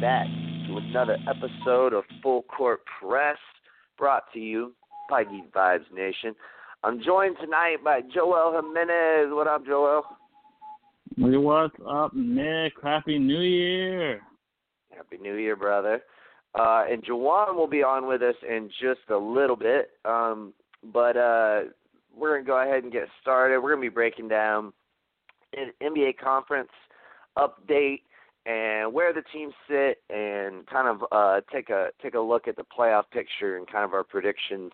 back to another episode of Full Court Press, brought to you by Geek Vibes Nation. I'm joined tonight by Joel Jimenez. What up, Joel? What's up, Nick? Happy New Year. Happy New Year, brother. Uh, and Jawan will be on with us in just a little bit. Um, but uh, we're going to go ahead and get started. We're going to be breaking down an NBA conference update and where the teams sit and kind of uh, take a take a look at the playoff picture and kind of our predictions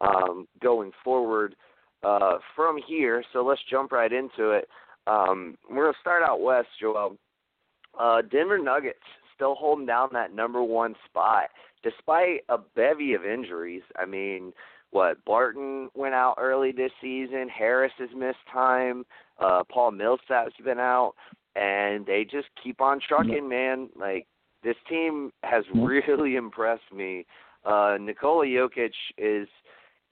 um, going forward uh, from here. So let's jump right into it. Um, we're gonna start out west, Joel. Uh, Denver Nuggets still holding down that number one spot despite a bevy of injuries. I mean, what Barton went out early this season. Harris has missed time. Uh, Paul Millsap's been out and they just keep on trucking, man. Like this team has really impressed me. Uh Nikola Jokic is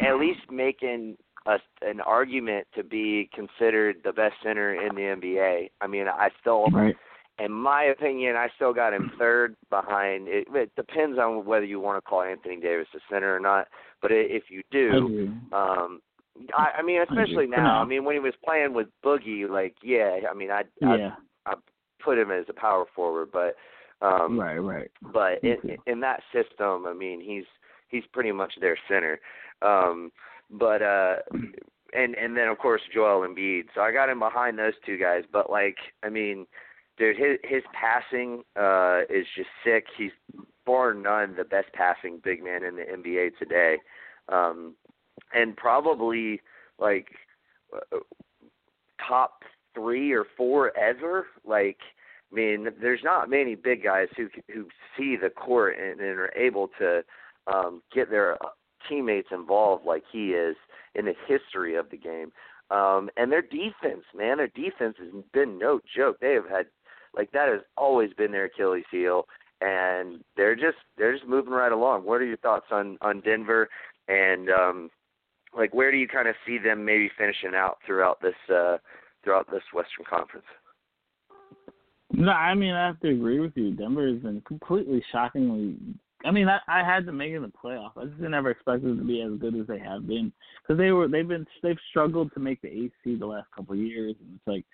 at least making a, an argument to be considered the best center in the NBA. I mean, I still Right. in my opinion, I still got him third behind. It, it depends on whether you want to call Anthony Davis a center or not. But if you I do, agree. um, I, I mean, especially For now. I mean, when he was playing with Boogie, like, yeah, I mean, I, I Yeah. put him as a power forward, but um right, right. but in in that system, I mean, he's he's pretty much their center. Um but uh and and then of course Joel Embiid. So I got him behind those two guys, but like I mean, dude, his his passing uh is just sick. He's bar none the best passing big man in the NBA today. Um and probably like uh, top three or four ever. Like, I mean, there's not many big guys who who see the court and, and are able to um, get their teammates involved like he is in the history of the game. Um, and their defense, man, their defense has been no joke. They have had like that has always been their Achilles heel, and they're just they're just moving right along. What are your thoughts on on Denver and um, like where do you kind of see them maybe finishing out throughout this uh, throughout this Western Conference? No, I mean I have to agree with you. Denver has been completely shockingly. I mean, I, I had to make it in the playoffs. I just never expected it to be as good as they have been because they were they've been they've struggled to make the AC the last couple of years, and it's like,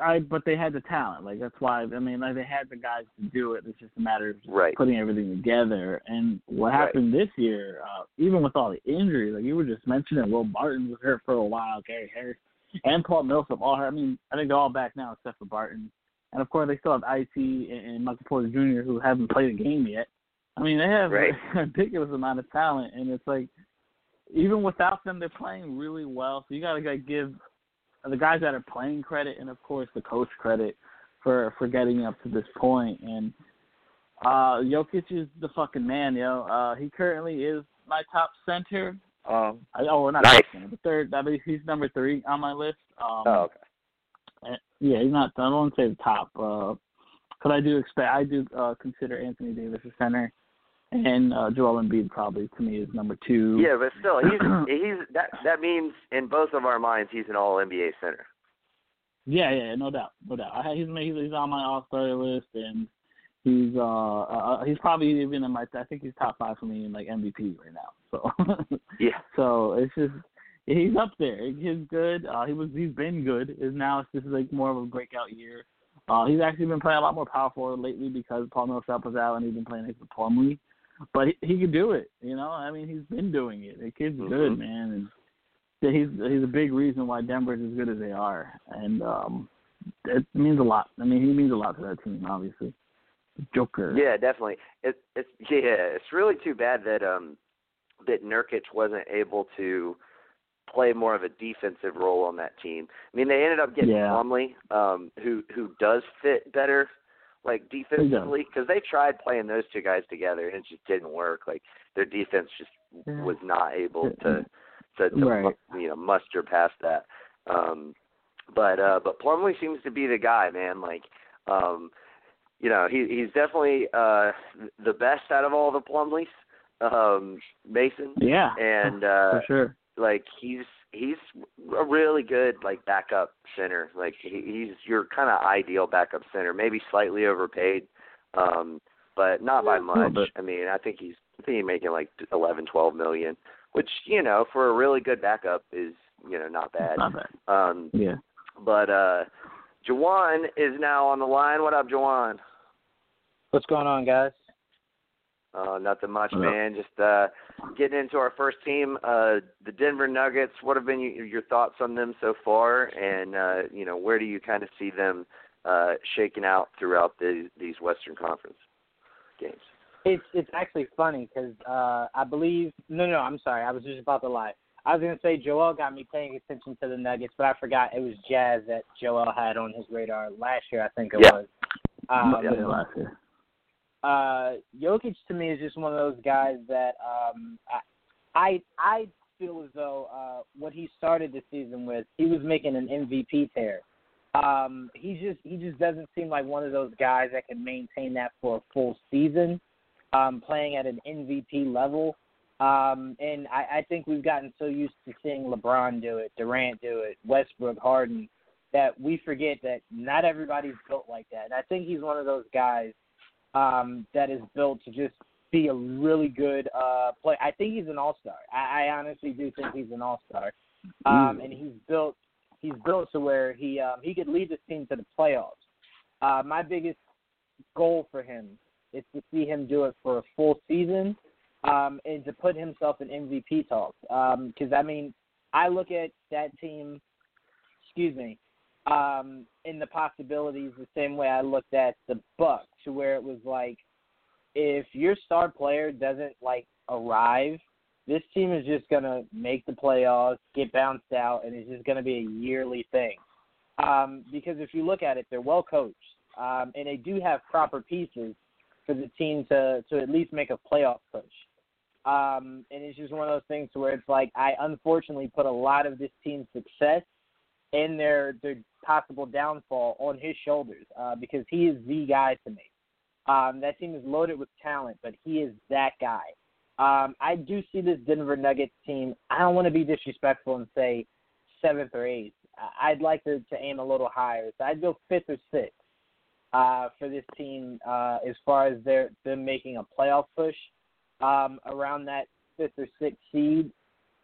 I but they had the talent. Like that's why I mean like they had the guys to do it. It's just a matter of Right. putting everything together. And what Right. happened this year, uh, even with all the injuries, like you were just mentioning, Will Barton was hurt for a while, Gary Harris, and Paul Millsap all hurt. I mean, I think they're all back now except for Barton. And of course, they still have IT and, and Michael Porter Jr. who haven't played a game yet. I mean, they have Right. a ridiculous amount of talent, and it's like even without them, they're playing really well. So you got to like, give the guys that are playing credit, and of course the coach credit for for getting up to this point. And uh Jokic is the fucking man, yo. Uh, he currently is my top center. Um, I, oh, we're not nice. the third. I mean, he's number three on my list. Um, oh, okay. Yeah, he's not. I don't want to say the top, because uh, I do expect. I do uh, consider Anthony Davis a center, and uh, Joel Embiid probably to me is number two. Yeah, but still, he's he's that that means in both of our minds he's an All NBA center. Yeah, yeah, no doubt, no doubt. I, he's he's on my All Star list, and he's uh, uh he's probably even in my. I think he's top five for me in like MVP right now. So yeah. So it's just he's up there. He's good. Uh, he was he's been good. Is now it's just like more of a breakout year. Uh, he's actually been playing a lot more power forward lately because Paul Millsap was out and he's been playing to Plumlee. But he, he could do it, you know. I mean, he's been doing it. The kid's mm-hmm. good, man, and he's he's a big reason why Denver's as good as they are, and um, it means a lot. I mean, he means a lot to that team, obviously. Joker. Yeah, definitely. It, it's yeah, it's really too bad that um that Nurkic wasn't able to play more of a defensive role on that team. I mean, they ended up getting yeah. Plumlee, um, who who does fit better, like defensively, because they tried playing those two guys together and it just didn't work. Like their defense just yeah. was not able to to, to right. you know muster past that. Um, but uh, but Plumlee seems to be the guy, man. Like um, you know, he he's definitely uh, the best out of all the Plumlees, um Mason. Yeah. And uh for sure. Like he's he's a really good like backup center. Like he, he's your kind of ideal backup center, maybe slightly overpaid. Um but not by much. I mean, I think he's I think he's making like eleven, twelve million, which, you know, for a really good backup is, you know, not bad. Not bad. Um yeah. But uh Jawan is now on the line. What up, Jawan? What's going on, guys? Uh, nothing much, man. Just uh, getting into our first team, uh, the Denver Nuggets. What have been your, your thoughts on them so far, and uh, you know where do you kind of see them uh, shaking out throughout the, these Western Conference games? It's it's actually funny because uh, I believe no no I'm sorry I was just about to lie. I was gonna say Joel got me paying attention to the Nuggets, but I forgot it was Jazz that Joel had on his radar last year. I think it yeah. was. Um, yeah, last year uh, Jokic to me is just one of those guys that um, I I feel as though uh, what he started the season with, he was making an MVP tear. Um, he just he just doesn't seem like one of those guys that can maintain that for a full season, um, playing at an MVP level. Um, and I, I think we've gotten so used to seeing LeBron do it, Durant do it, Westbrook, Harden, that we forget that not everybody's built like that. And I think he's one of those guys um, that is built to just be a really good uh, player. I think he's an all star. I, I honestly do think he's an all star, um, and he's built he's built to where he um, he could lead this team to the playoffs. Uh, my biggest goal for him is to see him do it for a full season um, and to put himself in MVP talks. Because um, I mean, I look at that team. Excuse me um, in the possibilities the same way I looked at the Bucks, to where it was like, if your star player doesn't like arrive, this team is just gonna make the playoffs, get bounced out, and it's just gonna be a yearly thing. Um, because if you look at it, they're well coached, um, and they do have proper pieces for the team to to at least make a playoff push. Um, and it's just one of those things where it's like I unfortunately put a lot of this team's success and their their possible downfall on his shoulders uh, because he is the guy to me. Um, that team is loaded with talent, but he is that guy. Um, I do see this Denver Nuggets team. I don't want to be disrespectful and say seventh or eighth. I'd like to, to aim a little higher. So I'd go fifth or sixth uh, for this team uh, as far as they're them making a playoff push um, around that fifth or sixth seed.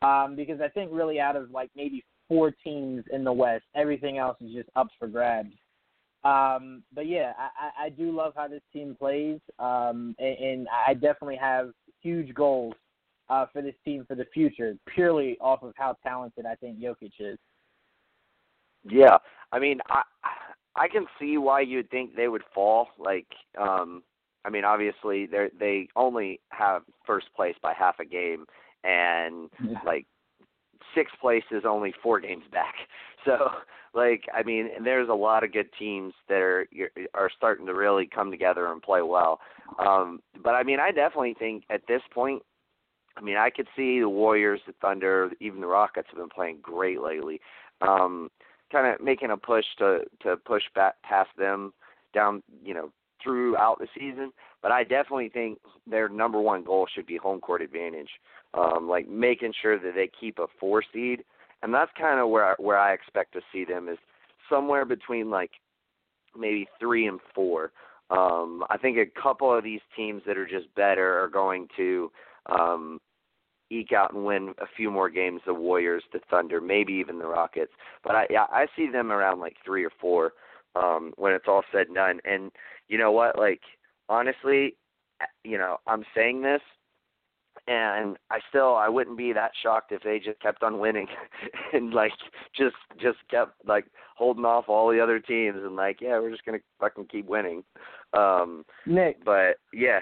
Um, because I think really out of like maybe four teams in the West. Everything else is just up for grabs. Um, but yeah, I, I do love how this team plays, um, and, and I definitely have huge goals uh, for this team for the future, purely off of how talented I think Jokic is. Yeah, I mean, I I can see why you'd think they would fall. Like, um, I mean, obviously they they only have first place by half a game, and yeah. like sixth place is only four games back. So, like, I mean, there's a lot of good teams that are are starting to really come together and play well. Um, but I mean, I definitely think at this point, I mean, I could see the Warriors, the Thunder, even the Rockets have been playing great lately. Um, kind of making a push to to push back past them down, you know, throughout the season. But I definitely think their number one goal should be home court advantage, um, like making sure that they keep a four seed, and that's kind of where where I expect to see them is somewhere between like maybe three and four. Um, I think a couple of these teams that are just better are going to um, eke out and win a few more games. The Warriors, the Thunder, maybe even the Rockets. But I I see them around like three or four um, when it's all said and done. And you know what? Like honestly, you know, I'm saying this, and I still I wouldn't be that shocked if they just kept on winning and like just just kept like holding off all the other teams and like yeah we're just gonna fucking keep winning. Um, Nick, but yeah,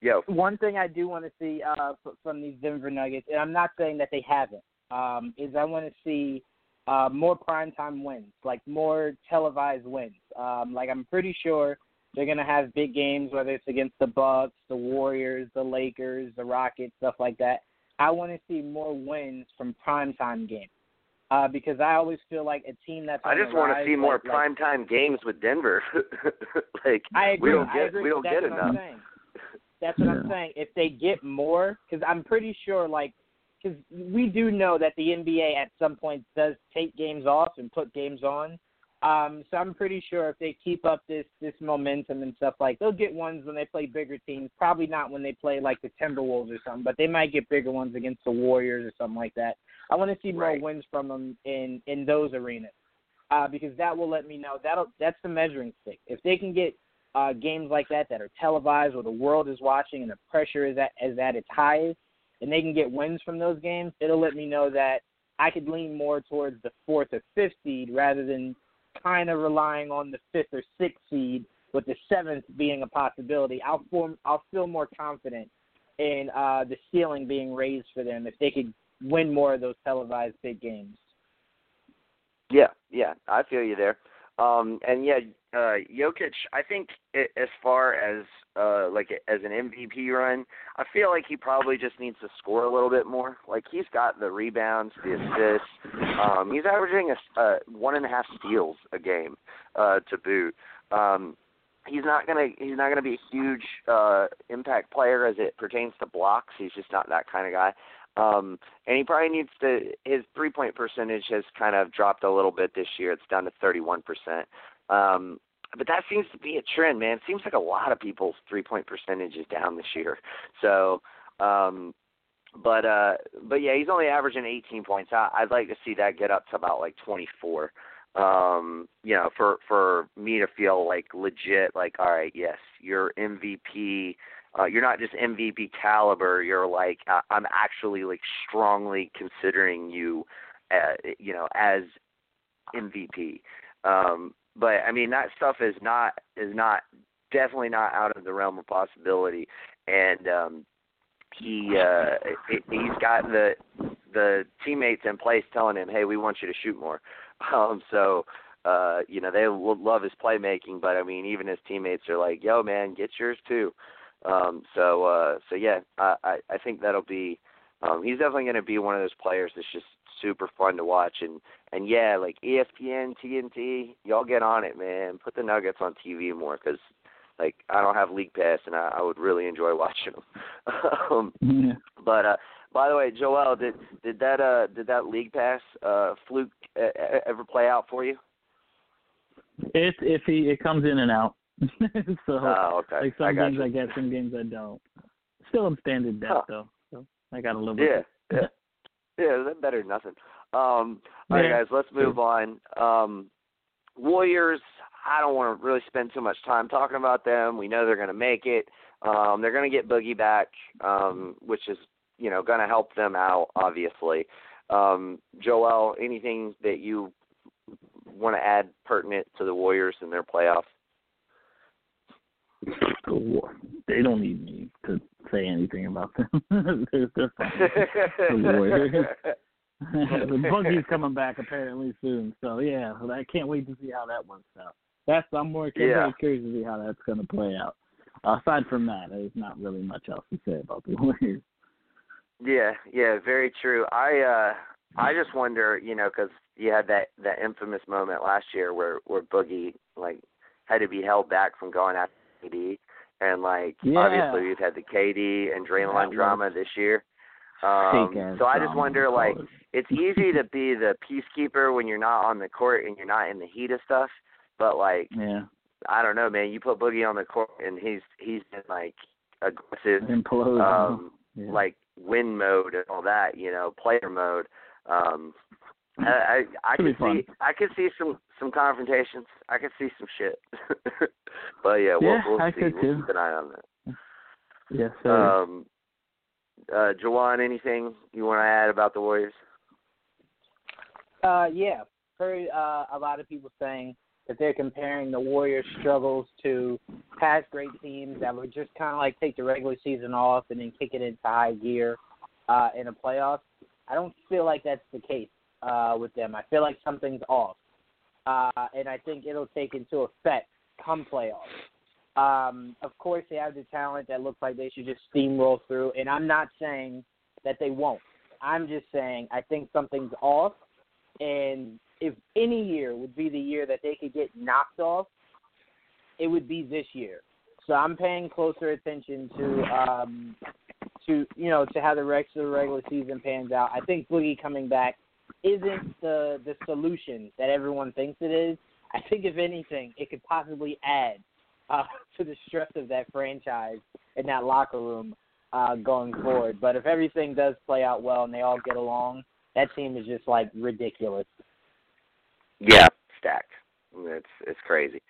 yo, one thing I do want to see uh, from these Denver Nuggets, and I'm not saying that they haven't, um, is I want to see uh, more primetime wins, like more televised wins. Um, like I'm pretty sure they're gonna have big games, whether it's against the Bucks, the Warriors, the Lakers, the Rockets, stuff like that. I want to see more wins from primetime games. Uh, because I always feel like a team that's I just want to see more like, primetime games with Denver. like I agree. we don't get I agree. we don't that's get enough. That's what I'm saying. If they get more, because I'm pretty sure, like, because we do know that the NBA at some point does take games off and put games on. Um, so I'm pretty sure if they keep up this this momentum and stuff like, they'll get ones when they play bigger teams. Probably not when they play like the Timberwolves or something, but they might get bigger ones against the Warriors or something like that. I want to see more Right. wins from them in in those arenas, uh, because that will let me know that'll that's the measuring stick. If they can get uh, games like that that are televised where the world is watching and the pressure is at is at its highest, and they can get wins from those games, it'll let me know that I could lean more towards the fourth or fifth seed rather than kind of relying on the fifth or sixth seed with the seventh being a possibility. I'll form I'll feel more confident in uh, the ceiling being raised for them if they could win more of those televised big games. Yeah, yeah, I feel you there. Um, and yeah, uh, Jokic, I think i as far as uh, like as an MVP run, I feel like he probably just needs to score a little bit more. Like he's got the rebounds, the assists. Um, he's averaging a, uh, one and a half steals a game uh, to boot. Um, he's not gonna he's not gonna be a huge uh, impact player as it pertains to blocks. He's just not that kind of guy. Um, and he probably needs to. His three point percentage has kind of dropped a little bit this year. It's down to thirty one percent. Um, but that seems to be a trend, man. It seems like a lot of people's three point percentage is down this year. So, um, but uh, but yeah, he's only averaging eighteen points. I, I'd like to see that get up to about like twenty four. Um, you know, for for me to feel like legit, like all right, yes, you're MVP uh, you're not just MVP caliber. You're like uh, I'm actually like strongly considering you, uh, you know, as MVP. Um, but I mean that stuff is not is not definitely not out of the realm of possibility. And um, he uh, he- he's got the the teammates in place telling him, hey, we want you to shoot more. Um, so uh, you know they love his playmaking, but I mean even his teammates are like, yo man, get yours too. Um, so uh, so yeah, I, I I think that'll be. Um, he's definitely going to be one of those players that's just super fun to watch and and yeah, like ESPN, TNT, y'all get on it, man. Put the Nuggets on TV more because like I don't have League Pass and I, I would really enjoy watching them. um, Yeah. but uh, by the way, Joel, did did that uh did that League Pass uh fluke uh, ever play out for you? It's iffy. It comes in and out. so Oh, okay. like some I games you. I get, some games I don't. Still in standard depth Huh. though, so I got a little Yeah, bit. yeah, yeah. That's better than nothing. Um, all right, Yeah. guys, let's move on. Um, Warriors. I don't want to really spend too much time talking about them. We know they're going to make it. Um, they're going to get Boogie back, um, which is you know going to help them out, obviously. Um, Joel, anything that you want to add pertinent to the Warriors and their playoffs? They don't need me to say anything about them. they're, they're fine. The Warriors. the Boogie's coming back apparently soon, so yeah, I can't wait to see how that works out. That's I'm more Yeah. curious to see how that's going to play out. Aside from that, there's not really much else to say about the Warriors. Yeah, yeah, very true. I uh I just wonder, you know, because you had that that infamous moment last year where where Boogie like had to be held back from going after KD, and like Yeah. obviously we've had the KD and Draymond drama this year. Um, so I just wonder, like, it's easy to be the peacekeeper when you're not on the court and you're not in the heat of stuff, but like yeah, I don't know, man. You put Boogie on the court and he's he's been like aggressive, implode. um, yeah. like win mode and all that, you know, player mode. Um, I I, I Should be could see I could see some some confrontations. I can see some shit. but yeah, we'll, Yeah, we'll I see. could we'll too. keep an eye on that. yes, sir. Um, uh, Jawan, anything you want to add about the Warriors? Uh, yeah, heard uh, a lot of people saying that they're comparing the Warriors' struggles to past great teams that would just kind of like take the regular season off and then kick it into high gear uh, in the playoffs. I don't feel like that's the case uh, with them. I feel like something's off, uh, and I think it'll take into effect come playoffs. Um, of course, they have the talent that looks like they should just steamroll through, and I'm not saying that they won't. I'm just saying I think something's off, and if any year would be the year that they could get knocked off, it would be this year. So I'm paying closer attention to um to you know to how the rest of the regular season pans out. I think Boogie coming back isn't the the solution that everyone thinks it is. I think if anything, it could possibly add uh, to the stress of that franchise and that locker room uh, going forward. But if everything does play out well and they all get along, that team is just like ridiculous. Yeah, stacked. It's it's crazy.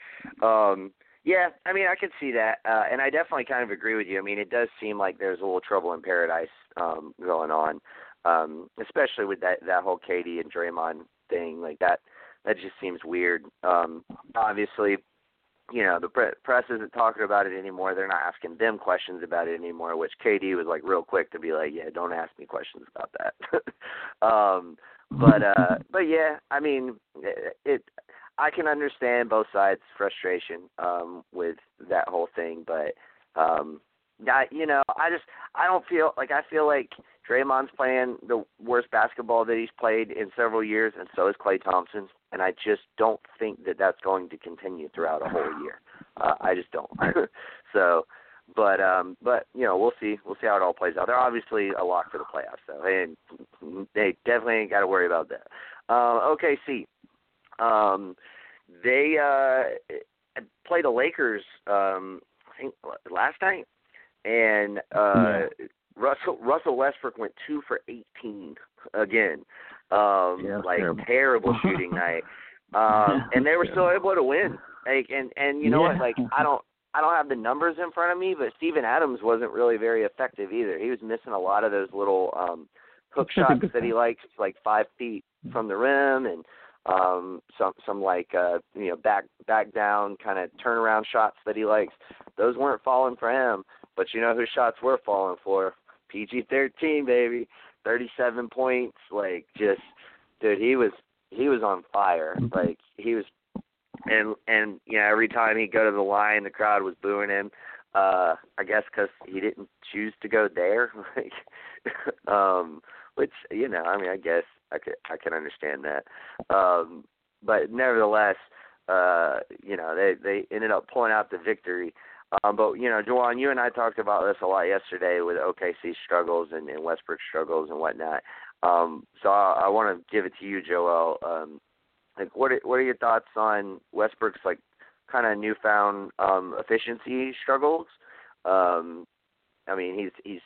Um, yeah, I mean, I can see that, uh, and I definitely kind of agree with you. I mean, it does seem like there's a little trouble in paradise um, going on, um, especially with that that whole KD and Draymond thing. Like that, that just seems weird. Um, obviously, you know, the pre- press isn't talking about it anymore. They're not asking them questions about it anymore. Which KD was like real quick to be like, "Yeah, don't ask me questions about that." um, but uh, but yeah, I mean, it, it I can understand both sides' frustration um, with that whole thing, but um, I, you know, I just I don't feel like I feel like Draymond's playing the worst basketball that he's played in several years, and so is Klay Thompson, and I just don't think that that's going to continue throughout a whole year. Uh, I just don't. so, but um, but you know, we'll see. We'll see how it all plays out. They're obviously a lock for the playoffs, though, and they definitely ain't got to worry about that. Uh, OKC. Um, they uh, played the Lakers. Um, I think last night, and uh, Russell Russell Westbrook went two for eighteen again. Um, Yeah, like terrible. terrible shooting night. Um, and they were still able to win. Like, and and you know what? Like, I don't I don't have the numbers in front of me, but Steven Adams wasn't really very effective either. He was missing a lot of those little um hook shots that he likes, like five feet from the rim, and um some some like uh you know back back down kind of turnaround shots that he likes. Those weren't falling for him, but you know whose shots were falling for? PG thirteen, baby. Thirty seven points, like just dude, he was he was on fire. Like he was and and you know every time he'd go to the line, the crowd was booing him. Uh, I guess because he didn't choose to go there, like, um, which you know, I mean, I guess I could I can understand that. Um, but nevertheless, uh, you know, they they ended up pulling out the victory. Um, but you know, Juwan, you and I talked about this a lot yesterday with OKC struggles and, and Westbrook struggles and whatnot. Um, so I, I want to give it to you, Joel. Um, like, what are, what are your thoughts on Westbrook's like kind of newfound um, efficiency struggles? Um, I mean, he's he's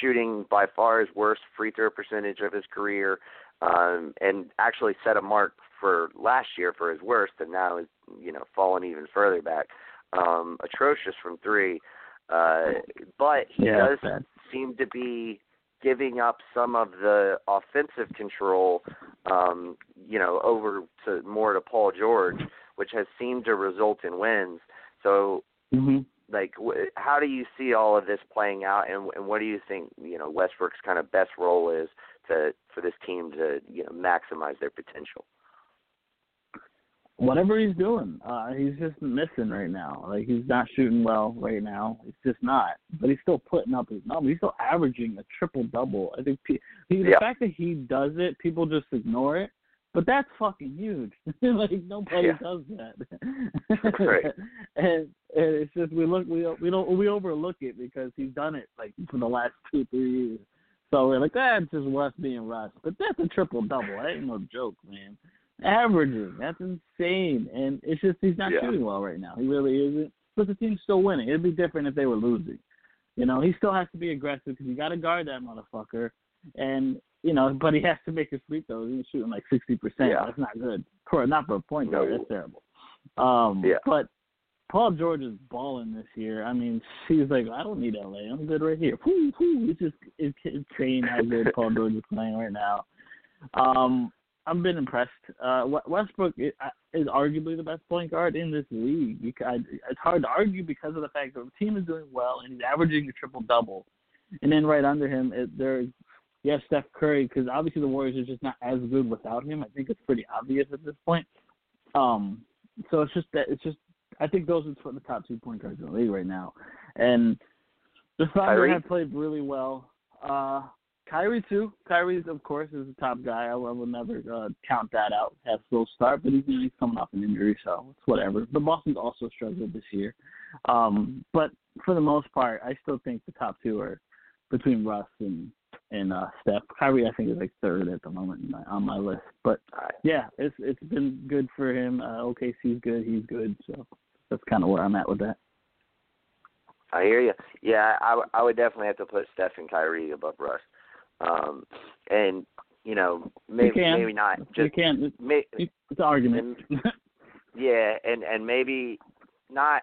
shooting by far his worst free throw percentage of his career, um, and actually set a mark for last year for his worst, and now is you know fallen even further back. Um, atrocious from three, uh, but he Yeah, does bad. seem to be giving up some of the offensive control, um, you know, over to more to Paul George, which has seemed to result in wins. So, hmm like, wh- how do you see all of this playing out, and, and what do you think, you know, Westbrook's kind of best role is to for this team to, you know, maximize their potential? Whatever he's doing, uh, he's just missing right now. Like he's not shooting well right now. It's just not. But he's still putting up his numbers. He's still averaging a triple double. I think he, the yeah. fact that he does it, people just ignore it. But that's fucking huge. like nobody Yeah. does that. Right. and, and it's just we look we we don't we overlook it because he's done it like for the last two three years. So we're like that's just Russ being Russ. But that's a triple double. That ain't no joke, man. Averaging that's insane. And it's just he's not Yeah. shooting well right now. He really isn't. But the team's still winning. It'd be different if they were losing. You know, he still has to be aggressive because you got to guard that motherfucker. And you know, but he has to make his free throws. He's shooting like sixty percent. Yeah. That's not good. For not for a point guard. No. That's terrible. Um, Yeah. But Paul George is balling this year. I mean, he's like, I don't need LA. I'm good right here. Whoo, whoo. It's just it's insane how good Paul George is playing right now. Um, I've been impressed. Uh, We- Westbrook i- is arguably the best point guard in this league. You ca- It's hard to argue because of the fact that the team is doing well and he's averaging a triple double. And then right under him, it, there's yes, Steph Curry, because obviously the Warriors are just not as good without him. I think it's pretty obvious at this point. Um, so it's just that it's just I think those are the top two point guards in the league right now, and the Thunder have played really well. Uh, Kyrie too. Kyrie, of course, is the top guy. I, will- never uh, count that out. Have slow start, but he's, coming off an injury, so it's whatever. But Boston's also struggled this year. Um, but for the most part, I still think the top two are between Russ and and uh, Steph. Kyrie, I think, is like third at the moment on my list. But right. yeah, it's it's been good for him. Uh, OKC's good. He's good. So that's kind of where I'm at with that. I hear you. Yeah, I, I would definitely have to put Steph and Kyrie above Russ. Um, and you know, maybe you maybe not. just you can. It's, may, it's an argument. yeah, and and maybe not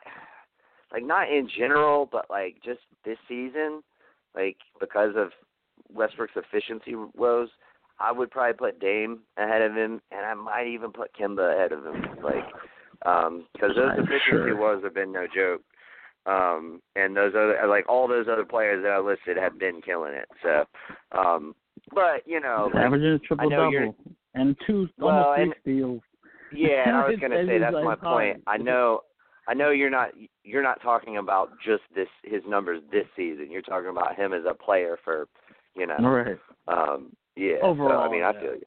like not in general, but like just this season, like because of Westbrook's efficiency woes, I would probably put Dame ahead of him, and I might even put Kemba ahead of him, like because those I'm efficiency sure. woes have been no joke. Um, and those other like all those other players that I listed have been killing it. So, um, but you know, like, averaging a triple double and two Well, almost and- three steals. Yeah, and I was gonna say that's like my point. I know, I know you're not you're not talking about just this his numbers this season. You're talking about him as a player for, you know, Right. um, yeah. so, I mean, I yeah. feel you.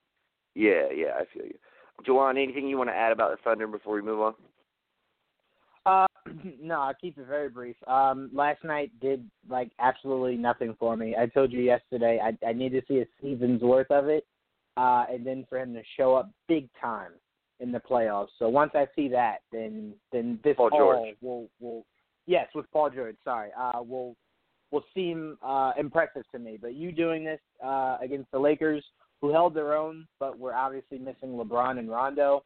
Yeah, yeah, I feel you. Juwan, anything you want to add about the Thunder before we move on? Uh, no, I'll keep it very brief. Um, last night did like absolutely nothing for me. I told you yesterday I I need to see a season's worth of it, uh, and then for him to show up big time in the playoffs. So once I see that, then then this Paul all George. will will yes with Paul George. Sorry, uh, will will seem uh, impressive to me. But you doing this uh, against the Lakers, who held their own, but were obviously missing LeBron and Rondo.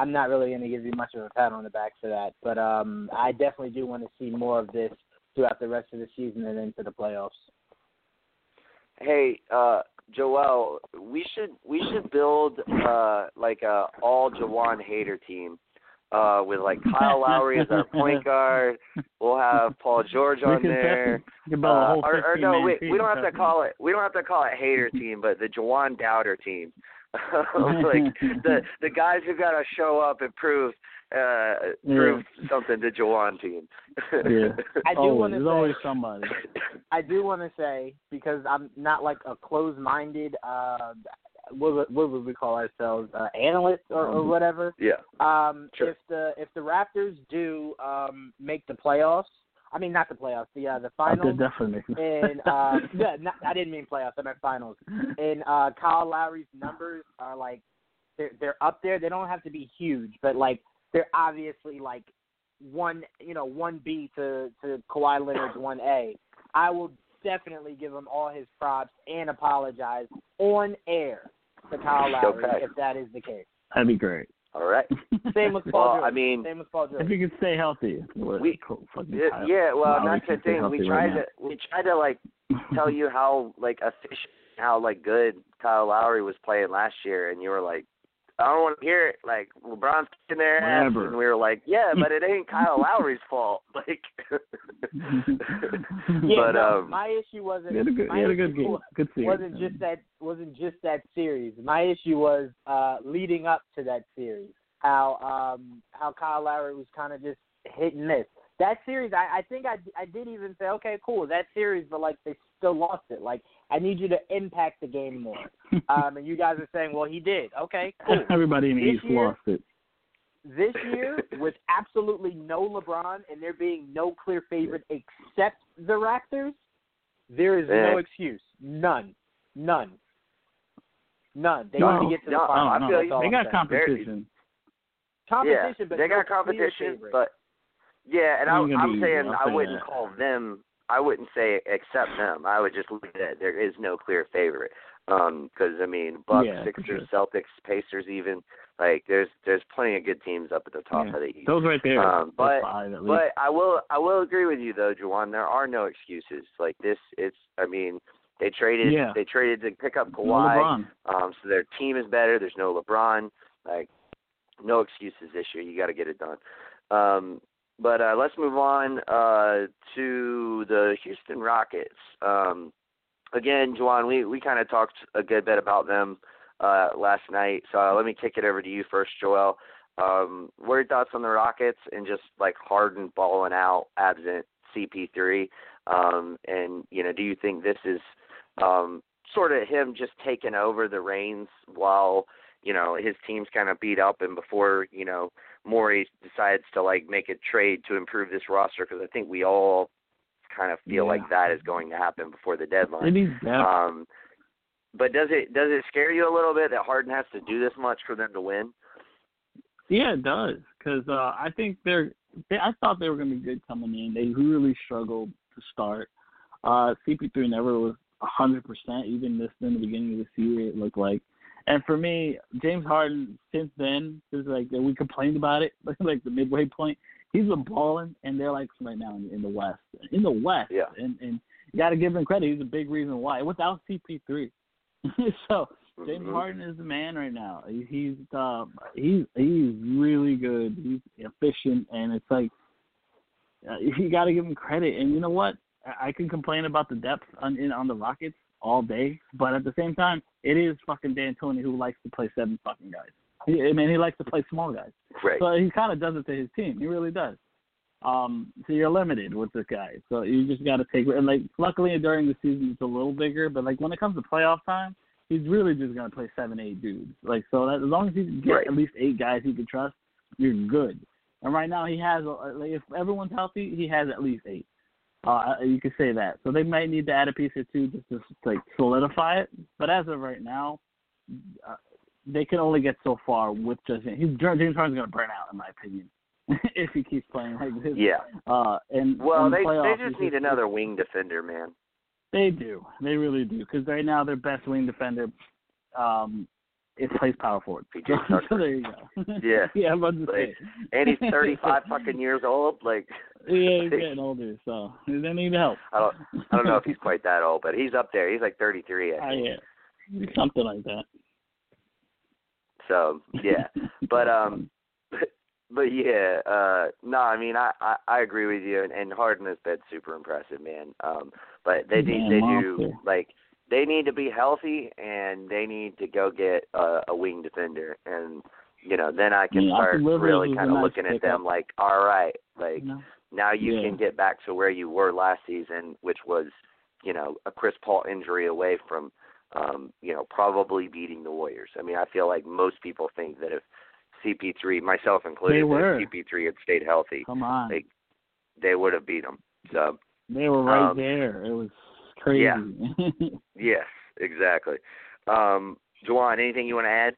I'm not really going to give you much of a pat on the back for that, but um, I definitely do want to see more of this throughout the rest of the season and into the playoffs. Hey, uh, Joel, we should we should build uh like a all Jawan hater team. Uh, with like Kyle Lowry as our point guard, we'll have Paul George on there. definitely- we can build a Uh, or, or no, wait, we don't have to call it. We don't have to call it hater team, but the Jawan Doubter team. like the the guys who got to show up and prove uh prove something to Jawan team. Yeah. I do wanna There's say- always somebody. I do want to say because I'm not like a closed-minded. Uh, what what would we call ourselves? Uh, analyst or, or Um, whatever. yeah. Um, Sure. If the if the Raptors do um, make the playoffs, I mean not the playoffs, the uh, the finals. did definitely and uh, yeah, not, I didn't mean playoffs. I meant finals. And uh, Kyle Lowry's numbers are like they're they're up there. They don't have to be huge, but like they're obviously like one you know one B to to Kawhi Leonard's one A. I will definitely give him all his props and apologize on air to Kyle Lowry Okay. if that is the case. That'd be great. All right. Same with Paul Well, I mean, Same with Paul George. If he could stay healthy. We- cool, Yeah, yeah, well, Lowry that's the can't stay thing. We healthy tried right to we tried to like tell you how like efficient, how like good Kyle Lowry was playing last year, and you were like, I don't want to hear it. Like LeBron's kicking their ass, Whatever. and we were like, yeah, but it ain't Kyle Lowry's fault. Like, yeah, but no, um, my issue wasn't He had a good, my had a good issue game. Good series. wasn't just that wasn't just that series. My issue was uh leading up to that series. how um how Kyle Lowry was kind of just hit and miss. That series, I, I think I I did even say, okay, cool, that series, but like they still lost it. Like I need you to impact the game more. um, and you guys are saying, well, he did. Okay, cool. Everybody in the East year- lost it. This year, with absolutely no LeBron and there being no clear favorite except the Raptors, there is no excuse. None. None. None. They No, need to get to the no, finals. I That's feel you. all They I'm got saying. competition. competition, yeah, but they no got competition, but yeah, and I, I'm saying I'll I say wouldn't that. call them. I wouldn't say except them. I would just leave it at there is no clear favorite. Um, because I mean, Bucks, Yeah, Sixers, sure. Celtics, Pacers, even like there's there's plenty of good teams up at the top Yeah. of the East. Those right there. Um, but- five. But I will I will agree with you though, Juwan. There are no excuses. Like this, it's I mean they traded Yeah. they traded to pick up No Kawhi. LeBron. Um, so their team is better. There's no LeBron. Like, no excuses this year. You got to get it done. Um, but uh, let's move on uh, to the Houston Rockets. Um, again, Juwan, we we kind of talked a good bit about them uh, last night. So uh, let me kick it over to you first, Joel. Um, what are your thoughts on the Rockets and just like Harden balling out, absent CP3? Um, and you know, do you think this is um, sort of him just taking over the reins while you know his team's kind of beat up and before you know Morey decides to like make a trade to improve this roster because I think we all kind of feel Yeah. like that is going to happen before the deadline. It needs depth. Um, but does it does it scare you a little bit that Harden has to do this much for them to win? Yeah, it does. Because uh, I think they're. They, I thought they were going to be good coming in. They really struggled to start. Uh, CP3 never was a hundred percent. Even this in the beginning of this year, it looked like. And for me, James Harden, since then, since like we complained about it, like the midway point, he's been balling, and they're like right now in, in the West, in the West, Yeah. and and you got to give him credit. He's a big reason why. Without CP3, so James Mhm. Harden is the man right now. He- He's uh, he's he's really good. He's efficient, and it's like uh, you got to give him credit. And you know what? I I can complain about the depth on in, on the Rockets all day, but at the same time, it is fucking D'Antoni who likes to play seven fucking guys. He, I mean, he likes to play small guys. Right. So he kind of does it to his team. He really does. Um, so you're limited with this guy. So you just got to take and like. Luckily during the season it's a little bigger, but like when it comes to playoff time, he's really just gonna play seven, eight dudes. Like so that as long as he can get Right. at least eight guys he can trust, you're good. And right now he has uh, like if everyone's healthy, he has at least eight. Uh, you could say that. So they might need to add a piece or two just to like solidify it. But as of right now, uh, they can only get so far with just he's James Harden's gonna burn out in my opinion if he keeps playing like this. Yeah. Uh, and Well, they playoffs, they just need another wing defender, man. They do. They really do. Because right now their best wing defender, um, it plays power forward. PJ Tucker. so there you go. Yeah. yeah, I'm about to say. And he's 35 fucking years old. Like, Yeah, he's getting older, so they need help. I don't I don't know if he's quite that old, but he's up there. He's like 33, I think. yeah, something like that. So yeah, but um, but yeah, uh, no, I mean I, I I agree with you, and, and Harden has been super impressive, man. Um, but they Yeah, they monster. do like they need to be healthy, and they need to go get a, a wing defender, and you know then I can Yeah, start really kind of nice looking at them like, all right, like You know? now you Yeah. can get back to where you were last season, which was, you know, a Chris Paul injury away from, um, you know, probably beating the Warriors. I mean, I feel like most people think that if CP3, myself included, They that were. if CP3 had stayed healthy, Come on, they they would have beat them. So they were right um, there. It was crazy. yeah. yes, exactly. Um, Juwan, anything you want to add?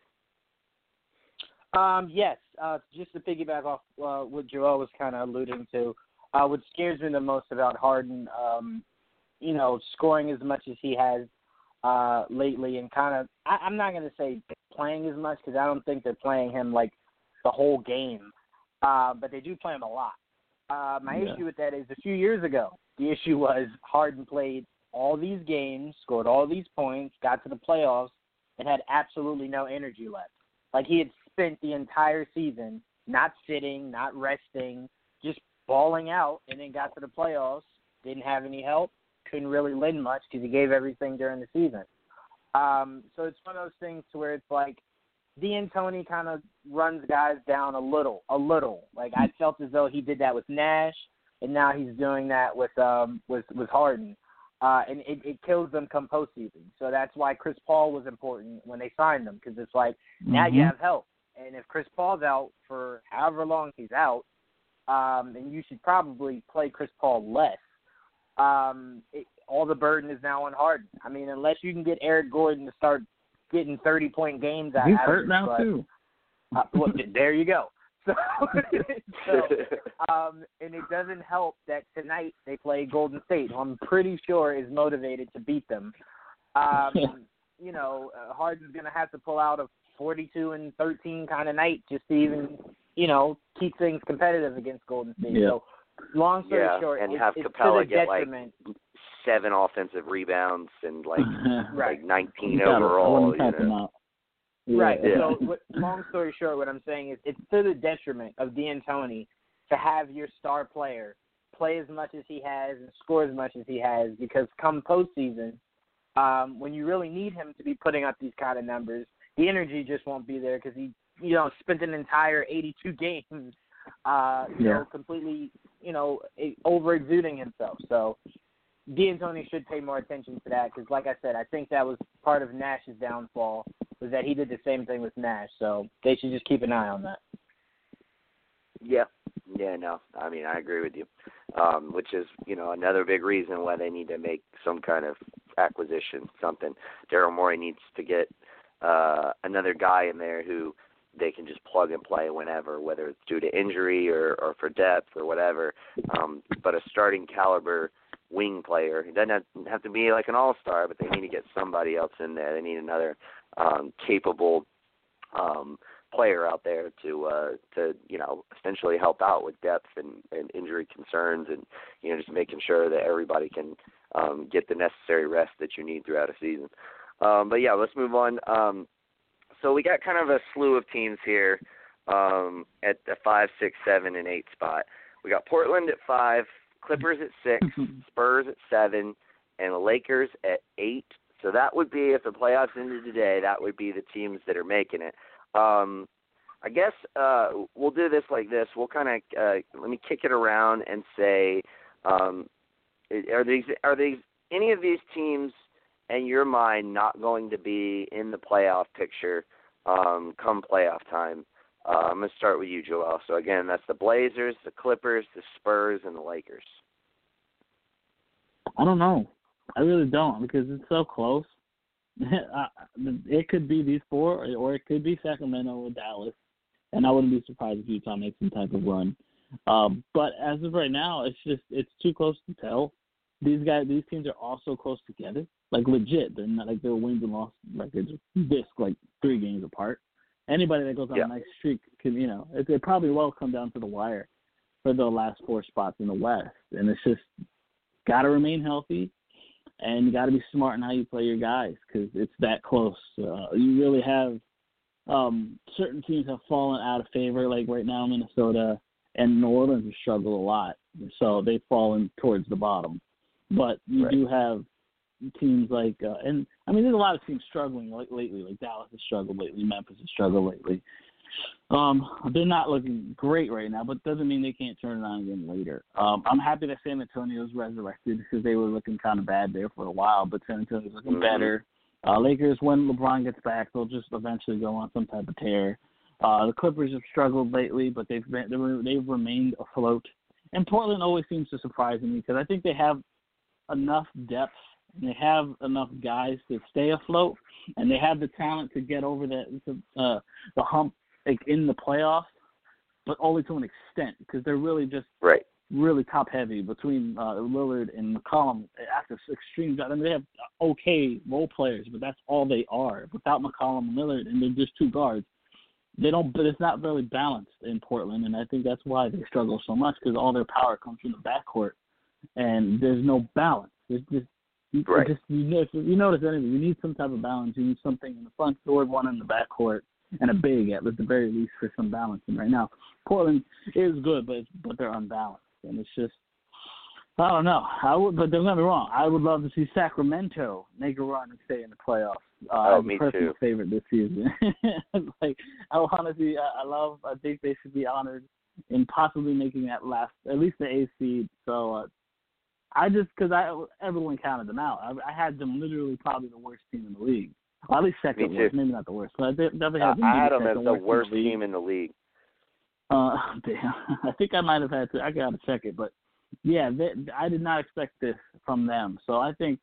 Um, yes, uh, just to piggyback off uh, what Joel was kind of alluding to, uh, what scares me the most about Harden, um, you know, scoring as much as he has uh, lately, and kind of, I, I'm not going to say playing as much because I don't think they're playing him like the whole game, uh, but they do play him a lot. Uh, my Yeah. issue with that is a few years ago, the issue was Harden played all these games, scored all these points, got to the playoffs, and had absolutely no energy left. Like he had spent the entire season not sitting, not resting, just balling out, and then got to the playoffs, didn't have any help, couldn't really lend much because he gave everything during the season. Um, so it's one of those things where it's like D'Antoni kind of runs guys down a little, a little. Like I felt as though he did that with Nash, and now he's doing that with um with with Harden, uh, and it, it kills them come postseason. So that's why Chris Paul was important when they signed him because it's like mm-hmm. now you mm-hmm. have help, and if Chris Paul's out for however long he's out, um, then you should probably play Chris Paul less. Um, it, all the burden is now on Harden. I mean, unless you can get Eric Gordon to start getting thirty point games out. He's hurt now but, too. Uh, well, there you go. So, so um, and it doesn't help that tonight they play Golden State, who I'm pretty sure is motivated to beat them. Um, you know, uh, Harden's going to have to pull out a 42 and 13 kind of night just to even, you know, keep things competitive against Golden State. Yeah. So, long story yeah, short, and it, have it's Capela to the get detriment. like seven offensive rebounds and like right. like 19 overall. You know. Right. Yeah. So, what, long story short, what I'm saying is it's to the detriment of D'Antoni to have your star player play as much as he has and score as much as he has because come postseason, um, when you really need him to be putting up these kind of numbers, the energy just won't be there because he, you know, spent an entire 82 games, uh, you Yeah. know, completely, you know, over exuding himself. So D'Antoni should pay more attention to that because, like I said, I think that was part of Nash's downfall was that he did the same thing with Nash. So they should just keep an eye on that. Yeah, yeah, no, I mean I agree with you, um, which is you know another big reason why they need to make some kind of acquisition, something. Daryl Morey needs to get uh, another guy in there who they can just plug and play whenever, whether it's due to injury or, or for depth or whatever. Um, but a starting caliber wing player. It doesn't have, have to be like an all star, but they need to get somebody else in there. They need another um, capable um, player out there to uh, to you know essentially help out with depth and, and injury concerns, and you know just making sure that everybody can um, get the necessary rest that you need throughout a season. Um, but yeah, let's move on. Um, so we got kind of a slew of teams here um, at the five, six, seven, and eight spot. We got Portland at five, Clippers at 6 Spurs at seven, and Lakers at eight. So that would be if the playoffs ended today. That would be the teams that are making it. Um, I guess uh, we'll do this like this. We'll kind of uh, let me kick it around and say, um, are these are these any of these teams in your mind not going to be in the playoff picture um, come playoff time? Uh, I'm going to start with you, Joel. So again, that's the Blazers, the Clippers, the Spurs, and the Lakers. I don't know. I really don't because it's so close. it could be these four, or it could be Sacramento or Dallas, and I wouldn't be surprised if Utah makes some type of run. Um, but as of right now, it's just it's too close to tell. These guys, these teams are all so close together, like legit. They're not like their wins and loss records disc like three games apart anybody that goes on yeah. a nice streak can you know it, it probably will come down to the wire for the last four spots in the West, and it's just got to remain healthy, and you got to be smart in how you play your guys because it's that close. Uh, you really have um, certain teams have fallen out of favor, like right now Minnesota and New Orleans have struggled a lot, so they've fallen towards the bottom. But you right. do have teams like uh, and I mean there's a lot of teams struggling like lately. Like Dallas has struggled lately, Memphis has struggled lately. Um, they're not looking great right now, but doesn't mean they can't turn it on again later. Um, I'm happy that San Antonio's resurrected because they were looking kind of bad there for a while, but San Antonio's looking mm-hmm. better. Uh, Lakers, when LeBron gets back, they'll just eventually go on some type of tear. Uh, the Clippers have struggled lately, but they've been, they've remained afloat. And Portland always seems to surprise me because I think they have enough depth and they have enough guys to stay afloat, and they have the talent to get over the uh, the hump like in the playoffs, but only to an extent because they're really just right really top heavy between uh, Lillard and McCollum this extreme. I mean, they have okay role players, but that's all they are. Without McCollum and Lillard, and they're just two guards. They don't, but it's not really balanced in Portland, and I think that's why they struggle so much because all their power comes from the backcourt, and there's no balance. There's just you, right. just you, know, if you notice anything, you need some type of balance. You need something in the front court, one in the back court, and a big at the very least for some balance. And right now, Portland is good, but but they're unbalanced, and it's just I don't know. I would, but don't get me wrong. I would love to see Sacramento make a run and stay in the playoffs Uh, oh, me personal too. favorite this season. like I to. I, I love. I think they should be honored in possibly making that last, at least the A seed. So uh, I just because I everyone counted them out. I, I had them literally probably the worst team in the league. Well, at least second worst, maybe not the worst, but I de- definitely Uh. I had them as the worst, the team in the league. Uh, damn. I think I might have had to. I gotta check it, but yeah, they, I did not expect this from them. So I think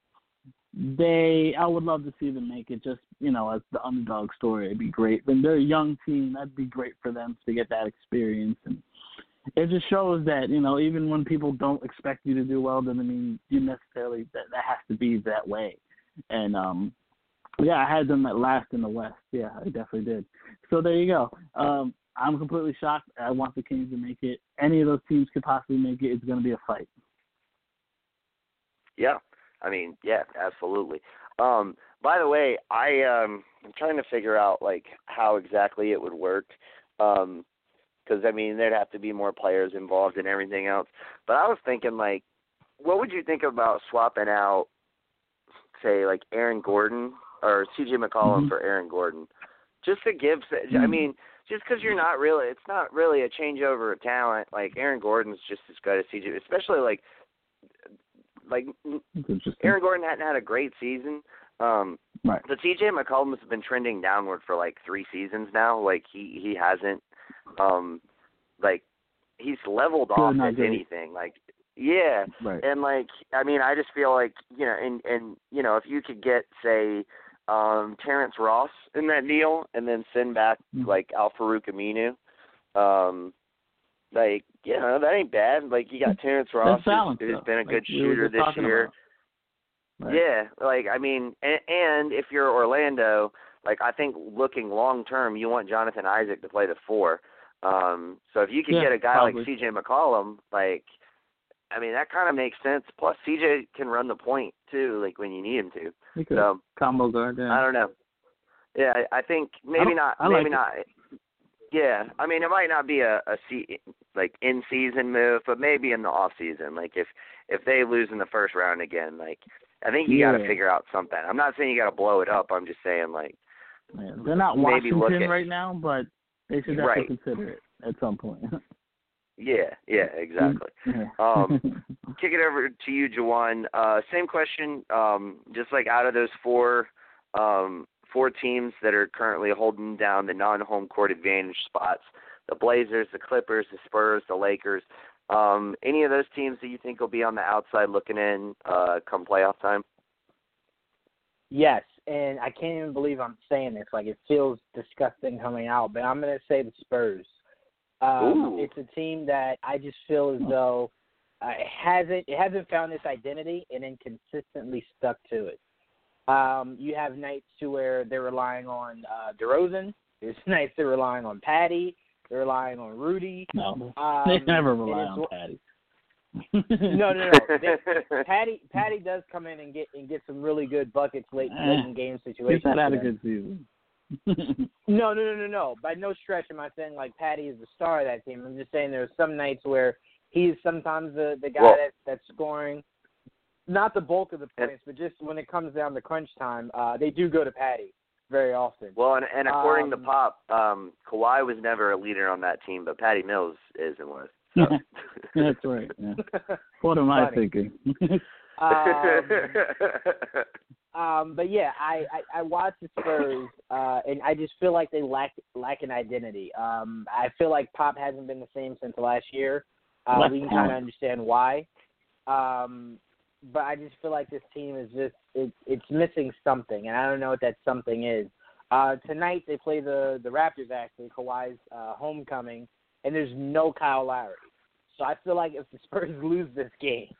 they. I would love to see them make it. Just you know, as the underdog story, it'd be great. When they're a young team, that'd be great for them to get that experience, and it just shows that you know, even when people don't expect you to do well, doesn't mean you necessarily that that has to be that way. And um, yeah, I had them at last in the West. Yeah, I definitely did. So there you go. Um, I'm completely shocked. I want the Kings to make it. Any of those teams could possibly make it. It's going to be a fight. Yeah. I mean, yeah, absolutely. Um, by the way, I um I'm trying to figure out like how exactly it would work. Um 'cause I mean, there'd have to be more players involved and everything else. But I was thinking like what would you think about swapping out say like Aaron Gordon or CJ McCollum Mhm. for Aaron Gordon? Just to give I Mhm. mean, just because you're not really, it's not really a changeover of talent. Like Aaron Gordon's just as good as CJ, especially like, like Aaron Gordon hadn't had a great season. Um, Right. but CJ McCollum has been trending downward for like three seasons now. Like he he hasn't, um, like he's leveled off if great. anything. Like yeah, Right. and like I mean I just feel like you know and and you know if you could get say um Terrence Ross in that deal and then send back Mhm. like Al-Farouq Aminu, um, like you know that ain't bad. Like you got Terrence Ross who's, been a good were shooter this year. Right. Yeah, like I mean, and, and if you're Orlando, like I think looking long term, you want Jonathan Isaac to play the four. Um, so if you could Yeah, get a guy probably. like C.J. McCollum, like, I mean, that kind of makes sense. Plus, C.J. can run the point too, like when you need him to. Could. So Combo guard. Yeah. I don't know. Yeah, I, I think maybe don't- not. I like maybe it. not. Yeah, I mean, it might not be a a se- like in season move, but maybe in the off season. Like if if they lose in the first round again, like I think you got to figure out something. I'm not saying you got to blow it up. I'm just saying like Yeah. They're not Washington right now, but they should definitely Right. consider it at some point. yeah, yeah, exactly. Um, Kick it over to you, Jawan. Uh, same question. Um, just like out of those four um, four teams that are currently holding down the non-home court advantage spots, the Blazers, the Clippers, the Spurs, the Lakers. Um, any of those teams that you think will be on the outside looking in uh, come playoff time? Yes, and I can't even believe I'm saying this. Like it feels disgusting coming out, but I'm gonna say the Spurs. Um, it's a team that I just feel as though uh, it hasn't it hasn't found this identity and then consistently stuck to it. Um, you have nights to where they're relying on uh, DeRozan. There's nights they're relying on Patty. They're relying on Rudy. no, Um, they never rely on Patty. No, no, no. They, Patty Patty does come in and get and get some really good buckets late Eh, late in game situations. He's not had a good season. No, no, no, no, no. By no stretch am I saying like Patty is the star of that team. I'm just saying there's some nights where he's sometimes the the guy Well- that that's scoring not the bulk of the points, but just when it comes down to crunch time, uh they do go to Patty very often. well, and, and according Um, to Pop, um, Kawhi was never a leader on that team, but Patty Mills is and was. So. That's right. Yeah. What am I thinking? Um, Um, but yeah, I, I I watch the Spurs, uh, and I just feel like they lack lack an identity. Um, I feel like Pop hasn't been the same since last year. Uh, Left we can kind of understand why. Um, but I just feel like this team is just it, it's missing something, and I don't know what that something is. Uh, tonight they play the the Raptors actually, Kawhi's uh, homecoming, and there's no Kyle Lowry. So I feel like if the Spurs lose this game,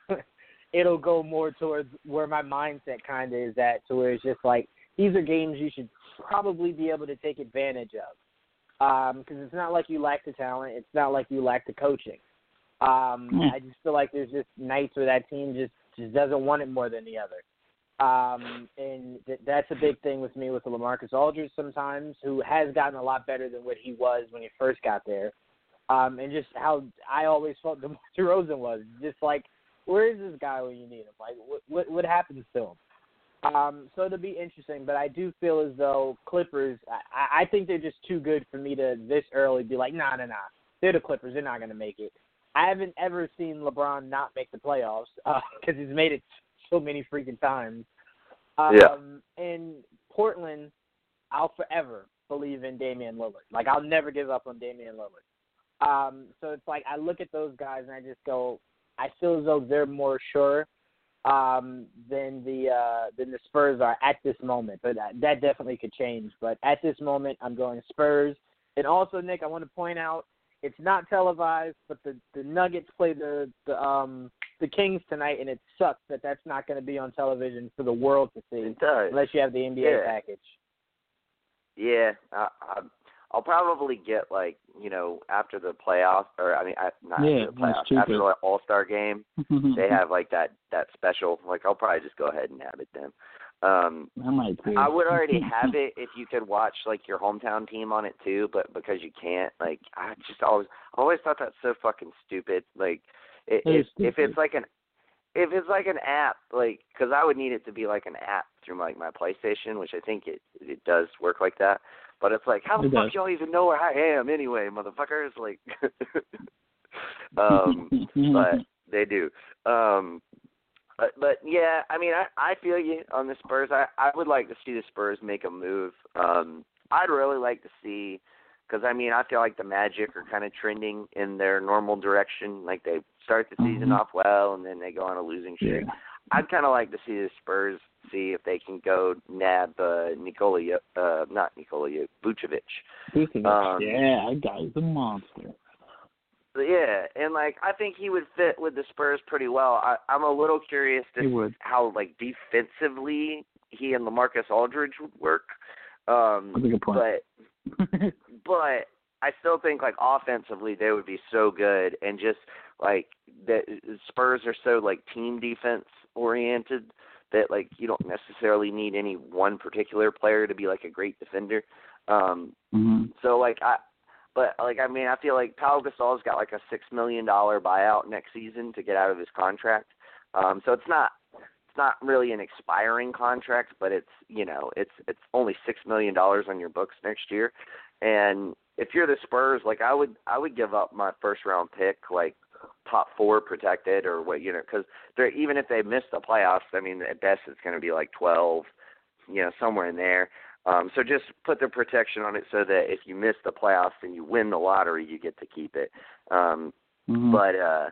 it'll go more towards where my mindset kind of is at, to where it's just like these are games you should probably be able to take advantage of. Because it's not like you lack the talent, it's not like you lack the coaching. Um, Yeah. I just feel like there's just nights where that team just just doesn't want it more than the other. Um, and th- that's a big thing with me with the LaMarcus Aldridge sometimes, who has gotten a lot better than what he was when he first got there. Um, and just how I always felt DeMar DeRozan was, just like where is this guy when you need him? Like, what what, what happens to him? Um, so it'll be interesting, but I do feel as though Clippers. I, I think they're just too good for me to this early be like, nah, nah, nah. They're the Clippers. They're not going to make it. I haven't ever seen LeBron not make the playoffs because uh, he's made it so many freaking times. Um, yeah. In Portland, I'll forever believe in Damian Lillard. Like I'll never give up on Damian Lillard. Um, so it's like I look at those guys and I just go, I feel as though they're more sure um, than the uh, than the Spurs are at this moment. But that, that definitely could change. But at this moment, I'm going Spurs. And also, Nick, I want to point out it's not televised, but the the Nuggets play the the um the Kings tonight, and it sucks that that's not going to be on television for the world to see. It does. Unless you have the NBA yeah. package. Yeah, I, I, I'll probably get like you know after the playoffs, or I mean I, not yeah, after the playoffs, after the All Star game, they have like that that special. Like I'll probably just go ahead and have it then. Um, I might too. I would already have it if you could watch like your hometown team on it too, but because you can't, like I just always always thought that's so fucking stupid. Like it, It if if it's like an if it's like an app, like because I would need it to be like an app through like my PlayStation, which I think it it does work like that. But it's like, how the fuck y'all even know where I am anyway, motherfuckers? Like, um, but they do. Um, but but yeah, I mean, I I feel you on the Spurs. I I would like to see the Spurs make a move. Um, I'd really like to see because I mean, I feel like the Magic are kind of trending in their normal direction. Like they start the season Mhm. off well, and then they go on a losing streak. yeah. I'd kind of like to see the Spurs see if they can go nab uh, Nikola, uh, not Nikola Vucevic. Vucevic, Um, yeah, that guy's a monster. Yeah, and like I think he would fit with the Spurs pretty well. I, I'm a little curious to how like defensively he and LaMarcus Aldridge would work. Um, That's a good point. but but I still think like offensively they would be so good and just like the Spurs are so like team defense oriented that like you don't necessarily need any one particular player to be like a great defender. Um hmm so like I but like I mean I feel like Paul Gasol's got like a 6 million dollar buyout next season to get out of his contract. Um so it's not it's not really an expiring contract, but it's you know it's it's only six million dollars on your books next year, and if you're the Spurs, like I would I would give up my first round pick, like top four protected or what you know, because they're even if they miss the playoffs, I mean at best it's going to be like twelve, you know somewhere in there. Um, so just put the protection on it so that if you miss the playoffs and you win the lottery, you get to keep it. Um, hmm but uh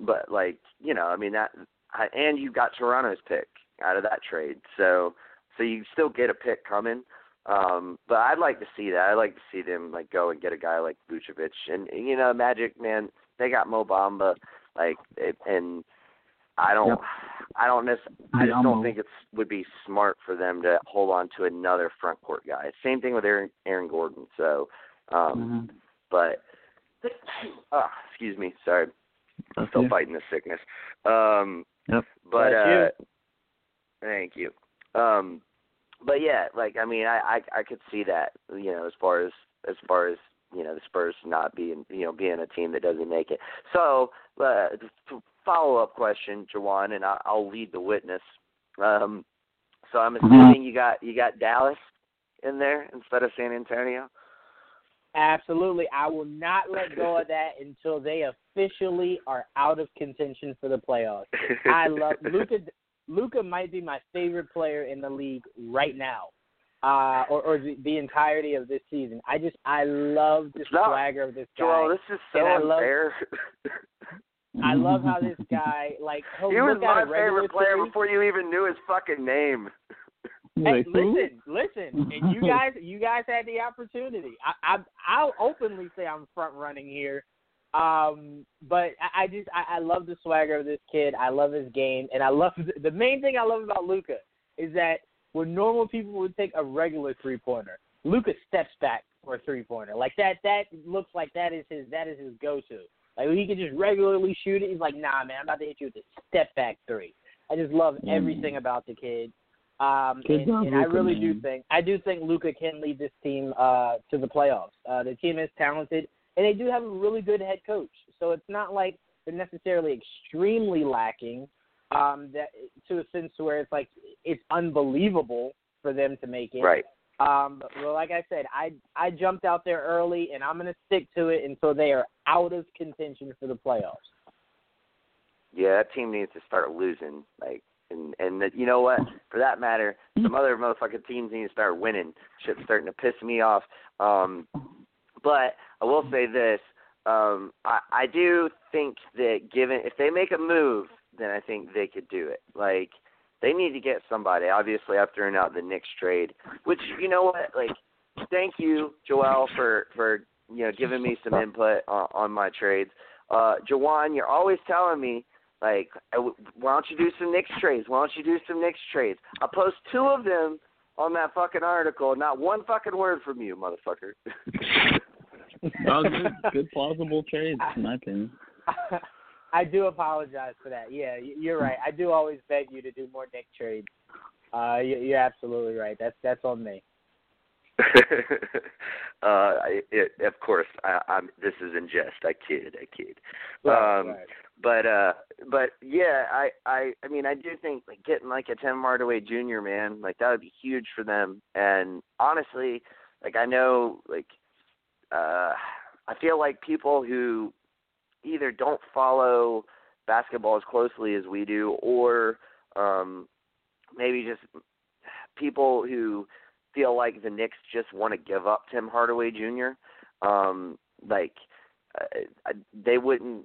but like you know i mean that I, and you got toronto's pick out of that trade. So so you still get a pick coming. Um but i'd like to see that. I'd like to see them like go and get a guy like Vucevic. And you know magic man they got mo bamba like it, and i don't Yep. i don't nec- i just don't think it's would be smart for them to hold on to another front court guy same thing with aaron aaron gordon so um Mhm. but oh, excuse me, sorry, I'm still Yeah. fighting the sickness. Um, Yep. but Bless uh, thank you. Um, but yeah, like I mean, I, I I could see that you know as far as as far as you know the Spurs not being you know being a team that doesn't make it. So uh, follow up question, Jawan, and I, I'll lead the witness. Um, so I'm Mhm. assuming you got you got Dallas in there instead of San Antonio. Absolutely. I will not let go of that until they officially are out of contention for the playoffs. I love Luka. Luka might be my favorite player in the league right now, uh, or, or the, the entirety of this season. I just I love the It's not- swagger of this guy. Joel, this is so And I love- unfair. I love how this guy like he'll he was look at my a regular favorite player series. before you even knew his fucking name. Hey, listen, listen, and you guys, you guys had the opportunity. I, I, I'll openly say I'm front running here, um, but I, I just, I, I love the swagger of this kid. I love his game, and I love the main thing I love about Luka is that when normal people would take a regular three pointer, Luka steps back for a three pointer. Like that, that looks like that is his, that is his go to. Like he can just regularly shoot it. He's like, nah, man, I'm about to hit you with a step back three. I just love Mm. everything about the kid. Um, and, and I really do think I do think Luka can lead this team uh, to the playoffs. Uh, the team is talented, and they do have a really good head coach. So it's not like they're necessarily extremely lacking. Um, that to a sense where it's like it's unbelievable for them to make it. Right. Um, but well, like I said, I I jumped out there early, and I'm going to stick to it until they are out of contention for the playoffs. Yeah, that team needs to start losing. Like, and and that, you know what? For that matter, some other motherfucking teams need to start winning. Shit's starting to piss me off. Um, but I will say this: um, I I do think that given if they make a move, then I think they could do it. Like, they need to get somebody. Obviously, I've thrown out the Knicks trade, which you know what? Like, thank you, Joel, for for you know giving me some input on, on my trades. Uh, Jawan, you're always telling me like, why don't you do some Knicks trades? Why don't you do some Knicks trades? I'll post two of them on that fucking article. Not one fucking word from you, motherfucker. oh, good, good plausible trades, in my opinion. I do apologize for that. Yeah, you're right. I do always beg you to do more Nick trades. Uh, you're absolutely right. That's that's on me. uh, it, of course, I, I'm. This is in jest. I kid. I kid. Right, um, right. But uh, but yeah, I I I mean, I do think like getting like a Tim Hardaway Jr. man, like that would be huge for them. And honestly, like I know, like uh, I feel like people who either don't follow basketball as closely as we do, or um, maybe just people who feel like the Knicks just want to give up Tim Hardaway Jr. Um, like uh, they wouldn't.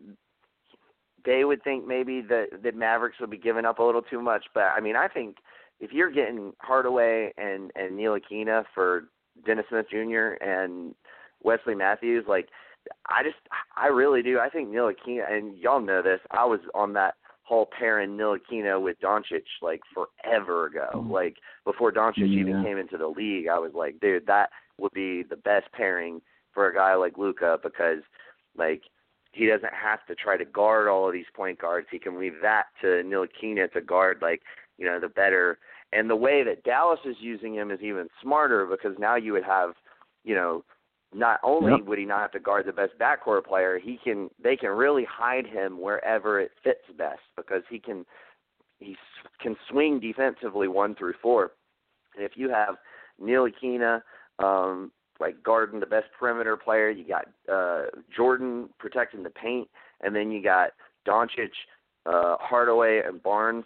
They would think maybe that the Mavericks would be giving up a little too much, but I mean, I think if you're getting Hardaway and and Ntilikina for Dennis Smith Jr. and Wesley Matthews, like I just I really do. I think Ntilikina, and y'all know this. I was on that whole pairing Ntilikina with Doncic like forever ago. Mm-hmm. Like before Doncic Yeah. even came into the league, I was like, dude, that would be the best pairing for a guy like Luka because like he doesn't have to try to guard all of these point guards. He can leave that to Ntilikina to guard like you know the better. And the way that Dallas is using him is even smarter because now you would have you know not only Yep. would he not have to guard the best backcourt player, he can they can really hide him wherever it fits best because he can he can swing defensively one through four. And if you have Ntilikina, um, like guarding the best perimeter player, you got uh Jordan protecting the paint, and then you got Doncic, uh Hardaway and Barnes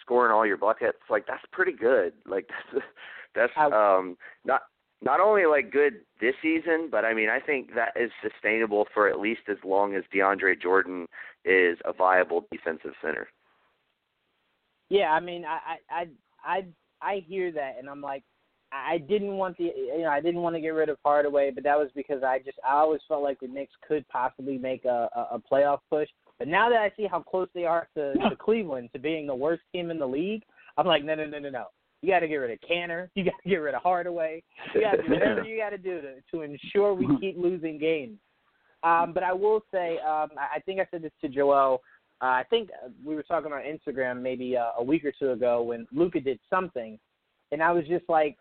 scoring all your buckets, like that's pretty good. Like that's that's um not not only like good this season, but I mean I think that is sustainable for at least as long as DeAndre Jordan is a viable defensive center. Yeah, I mean, I I I I, hear that, and I'm like, I I didn't want the you know I didn't want to get rid of Hardaway, but that was because I just I always felt like the Knicks could possibly make a a, a playoff push. But now that I see how close they are to, to Cleveland to being the worst team in the league, I'm like, no no no no no. You got to get rid of Kanter. You got to get rid of Hardaway. You got to do whatever you got to do to to ensure we keep losing games. Um, but I will say, um, I think I said this to Joel. Uh, I think we were talking on Instagram maybe uh, a week or two ago when Luka did something, and I was just like,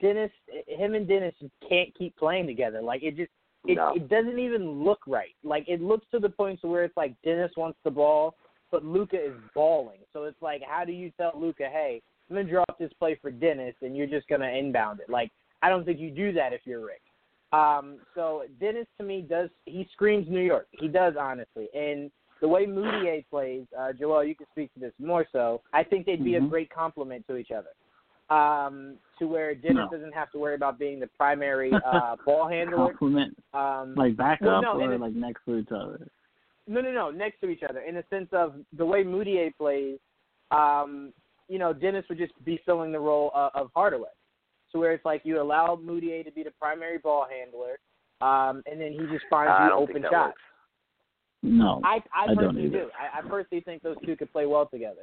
Dennis, him and Dennis can't keep playing together. Like it just, it, No. it doesn't even look right. Like it looks to the point to where it's like Dennis wants the ball, but Luka is balling. So it's like, how do you tell Luka, hey, I'm gonna drop this play for Dennis, and you're just gonna inbound it? Like I don't think you do that if you're Rick. Um, so Dennis to me does he screams New York. He does honestly, and the way Mudiay plays, uh, Joel, you can speak to this more so. I think they'd be a Mhm. great complement to each other. Um, to where Dennis No. doesn't have to worry about being the primary uh, ball handler. Compliment, Um, like backup Well, no, or like next to each other. no, no, no, next to each other in the sense of the way Mudiay plays. Um, you know, Dennis would just be filling the role of, of Hardaway. So where it's like you allow Mudiay to be the primary ball handler, um, and then he just finds I you open think that shots. works. No, I I I don't personally either. do. I, I personally think those two could play well together.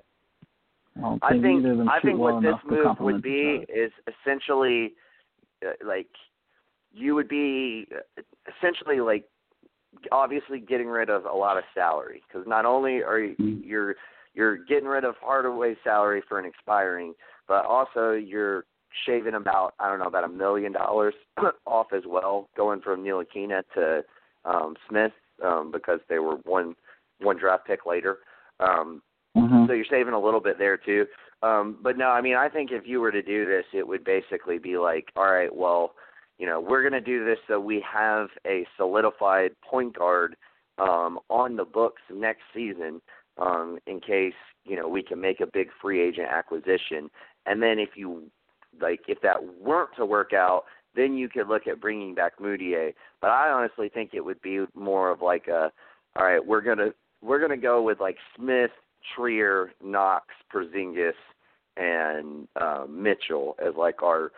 I don't I think either of them I think well what this move would be is essentially uh, like you would be uh, essentially like obviously getting rid of a lot of salary because not only are you Mhm. you're you're getting rid of Hardaway's salary for an expiring, but also you're shaving about I don't know about a million dollars off as well, going from Ntilikina to um, Smith um, because they were one one draft pick later. Um, Mm-hmm. so you're saving a little bit there too. Um, but no, I mean, I think if you were to do this, it would basically be like, all right, well, you know, we're going to do this so we have a solidified point guard um, on the books next season um, in case you know we can make a big free agent acquisition. And then if you like, if that weren't to work out, then you could look at bringing back Mudiay. But I honestly think it would be more of like a, all right, we're gonna we're gonna go with like Smith, Trier, Knox, Porzingis, and uh, Mitchell as like our,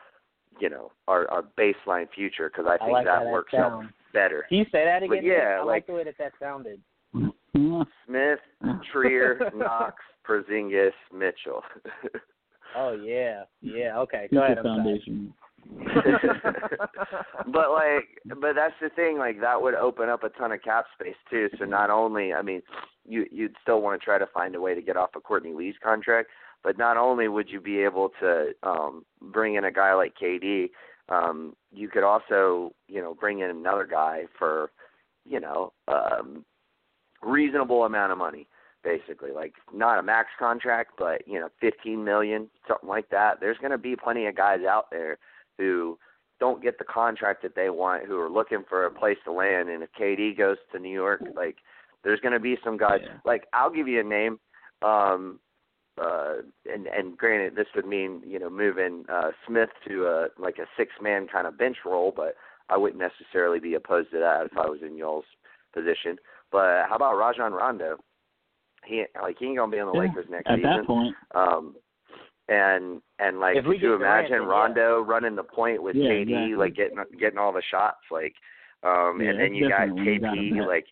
you know, our our baseline future because I think like that that works out better. Can you say that But again? yeah, I like- like the way that that sounded. Smith, Trier, Knox, Porzingis, Mitchell. Oh yeah, yeah. Okay, Future go ahead. Foundation. but like but that's the thing like that would open up a ton of cap space too so not only i mean you you'd still want to try to find a way to get off of courtney lee's contract but not only would you be able to um bring in a guy like kd um you could also you know bring in another guy for you know um reasonable amount of money basically like not a max contract but you know 15 million something like that there's going to be plenty of guys out there who don't get the contract that they want, who are looking for a place to land. And if KD goes to New York, like there's going to be some guys. Yeah. Like I'll give you a name. Um, uh, and and granted, this would mean you know moving uh, Smith to a like a six man kind of bench role, but I wouldn't necessarily be opposed to that if I was in y'all's position. But how about Rajon Rondo? He like he ain't gonna be on the Yeah, Lakers next At season. that point, Um, and and like If could you get Durant, imagine yeah. Rondo running the point with Yeah, KD, exactly. like getting getting all the shots, like, um, Yeah, and then you got different when you got him KP, like,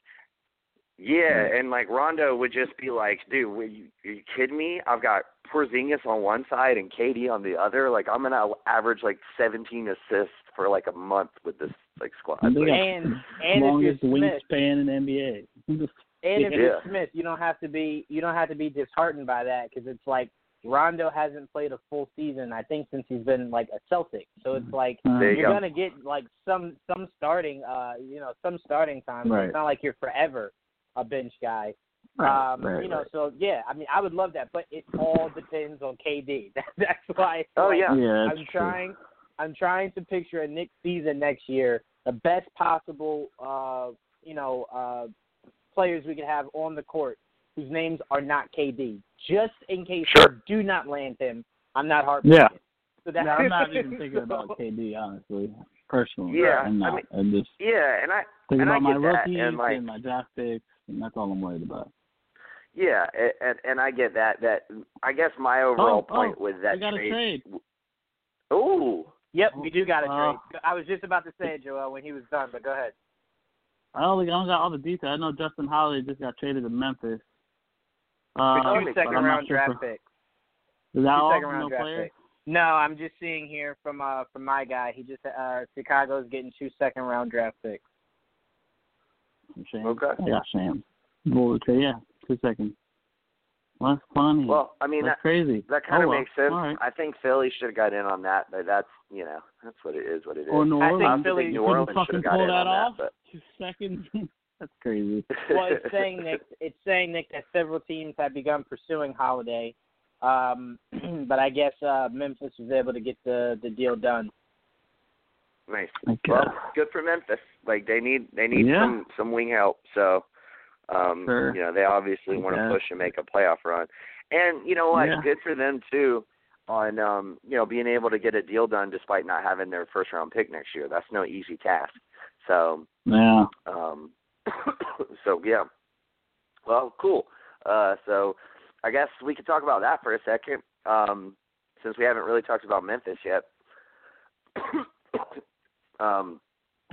yeah, Right. and like Rondo would just be like, dude, were you, are you kidding me? I've got Porzingis on one side and KD on the other. Like I'm gonna average like 17 assists for like a month with this like squad. And Like, And and if longest Smith, wingspan in NBA. and if Yeah. you're Smith, you don't have to be you don't have to be disheartened by that because it's like Rondo hasn't played a full season I think since he's been like a Celtic. So it's like There you you're go. gonna get like some some starting uh you know some starting time. Right. It's not like you're forever a bench guy. Right, um, right, you know, right. so yeah, I mean, I would love that, but it all depends on KD. That, that's why. Oh, like, yeah. Yeah, I'm true. trying. I'm trying to picture a Knicks season next year, the best possible, uh, you know, uh, players we could have on the court whose names are not KD, just in case Sure. we do not land him. I'm not heartbroken. Yeah. So that, No, I'm not even thinking so- about KD, honestly. Personally, Yeah, I'm I not. mean- I'm just yeah, and I thinking and I about my get rookies and, like- my draft picks, and that's all I'm worried about. yeah, and and I get that. That I guess my overall Oh, point oh, with that we got a trade. trade. Ooh, Yep, we do got a Uh, trade. I was just about to say it, Joel, when he was done, but go ahead. I don't, think- I don't got all the details. I know Justin Holiday just got traded to Memphis. Uh, For two but second I'm not round sure draft for- picks. Is that Two all? second round no draft player? picks. No, I'm just seeing here from uh from my guy. He just uh Chicago's getting two second round draft picks. Shame. Okay. I got shame. Bull yeah. Two seconds. Well, that's funny. well, I mean that's that crazy. that kind of oh, well. makes sense. All right. I think Philly should have got in on that, but that's you know that's what it is. What it is. Or New Orleans. I don't Philly- New Orleans should have got pull in that on off? that, Two seconds. that's crazy. Well, it's saying Nick, it's saying Nick that several teams have begun pursuing Holiday, um, but I guess uh Memphis was able to get the the deal done. nice. Okay. Well, good for Memphis. Like they need they need Yeah. some some wing help. So, um, Sure. you know they obviously want to Okay. push and make a playoff run. And you know what? Yeah. Good for them too. On um, you know being able to get a deal done despite not having their first round pick next year. That's no easy task. So yeah. Um, so yeah. Well, cool. Uh, so I guess we could talk about that for a second, um, since we haven't really talked about Memphis yet. um,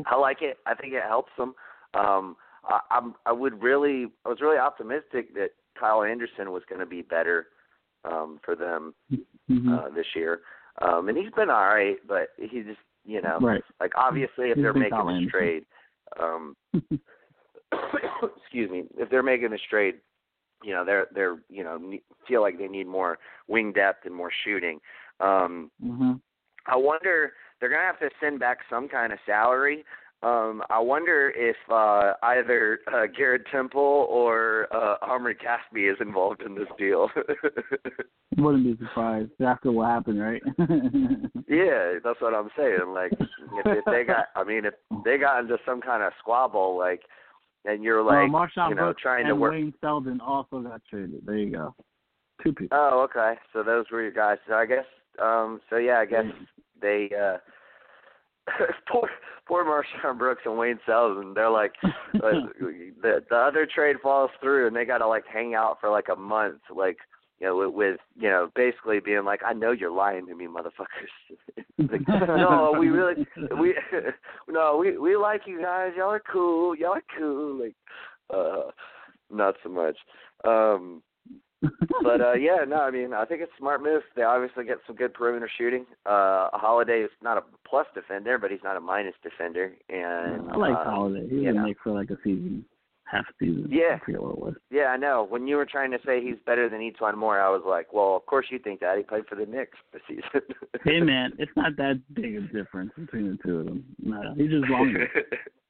I like it. I think it helps them. Um, I, I'm. I would really. I was really optimistic that Kyle Anderson was going to be better um, for them hmm uh, this year. Um, and he's been all right, but he just, you know, right. like obviously, if He's they're making this trade, um, excuse me, if they're making this trade, you know, they're they're you know feel like they need more wing depth and more shooting. Um, hmm I wonder they're gonna have to send back some kind of salary Um, I wonder if uh, either uh, Garrett Temple or uh, Omri Caspi is involved in this deal. Wouldn't be surprised after what happened, right? yeah, that's what I'm saying. Like, if, if they got, I mean, if they got into some kind of squabble, like, and you're like, well, MarShon you know, Brooks trying to work. Wayne Selden also got traded. There you go. Two people. Oh, okay. So those were your guys. So I guess, um, so yeah, I guess they. uh poor poor MarShon Brooks and Wayne Selden. They're like the the other trade falls through and they got to like hang out for like a month, like you know, with, with you know, basically being like, I know you're lying to me, motherfuckers. like, no, we really we no we we like you guys. Y'all are cool. Y'all are cool. Like, uh, not so much. Um but uh yeah, no, I mean I think it's a smart move. They obviously get some good perimeter shooting. Uh Holiday is not a plus defender, but he's not a minus defender. And I like uh, Holiday. He would make for like a season, half season. Yeah. I forget what it was. Yeah, I know. When you were trying to say he's better than E'Twaun Moore, I was like, Well, of course you think that. He played for the Knicks this season. Hey man, it's not that big a difference between the two of them. No, he's just longer.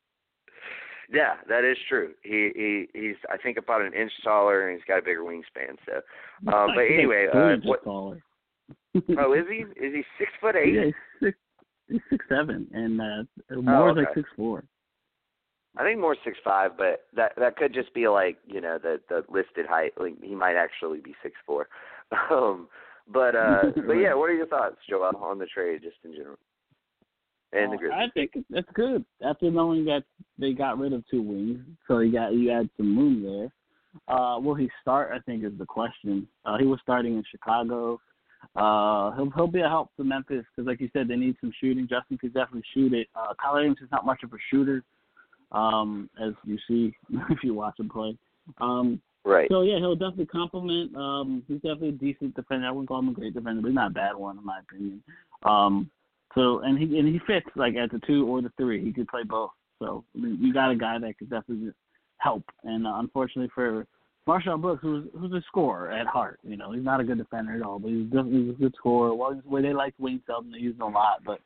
yeah, that is true. He he he's I think about an inch taller and he's got a bigger wingspan. So, uh, but anyway, uh, what? taller. Oh, is he? Is he six foot eight? Yeah, he's six. He's six seven, and uh, Moore's like Oh, okay. six four. I think more six five, but that that could just be like you know the the listed height. Like he might actually be six four. Um, but uh, but yeah, what are your thoughts, Joel, on the trade just in general? And the Uh, Grizzlies. I think that's good. After knowing that they got rid of two wings, so you got you add some room there. Uh, will he start? I think is the question. Uh, he was starting in Chicago. Uh, he'll he'll be a help to Memphis because, like you said, they need some shooting. Justin could definitely shoot it. Uh, Kyle Adams is not much of a shooter, um, as you see if you watch him play. Um, Right. so yeah, he'll definitely compliment. Um, he's definitely a decent defender. I wouldn't call him a great defender, but he's not a bad one in my opinion. Um, so and he and he fits like at the two or the three. He could play both. So I mean, you got a guy that could definitely help. And uh, unfortunately for MarShon Brooks, who's who's a scorer at heart, you know, he's not a good defender at all, but he's definitely a good scorer. Well, where they like Wayne Selden, they use him a lot, but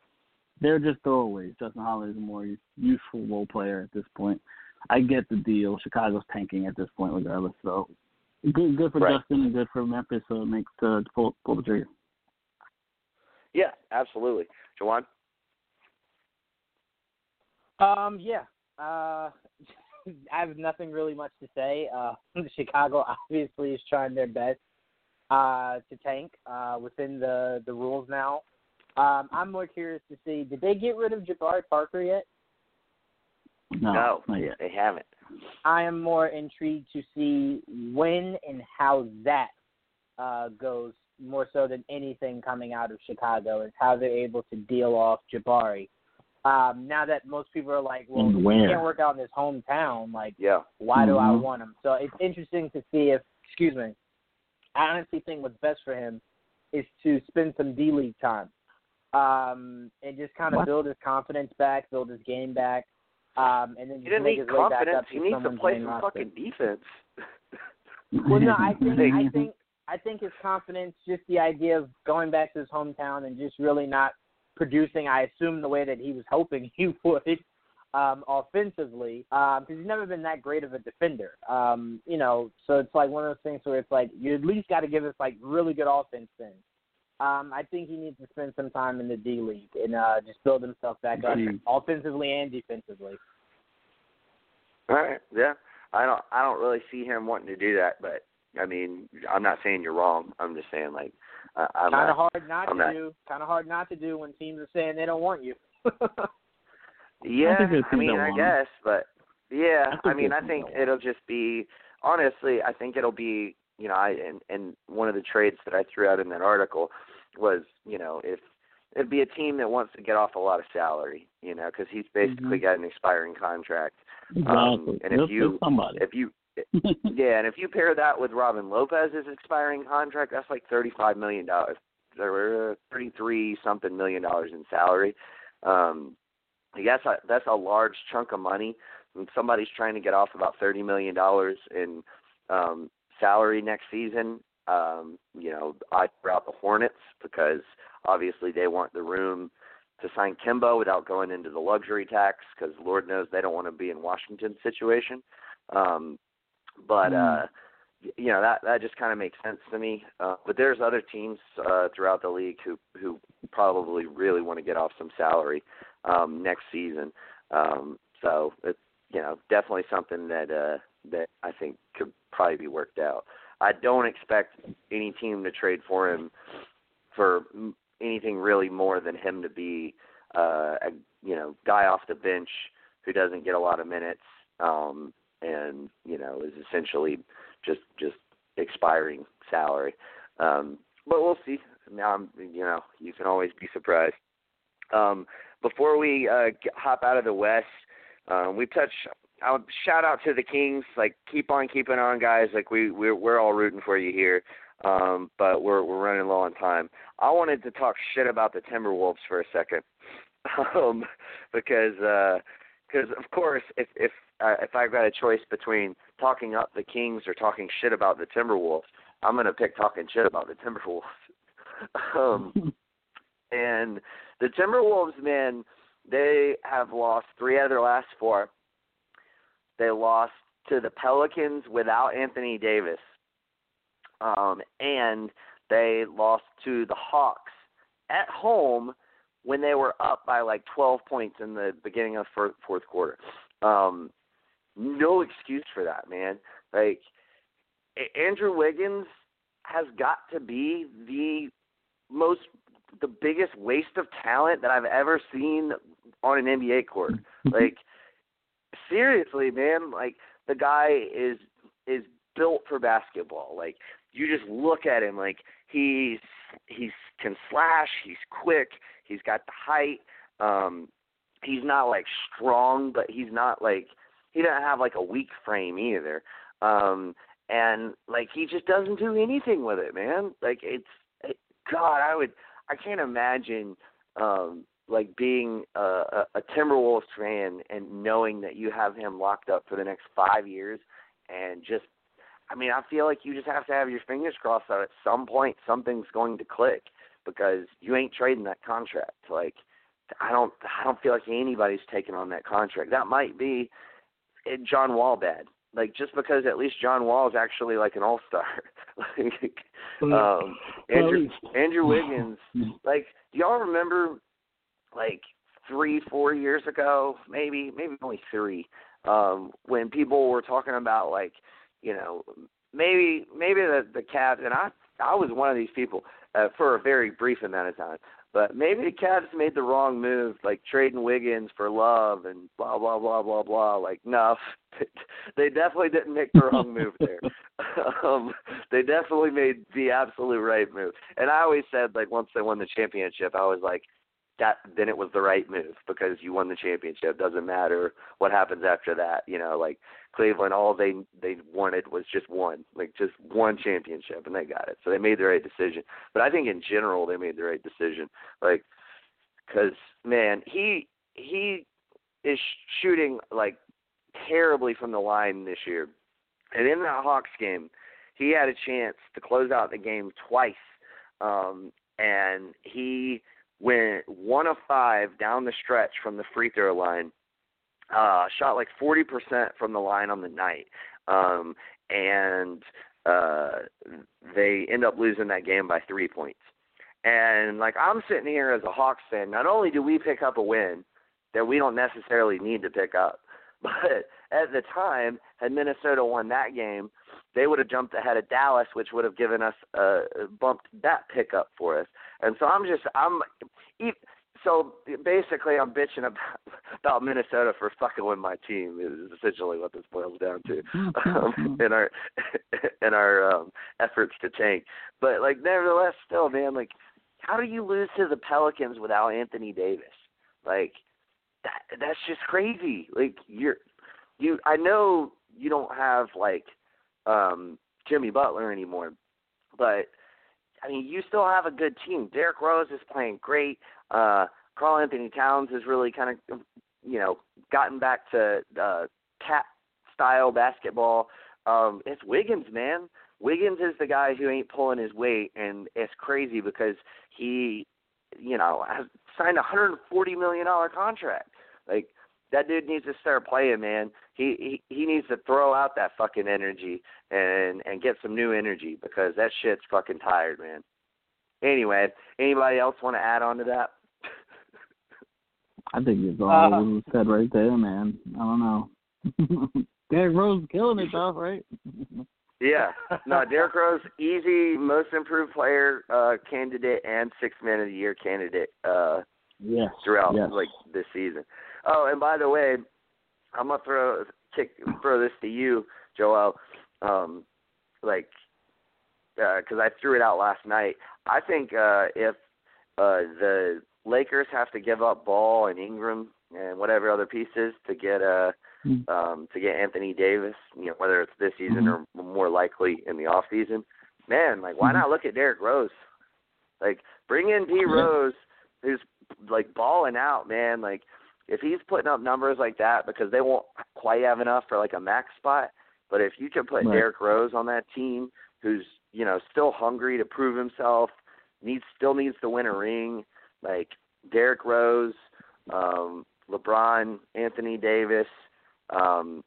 they're just throwaways. Justin Holiday's a more useful role player at this point. I get the deal. Chicago's tanking at this point, regardless. So good, good for Right. Justin and good for Memphis. So it makes uh, pull pull the trigger. Yeah, absolutely. Jawan. Um, yeah. Uh, I have nothing really much to say. Uh, Chicago obviously is trying their best uh, to tank uh, within the the rules now. Um, I'm more curious to see did they get rid of Jabari Parker yet? No, no, not yet. they haven't. I am more intrigued to see when and how that uh, goes more so than anything coming out of Chicago is how they're able to deal off Jabari. Um, now that most people are like, well, And he can't work out in his hometown, like, Yeah. why do I Mhm. want him? So it's interesting to see if, excuse me, I honestly think what's best for him is to spend some D League time um, and just kind of What? build his confidence back, build his game back, um, and then He just didn't make need his way back confidence. up He needs to play main some roster. fucking defense. Well, no, I think I think I think his confidence, just the idea of going back to his hometown and just really not producing. I assume the way that he was hoping he would. Um, offensively, because he's never been that great of a defender. Um, you know, so it's like one of those things where it's like you at least got to give us like really good offense then. Um, I think he needs to spend some time in the D League and uh, just build himself back up Mhm. offensively and defensively. All right. Yeah. I don't. I don't really see him wanting to do that, but I mean, I'm not saying you're wrong. I'm just saying like, I, I'm Kind not. of hard not I'm to not- do. Kind of hard not to do when teams are saying they don't want you. Yeah, think there's I mean, I want guess, but yeah, I I mean, I think it'll just be honestly, I think it'll be, you know, I and and one of the trades that I threw out in that article was, you know, if it'd be a team that wants to get off a lot of salary, you know, because he's basically Mhm. got an expiring contract. Exactly. Um, and if He'll- you- he'll somebody. If you yeah, and if you pair that with Robin Lopez's expiring contract, that's like thirty-five million dollars. There were thirty-three something million dollars in salary. Um, I, that's a large chunk of money. And somebody's trying to get off about thirty million dollars in um, salary next season. Um, you know, I throw out the Hornets because obviously they want the room to sign Kemba without going into the luxury tax because Lord knows they don't want to be in Washington's situation. Um, but uh, you know that that just kind of makes sense to me. Uh, but there's other teams uh, throughout the league who who probably really want to get off some salary um, next season. Um, so it's you know definitely something that uh, that I think could probably be worked out. I don't expect any team to trade for him for anything really more than him to be uh, a you know guy off the bench who doesn't get a lot of minutes um, and you know is essentially just just expiring salary. Um, but we'll see. Now, I'm, you know, you can always be surprised. Um, before we uh, hop out of the West, um, we touch. I'll shout out to the Kings. Like, keep on keeping on, guys. Like, we we're, we're all rooting for you here. Um, but we're we're running low on time. I wanted to talk shit about the Timberwolves for a second, um, because because uh, of course, if if uh, if I've got a choice between talking up the Kings or talking shit about the Timberwolves, I'm gonna pick talking shit about the Timberwolves. um, and the Timberwolves, man, they have lost three out of their last four. They lost to the Pelicans without Anthony Davis, um, and they lost to the Hawks at home when they were up by like 12 points in the beginning of fourth, fourth quarter. Um, no excuse for that, man. Like Andrew Wiggins has got to be the most the biggest waste of talent that I've ever seen on an NBA court. like seriously, man, like the guy is is built for basketball. Like you just look at him like he's he's can slash, he's quick, he's got the height. Um he's not like strong, but he's not like he doesn't have like a weak frame either. Um and like he just doesn't do anything with it, man. Like it's it, God, I would I can't imagine um like being a, a, a Timberwolves fan and knowing that you have him locked up for the next five years and just I mean, I feel like you just have to have your fingers crossed that at some point something's going to click because you ain't trading that contract. Like I don't I don't feel like anybody's taking on that contract. That might be John Wall bad. Like just because at least John Wall is actually like an all star. like um Andrew Andrew Wiggins like do y'all remember like three, four years ago, maybe, maybe only three, um, when people were talking about like, you know, maybe maybe the the Cavs and I I was one of these people uh, for a very brief amount of time. But maybe the Cavs made the wrong move, like trading Wiggins for Love and blah blah blah blah blah. Like no, they definitely didn't make the wrong move there. um, they definitely made the absolute right move. And I always said, like once they won the championship, I was like, that then it was the right move because you won the championship. Doesn't matter what happens after that. You know, like Cleveland, all they they wanted was just one, like just one championship, and they got it. So they made the right decision. But I think in general they made the right decision, like because man, he he is shooting like terribly from the line this year, and in that Hawks game, he had a chance to close out the game twice, um, and he went one of five down the stretch from the free throw line. Uh, shot like 40% from the line on the night. Um, and uh, they end up losing that game by three points. And like I'm sitting here as a Hawks fan, not only do we pick up a win that we don't necessarily need to pick up, but at the time, had Minnesota won that game, they would have jumped ahead of Dallas, which would have given us uh, bumped that pickup for us. And so I'm just I'm so basically I'm bitching about, about Minnesota for fucking with my team is essentially what this boils down to um, in our in our um, efforts to tank. But like nevertheless, still man, like how do you lose to the Pelicans without Anthony Davis? Like that that's just crazy. Like you're you I know you don't have like um Jimmy Butler anymore, but I mean you still have a good team. Derrick Rose is playing great. Uh Karl-Anthony Towns has really kind of you know gotten back to uh KAT style basketball. Um it's Wiggins, man. Wiggins is the guy who ain't pulling his weight and it's crazy because he you know, has signed a hundred forty million dollar contract. Like that dude needs to start playing, man. He, he he needs to throw out that fucking energy and and get some new energy because that shit's fucking tired, man. Anyway, anybody else want to add on to that? I think it's all Uh, said right there, man. I don't know. Derrick Rose killing it though, right? Yeah. No, Derrick Rose, easy most improved player uh candidate and six man of the year candidate uh yes. throughout yes. like this season. Oh, and by the way, I'm gonna throw kick throw this to you, Joel. Um, like, because I threw it out last night. I think uh, if uh, the Lakers have to give up Ball and Ingram and whatever other pieces to get uh Mm. um to get Anthony Davis, you know, whether it's this season or more likely in the off season, man, like why Mhm. not look at Derrick Rose? Like bring in D. Rose who's like balling out, man. Like if he's putting up numbers like that because they won't quite have enough for like a max spot, but if you can put Right. Derrick Rose on that team who's, you know, still hungry to prove himself, needs still needs to win a ring, like Derrick Rose, um, LeBron, Anthony Davis, um,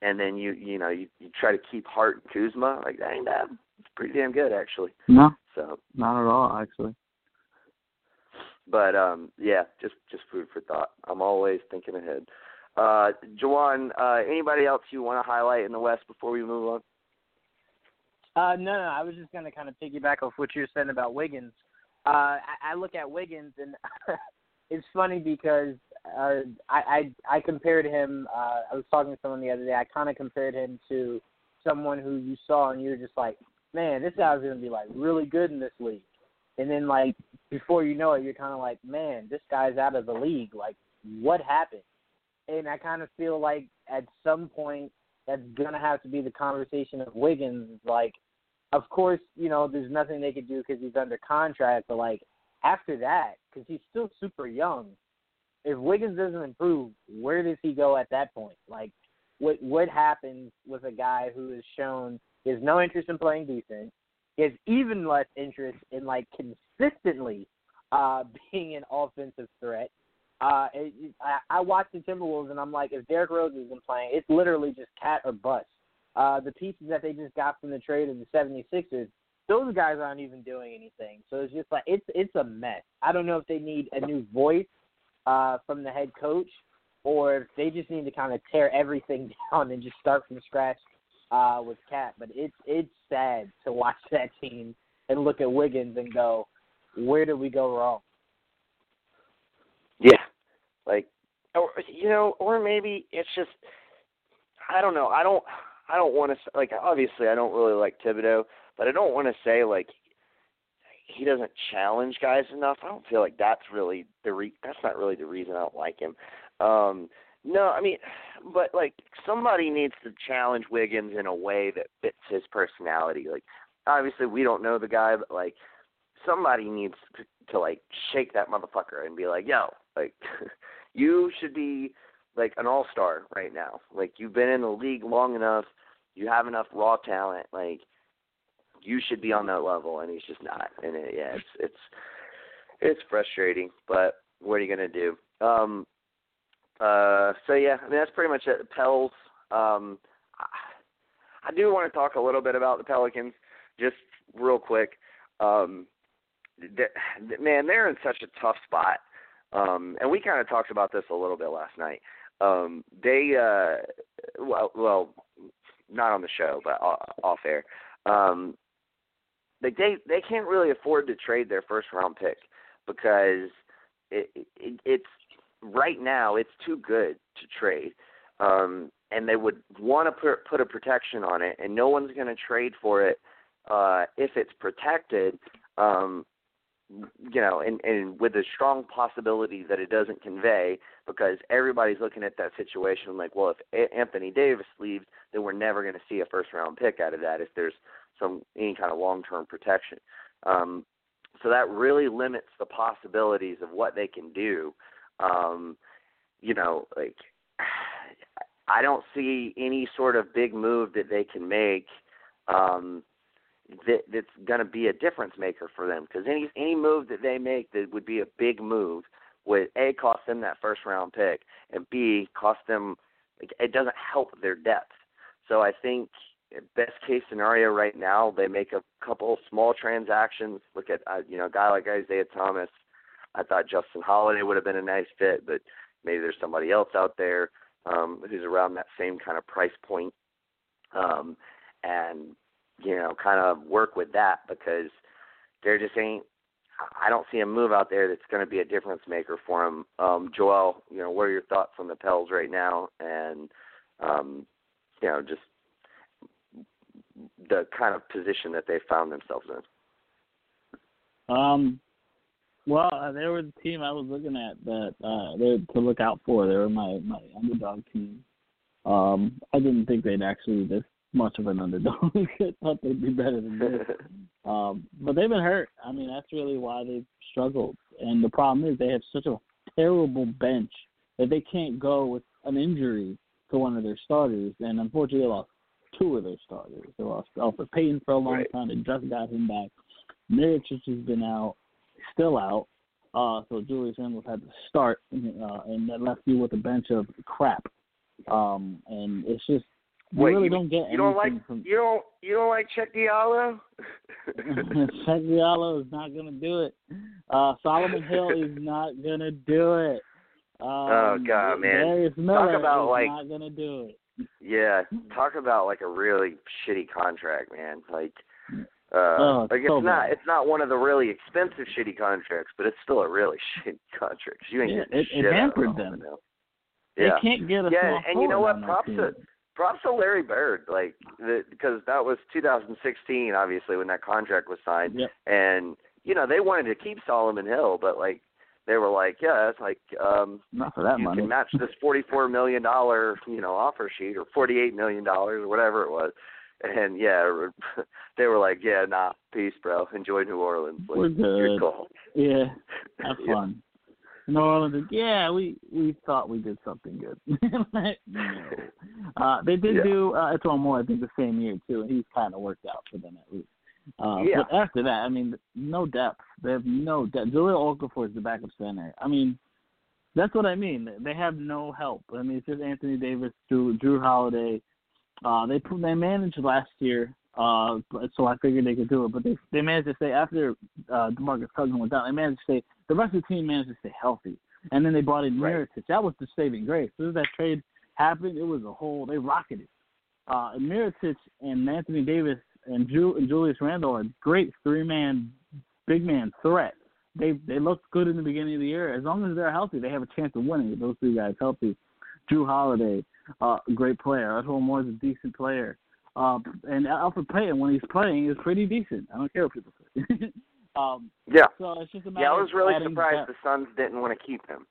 and then you you know, you, you try to keep Hart and Kuzma, like that ain't bad. It's pretty damn good actually. No, So not at all, actually. But um, yeah, just just food for thought. I'm always thinking ahead. Uh, Jawan, uh, anybody else you want to highlight in the West before we move on? Uh, no, no, I was just going to kind of piggyback off what you were saying about Wiggins. Uh, I, I look at Wiggins, and it's funny because uh, I, I I compared him. Uh, I was talking to someone the other day. I kind of compared him to someone who you saw, and you were just like, "Man, this guy's to be like really good in this league." And then, like before you know it, you're kind of like, "Man, this guy's out of the league. Like, what happened?" And I kind of feel like at some point that's gonna have to be the conversation of Wiggins. Like, of course, you know, there's nothing they could do because he's under contract. But like after that, because he's still super young, if Wiggins doesn't improve, where does he go at that point? Like, what what happens with a guy who has shown he has no interest in playing defense, he has even less interest in like consistently uh being an offensive threat. Uh, it, I, I watch the Timberwolves and I'm like, if Derrick Rose isn't playing, it's literally just KAT or bust. Uh, the pieces that they just got from the trade of the 76ers, those guys aren't even doing anything. So it's just like it's it's a mess. I don't know if they need a new voice uh, from the head coach, or if they just need to kind of tear everything down and just start from scratch uh, with KAT. But it's it's sad to watch that team and look at Wiggins and go, where did we go wrong? Yeah, like, or you know, or maybe it's just, I don't know. I don't, I don't want to like. Obviously, I don't really like Thibodeau, but I don't want to say like he doesn't challenge guys enough. I don't feel like that's really the re- that's not really the reason I don't like him. Um no, I mean, but like somebody needs to challenge Wiggins in a way that fits his personality. Like obviously we don't know the guy, but like somebody needs to, to like shake that motherfucker and be like, "Yo, like you should be like an all-star right now. Like you've been in the league long enough, you have enough raw talent, like you should be on that level and he's just not. And it, yeah, it's it's it's frustrating, but what are you going to do? Um uh so yeah, I mean that's pretty much it. Pels um I, I do want to talk a little bit about the Pelicans just real quick. Um th- th- man, they're in such a tough spot. Um and we kind of talked about this a little bit last night. Um they uh well well not on the show, but off air. Um like they they can't really afford to trade their first round pick because it, it it's right now it's too good to trade um and they would want to put put a protection on it and no one's going to trade for it uh if it's protected um you know and and with a strong possibility that it doesn't convey because everybody's looking at that situation like well if Anthony Davis leaves then we're never going to see a first round pick out of that if there's some any kind of long term protection. Um, so that really limits the possibilities of what they can do. Um, you know, like I don't see any sort of big move that they can make um, that that's going to be a difference maker for them because any any move that they make that would be a big move would a cost them that first round pick and b cost them it doesn't help their depth. So I think best case scenario right now they make a couple small transactions. Look at uh, you know a guy like Isaiah Thomas. I thought Justin Holiday would have been a nice fit, but maybe there's somebody else out there um, who's around that same kind of price point. Um, and you know, kind of work with that because there just ain't. I don't see a move out there that's going to be a difference maker for him. Um, Joel, you know, what are your thoughts on the Pels right now, and um, you know, just the kind of position that they found themselves in? Um, well, uh, they were the team I was looking at that uh, they to look out for. They were my my underdog team. Um, I didn't think they'd actually this much of an underdog. I thought they'd be better than this. um, but they've been hurt. I mean, that's really why they've struggled. And the problem is they have such a terrible bench that they can't go with an injury to one of their starters. And unfortunately, they lost two of their starters. They lost Elfrid Payton for a long right. time. They just got him back. Mirotic has been out, still out. Uh, so Julius Randle had to start, uh, and that left you with a bench of crap. Um, and it's just you Wait, really you, don't get you don't like from you don't you don't like Cheick Diallo? Cheick Diallo is not going to do it. Uh, Solomon Hill is not going to do it. Um, oh God, man! Darius Miller Talk about is like not to do it. yeah, talk about like a really shitty contract, man. Like, uh, Oh, like so it's not bad. it's not one of the really expensive shitty contracts, but it's still a really shitty contract. You ain't Yeah, getting it- it shit of hampered them. Hill. They can't get a yeah, and you know what? Props to props to Larry Bird, like the, because that was 2016, obviously when that contract was signed, Yep. and you know they wanted to keep Solomon Hill, but like they were like, yeah, it's like um Not for that you money. can match this 44 million dollar you know offer sheet or 48 million dollars or whatever it was, and yeah, they were like, yeah, nah, peace, bro, enjoy New Orleans, like, We're Good call. Yeah, have fun. New Orleans, yeah, we we thought we did something good. no, uh, they did Yeah. do uh, E'Twaun Moore, I think, the same year too, and he's kind of worked out for them at least. Uh, Yeah. But after that, I mean, no depth. They have no depth. Jahlil Okafor is the backup center. I mean, that's what I mean. They have no help. I mean, it's just Anthony Davis, Jrue, Jrue Holiday. Uh, they they managed last year, uh, so I figured they could do it. But they they managed to stay after uh, DeMarcus Cousins went down. They managed to stay. The rest of the team managed to stay healthy, and then they brought in Right. Mirotic. That was the saving grace. As soon as that trade happened, it was a whole. They rocketed. Uh, and Mirotic and Anthony Davis and, Ju- and Julius Randle are great three man, big man threat. They they looked good in the beginning of the year. As long as they're healthy, they have a chance of winning. With those three guys healthy, Jrue Holiday, uh, great player. Otto Moore's a decent player. Uh, and Elfrid Payton, when he's playing, is pretty decent. I don't care what people say. um, Yeah, so it's just a matter yeah, I was really surprised the Suns didn't want to keep him.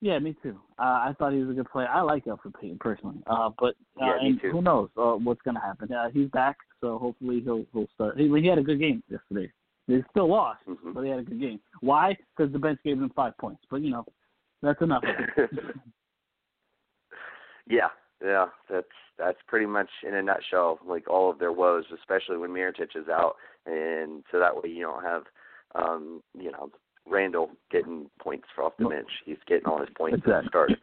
Yeah, me too. Uh, I thought he was a good player. I like Elfrid Payton personally, uh, but uh, Yeah, and who knows uh, what's going to happen? Uh, he's back, so hopefully he'll he'll start. He, he had a good game yesterday. They still lost, Mhm. but he had a good game. Why? Because the bench gave him five points. But you know, that's enough. Yeah, yeah, that's that's pretty much in a nutshell like all of their woes, especially when Mirotic is out, and so that way you don't have, um, you know, Randle getting points for off the bench. He's getting all his points at the start.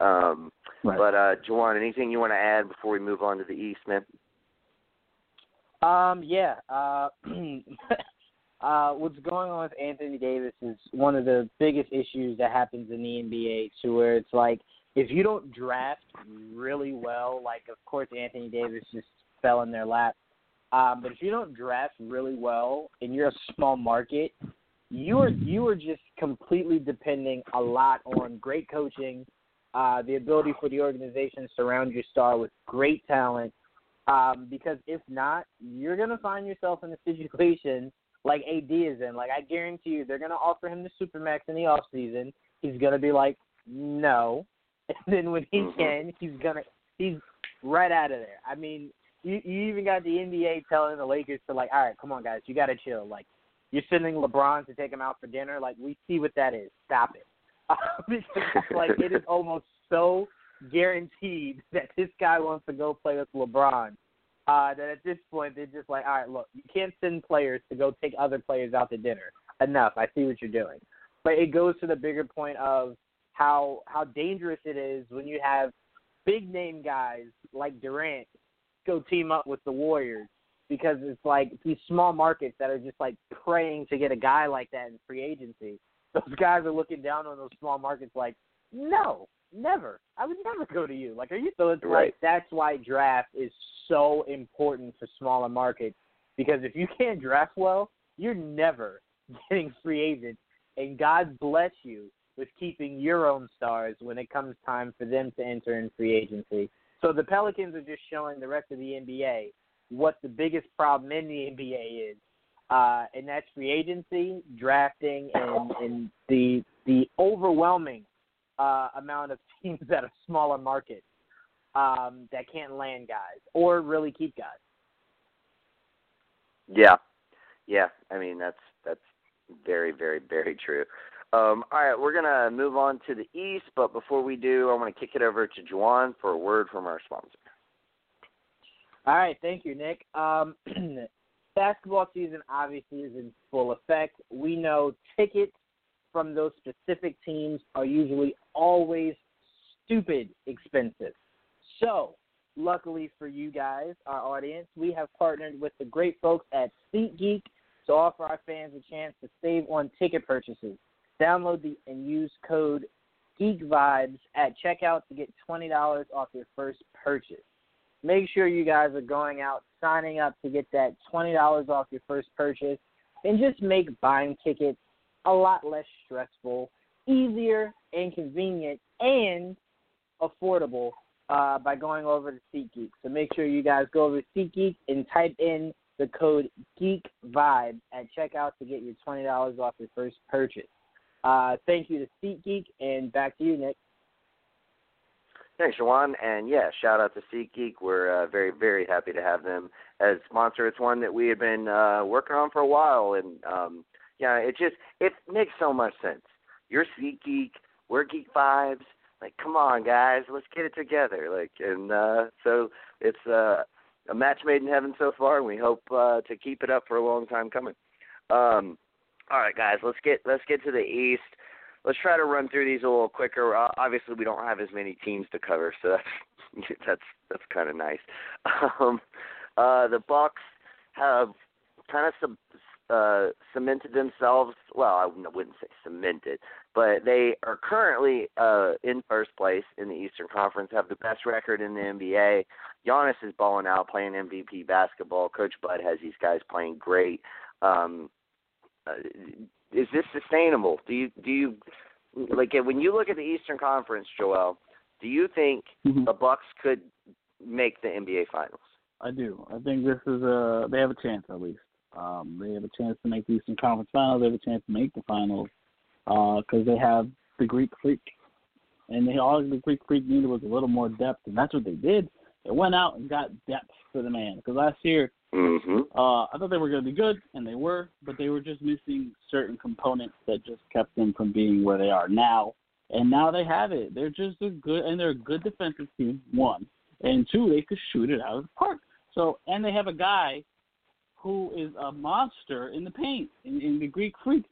Um, right. but uh, Jawan, anything you want to add before we move on to the East, man? Um, yeah. Uh, uh, what's going on with Anthony Davis is one of the biggest issues that happens in the NBA. To where it's like if you don't draft really well, like of course Anthony Davis just fell in their lap. Um, but if you don't draft really well and you're a small market, you are you are just completely depending a lot on great coaching, uh, the ability for the organization to surround your star with great talent. Um, because if not, you're gonna find yourself in a situation like AD is in. Like I guarantee you, they're gonna offer him the supermax in the off season. He's gonna be like, no, and then when he Mhm. can, he's gonna he's right out of there. I mean, you you even got the NBA telling the Lakers to like, all right, come on guys, you gotta chill. Like you're sending LeBron to take him out for dinner. Like we see what that is. Stop it. because like it is almost so guaranteed that this guy wants to go play with LeBron Uh, that at this point they're just like, all right, look, you can't send players to go take other players out to dinner. Enough. I see what you're doing. But it goes to the bigger point of how how dangerous it is when you have big name guys like Durant go team up with the Warriors because it's like these small markets that are just like praying to get a guy like that in free agency. Those guys are looking down on those small markets like, no, never. I would never go to you. Like, are you? So it's right. like that's why draft is so important for smaller markets because if you can't draft well, you're never getting free agents. And God bless you with keeping your own stars when it comes time for them to enter in free agency. So the Pelicans are just showing the rest of the NBA what the biggest problem in the NBA is, uh, and that's free agency, drafting, and, and the the overwhelming uh, amount of teams that are smaller markets um, that can't land guys or really keep guys. Yeah, yeah. I mean that's that's very very very true. Um, all right, we're gonna move on to the East, but before we do, I want to kick it over to Juwan for a word from our sponsor. All right, thank you, Nick. Um, basketball season obviously is in full effect. We know tickets from those specific teams are usually always stupid expensive. So, luckily for you guys, our audience, we have partnered with the great folks at SeatGeek to offer our fans a chance to save on ticket purchases. Download the and use code Geek Vibes at checkout to get twenty dollars off your first purchase. Make sure you guys are going out, signing up to get that twenty dollars off your first purchase, and just make buying tickets a lot less stressful, easier and convenient, and affordable uh, by going over to SeatGeek. So make sure you guys go over to SeatGeek and type in the code Geek Vibe at checkout to get your twenty dollars off your first purchase. Uh, thank you to SeatGeek, and back to you, Nick. Thanks, Juwan. And yeah, shout out to SeatGeek. We're uh, very, very happy to have them as sponsor. It's one that we have been uh, working on for a while, and um, yeah, it just it makes so much sense. You're SeatGeek, we're Geek Vibes. Like, come on, guys, let's get it together. Like, and uh, so it's uh, a match made in heaven so far, and we hope uh, to keep it up for a long time coming. Um, all right, guys, let's get let's get to the East. Let's try to run through these a little quicker. Uh, obviously, we don't have as many teams to cover, so that's that's that's kind of nice. Um, uh, the Bucks have kind of sub, uh, cemented themselves. Well, I wouldn't say cemented, but they are currently uh, in first place in the Eastern Conference. Have the best record in the NBA. Giannis is balling out, playing MVP basketball. Coach Bud has these guys playing great. Um, uh, is this sustainable? Do you do you like when you look at the Eastern Conference, Joel? Do you think Mhm. the Bucks could make the NBA Finals? I do. I think this is a they have a chance at least. Um, they have a chance to make the Eastern Conference Finals. They have a chance to make the finals because they have the Greek Freak, and they all the Greek Freak needed was a little more depth, and that's what they did. They went out and got depth for the man because last year Mm-hmm. uh, I thought they were going to be good, and they were, but they were just missing certain components that just kept them from being where they are now. And now they have it. They're just a good, and they're a good defensive team. One and two, they could shoot it out of the park. So, and they have a guy who is a monster in the paint, in, in the Greek Freak.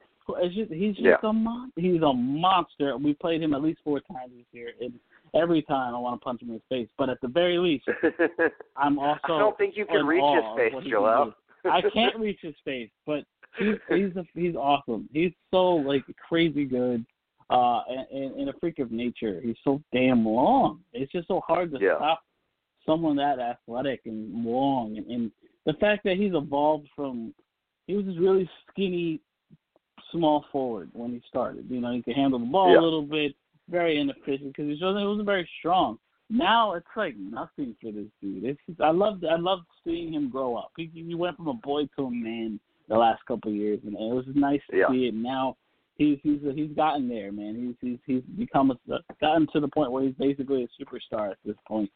Just, he's just Yeah. a mon- He's a monster. We played him at least four times this year, and every time I want to punch him in his face. But at the very least, I'm also. I don't think you can reach his face, Joel. I can't reach his face, but he's he's a, he's awesome. He's so like crazy good, uh, and, and, and a freak of nature. He's so damn long. It's just so hard to Yeah. stop someone that athletic and long, and, and the fact that he's evolved from he was this really skinny, small forward when he started. You know, he could handle the ball Yeah. a little bit, very inefficient because he wasn't, he wasn't very strong. Now it's like nothing for this dude. It's I loved I loved seeing him grow up. He, he went from a boy to a man the last couple of years, and it was nice to Yeah. see it. Now he's he's he's gotten there, man. He's he's he's become a gotten to the point where he's basically a superstar at this point.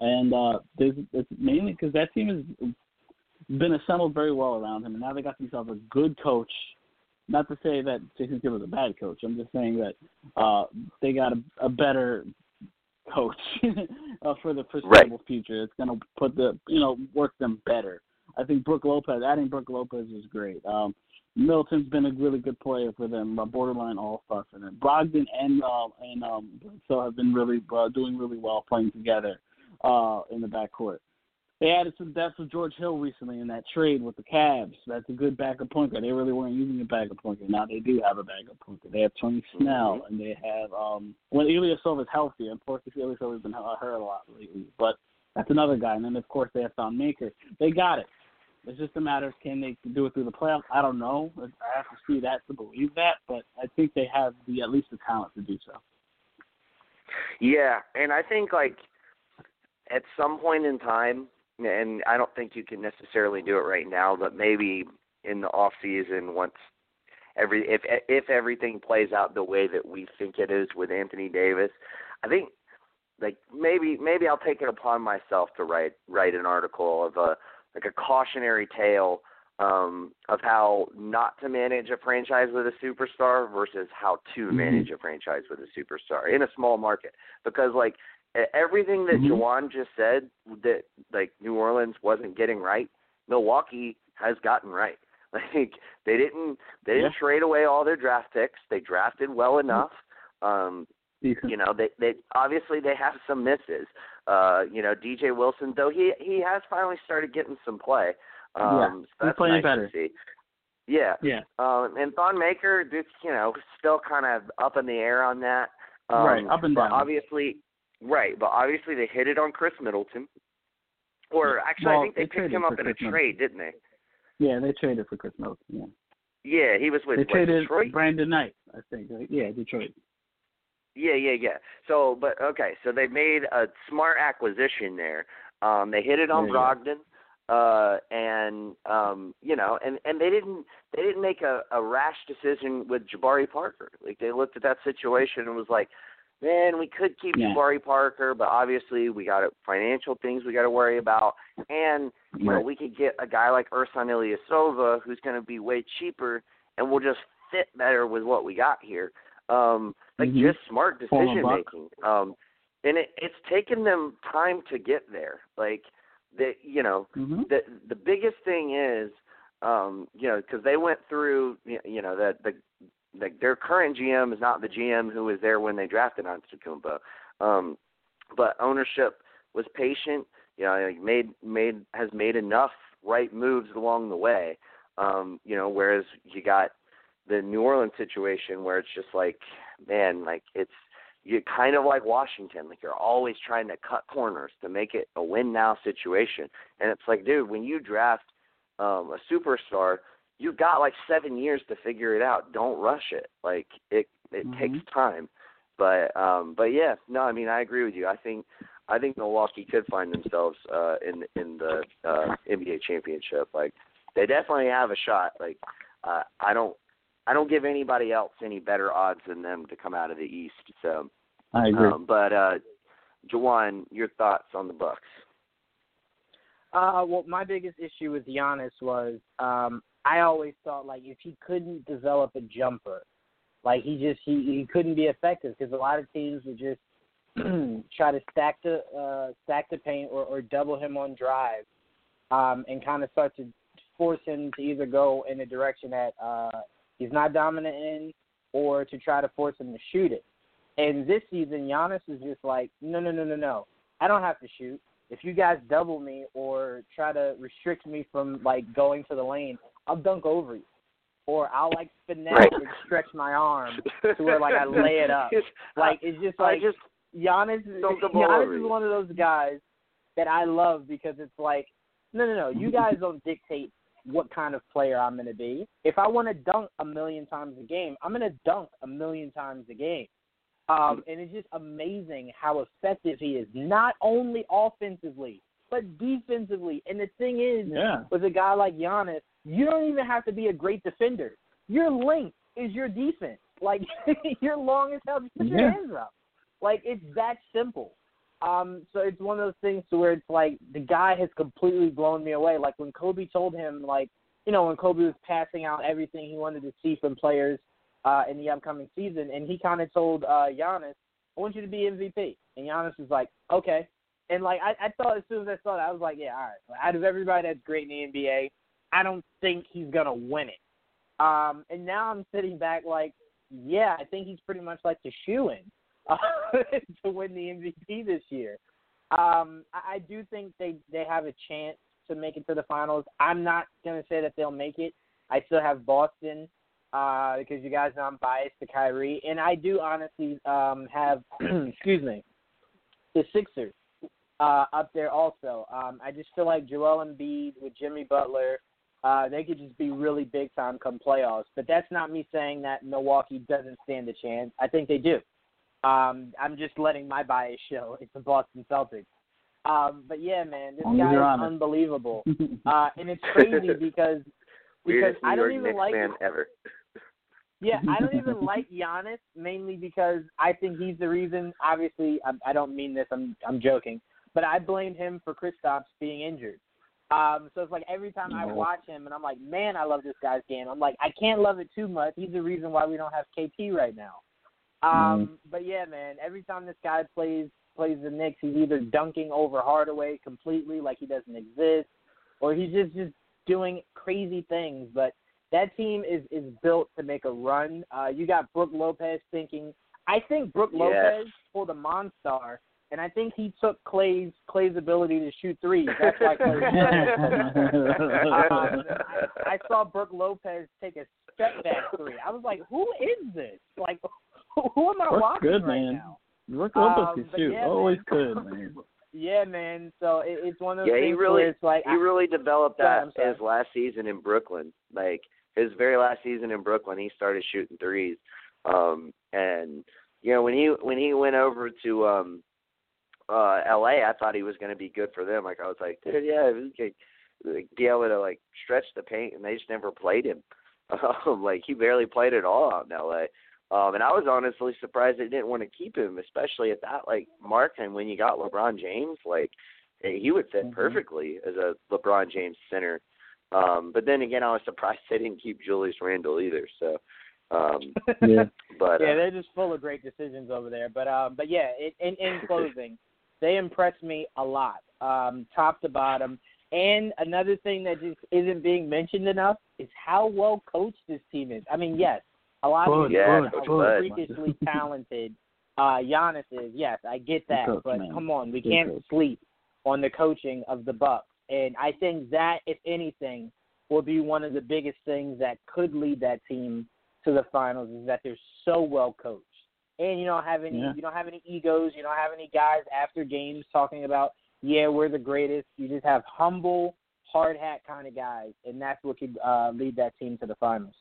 And uh, there's it's mainly because that team has been assembled very well around him, and now they got themselves a good coach. Not to say that Jason Kidd was a bad coach. I'm just saying that uh, they got a, a better coach uh, for the foreseeable right. future. It's going to put the you know work them better. I think Brook Lopez, adding Brook Lopez is great. Um, Middleton's been a really good player for them, a borderline all star for them. Brogdon and uh, and um, so have been really uh, doing really well playing together uh, in the backcourt. They added some depth with George Hill recently in that trade with the Cavs. That's a good backup point guard. They really weren't using a backup point guard. Now they do have a backup point guard. They have Tony Snell, mm-hmm. and they have um when Ilyasova is healthy. Unfortunately, Ilyasova's been hurt a lot lately, but that's another guy. And then of course they have Thon Maker. They got it. It's just a matter of can they do it through the playoffs. I don't know. I have to see that to believe that, but I think they have the at least the talent to do so. Yeah, and I think like at some point in time, and I don't think you can necessarily do it right now, but maybe in the off season once every if if everything plays out the way that we think it is with Anthony Davis, I think like maybe maybe I'll take it upon myself to write write an article of a like a cautionary tale um, of how not to manage a franchise with a superstar versus how to mm-hmm. manage a franchise with a superstar in a small market. Because like everything that mm-hmm. Jawan just said that like New Orleans wasn't getting right, Milwaukee has gotten right. Like they didn't they didn't yeah. trade away all their draft picks. They drafted well mm-hmm. enough. Um, you know, they they obviously they have some misses. Uh, you know, DJ Wilson though he he has finally started getting some play. Um yeah, so that's playing nice better. to see. Yeah. Yeah. Um and Thon Maker, just you know, still kind of up in the air on that. Um, right, up and down. Obviously right, but obviously they hit it on Khris Middleton. Or actually well, I think they, they picked him up in Khris a trade, didn't they? Yeah, they traded for Khris Middleton, yeah. Yeah, he was with they what, traded Detroit. Brandon Knight, I think. Right? Yeah, Detroit. Yeah, yeah, yeah. So, but okay, so they made a smart acquisition there. Um, they hit it on yeah, Brogdon, uh, and um, you know, and and they didn't they didn't make a, a rash decision with Jabari Parker. Like they looked at that situation and was like, man, we could keep yeah. Jabari Parker, but obviously we got financial things we got to worry about, and you know, we could get a guy like Ersan Ilyasova who's going to be way cheaper, and we'll just fit better with what we got here. Um, like mm-hmm. just smart decision making. Um, and it, it's taken them time to get there. Like the you know mm-hmm. the the biggest thing is um, you know because they went through you know that the like their current GM is not the GM who was there when they drafted Antetokounmpo. Um, but ownership was patient. You know, made made has made enough right moves along the way. Um, you know, whereas you got the New Orleans situation where it's just like, man, like it's you kind of like Washington, like you're always trying to cut corners to make it a win now situation. And it's like, dude, when you draft um a superstar, you got like seven years to figure it out. Don't rush it. Like it it mm-hmm. takes time. But um but yeah, no, I mean I agree with you. I think I think Milwaukee could find themselves uh in in the uh NBA championship. Like they definitely have a shot. Like uh I don't I don't give anybody else any better odds than them to come out of the East. So, I agree. Um, but uh, Jawan, your thoughts on the Bucks? Uh, well, my biggest issue with Giannis was um, I always thought like if he couldn't develop a jumper, like he just he he couldn't be effective because a lot of teams would just try to stack the uh, stack the paint or, or double him on drive, um, and kind of start to force him to either go in a direction that uh, he's not dominant in, or to try to force him to shoot it. And this season, Giannis is just like, no, no, no, no, no. I don't have to shoot. If you guys double me or try to restrict me from like going to the lane, I'll dunk over you, or I'll like finesse right. and stretch my arm to where like I lay it up. Like it's just like I just Giannis. Giannis is one of those guys that I love because it's like, no, no, no. You guys don't dictate what kind of player I'm going to be. If I want to dunk a million times a game, I'm going to dunk a million times a game. Um, and it's just amazing how effective he is, not only offensively, but defensively. And the thing is, yeah. with a guy like Giannis, you don't even have to be a great defender. Your length is your defense. Like, you're long as hell. Just put your hands up. Like, it's that simple. Um, so it's one of those things to where it's like the guy has completely blown me away. Like when Kobe told him, like you know, when Kobe was passing out everything he wanted to see from players uh, in the upcoming season, and he kind of told uh, Giannis, "I want you to be MVP." And Giannis was like, okay. And like I, I thought as soon as I saw that, I was like, yeah, all right. Out of everybody that's great in the NBA, I don't think he's gonna win it. Um, and now I'm sitting back like, yeah, I think he's pretty much like the shoe in uh, to win the MVP this year. Um, I, I do think they they have a chance to make it to the finals. I'm not gonna say that they'll make it. I still have Boston uh, because you guys know I'm biased to Kyrie, and I do honestly um, have excuse me the Sixers uh, up there also. Um, I just feel like Joel Embiid with Jimmy Butler, uh, they could just be really big time come playoffs. But that's not me saying that Milwaukee doesn't stand a chance. I think they do. Um, I'm just letting my bias show. It's the Boston Celtics. Um, but yeah, man, this guy is honest. unbelievable, uh, and it's crazy because because Weirdest I don't even Knicks like fan ever. yeah, I don't even like Giannis mainly because I think he's the reason. Obviously, I, I don't mean this. I'm I'm joking, but I blame him for Kristaps being injured. Um, so it's like every time I watch him, and I'm like, man, I love this guy's game. I'm like, I can't love it too much. He's the reason why we don't have KP right now. Um, But yeah, man, every time this guy plays plays the Knicks, he's either dunking over Hardaway completely, like he doesn't exist, or he's just just doing crazy things. But that team is is built to make a run. Uh, you got Brook Lopez thinking. I think Brook Yes. Lopez pulled a Monstar, and I think he took Klay's Klay's ability to shoot threes. That's why Clay. Um, I, I saw Brook Lopez take a step back three. I was like, "Who is this? Like, who, who am I Brook's watching good, right man. now?" Brook Lopez Um, can shoot. yeah, Always man. good, man. Yeah, man. So it, it's one of those Yeah, he things really where it's like, he really developed that I'm his last season in Brooklyn. Like his very last season in Brooklyn, he started shooting threes. Um and you know, when he when he went over to um uh LA, I thought he was going to be good for them. Like I was like, dude, yeah, he could like, be able to like stretch the paint and they just never played him. Um like he barely played at all out in LA. Um and I was honestly surprised they didn't want to keep him, especially at that like mark and when you got LeBron James, like eh, he would fit Mhm. perfectly as a LeBron James center. Um, but then again, I was surprised they didn't keep Julius Randle either. So, um, Yeah. but yeah, uh, they're just full of great decisions over there. But um, but yeah, it, in in closing, they impressed me a lot, um, top to bottom. And another thing that just isn't being mentioned enough is how well coached this team is. I mean, yes, a lot of you Yeah, know Coach how Bud. freakishly talented uh, Giannis is. Yes, I get that, coach, but man. come on, we Good can't coach. sleep on the coaching of the Bucks. And I think that, if anything, will be one of the biggest things that could lead that team to the finals is that they're so well coached. And you don't have any Yeah. you don't have any egos, you don't have any guys after games talking about, yeah, we're the greatest. You just have humble, hard hat kind of guys, and that's what could uh, lead that team to the finals.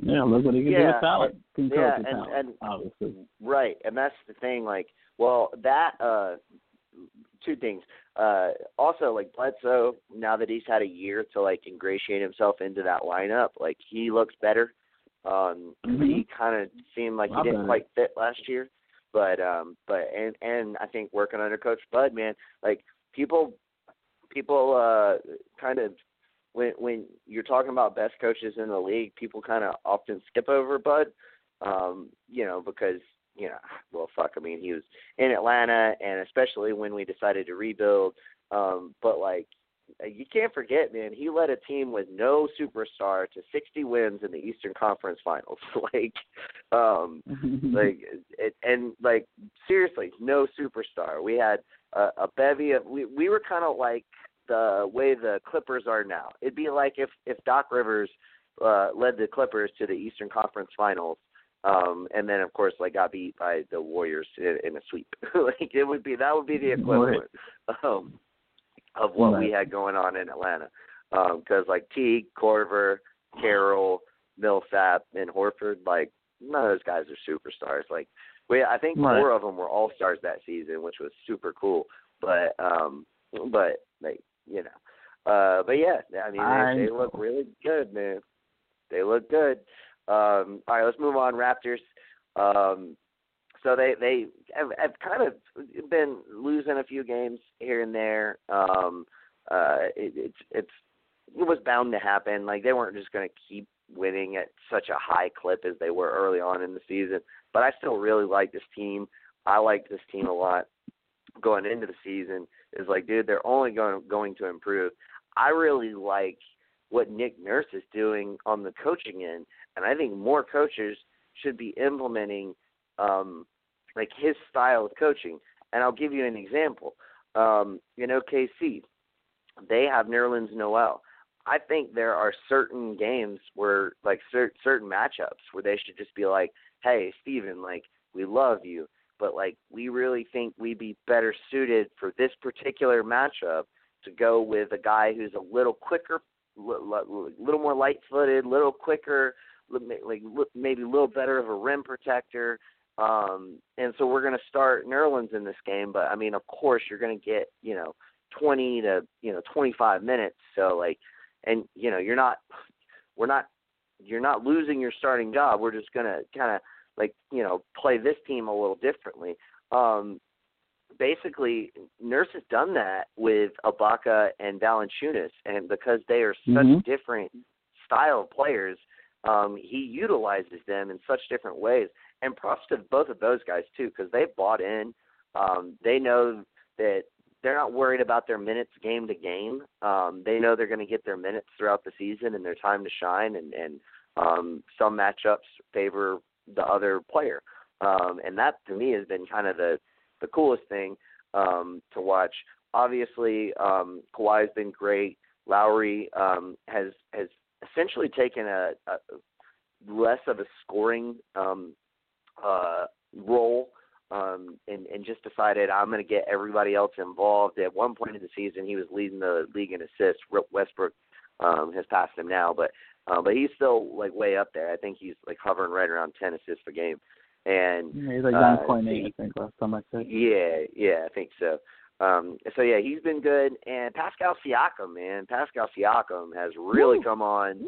Yeah, look what he can do with talent. Can yeah, and- talent, and- obviously. right, and that's the thing. Like, well, that uh, two things. Uh, also, like Bledsoe, now that he's had a year to like ingratiate himself into that lineup, like he looks better. Um, He kind of seemed like he didn't quite fit last year, but um, but and and I think working under Coach Bud, man, like people, people uh, kind of when when you're talking about best coaches in the league, people kind of often skip over Bud, um, you know, because you know, well, fuck, I mean, he was in Atlanta, and especially when we decided to rebuild. Um, but like, you can't forget, man, he led a team with no superstar to 60 wins in the Eastern Conference Finals. like, um, like, it, and like seriously, no superstar. We had a, a bevy of. We we were kind of like the way the Clippers are now. It'd be like if if Doc Rivers uh, led the Clippers to the Eastern Conference Finals. Um, and then of course like got beat by the Warriors in, in a sweep. like it would be that would be the equivalent um, of what we had going on in Atlanta. Because like Teague, Korver, Carroll, Millsap, and Horford, like none of those guys are superstars. Like we, I think Right. four of them were all stars that season, which was super cool. But um, but like you know, uh, but yeah, I mean I they, they look really good, man. They look good. Um, all right, let's move on. Raptors. Um, so they they have, have kind of been losing a few games here and there. Um, uh, it, it's it's it was bound to happen. Like they weren't just going to keep winning at such a high clip as they were early on in the season. But I still really like this team. I liked this team a lot going into the season is like, dude, they're only going going to improve. I really like what Nick Nurse is doing on the coaching end, and I think more coaches should be implementing um, like his style of coaching. And I'll give you an example. Um, in OKC, they have Nerlens Noel. I think there are certain games where, like cer- certain matchups, where they should just be like, "Hey, Steven, like we love you, but like we really think we'd be better suited for this particular matchup to go with a guy who's a little quicker, a little more light-footed, a little quicker, like maybe a little better of a rim protector." Um, and so we're going to start Nerlens in this game, but I mean, of course, you're going to get you know 20 to you know 25 minutes. So like, and you know, you're not, we're not, you're not losing your starting job. We're just going to kind of like you know play this team a little differently. Um, basically, Nurse has done that with Ibaka and Valanciunas, and because they are such mm-hmm. different style of players, um, he utilizes them in such different ways and props to both of those guys too because they bought in. Um, they know that they're not worried about their minutes game to game. Um, they know they're going to get their minutes throughout the season and their time to shine. And, and um, some matchups favor the other player, um, and that to me has been kind of the the coolest thing um, to watch. Obviously, um, Kawhi's been great. Lowry um, has has essentially taken a, a less of a scoring um, uh, role um, and, and just decided I'm going to get everybody else involved. At one point in the season, he was leading the league in assists. Westbrook um, has passed him now, but uh, but he's still like way up there. I think he's like hovering right around 10 assists per game. And yeah, he's like nine point eight, uh, I think last time I checked. Yeah, yeah, I think so. Um, so yeah, he's been good. And Pascal Siakam, man, Pascal Siakam has really Woo. come on,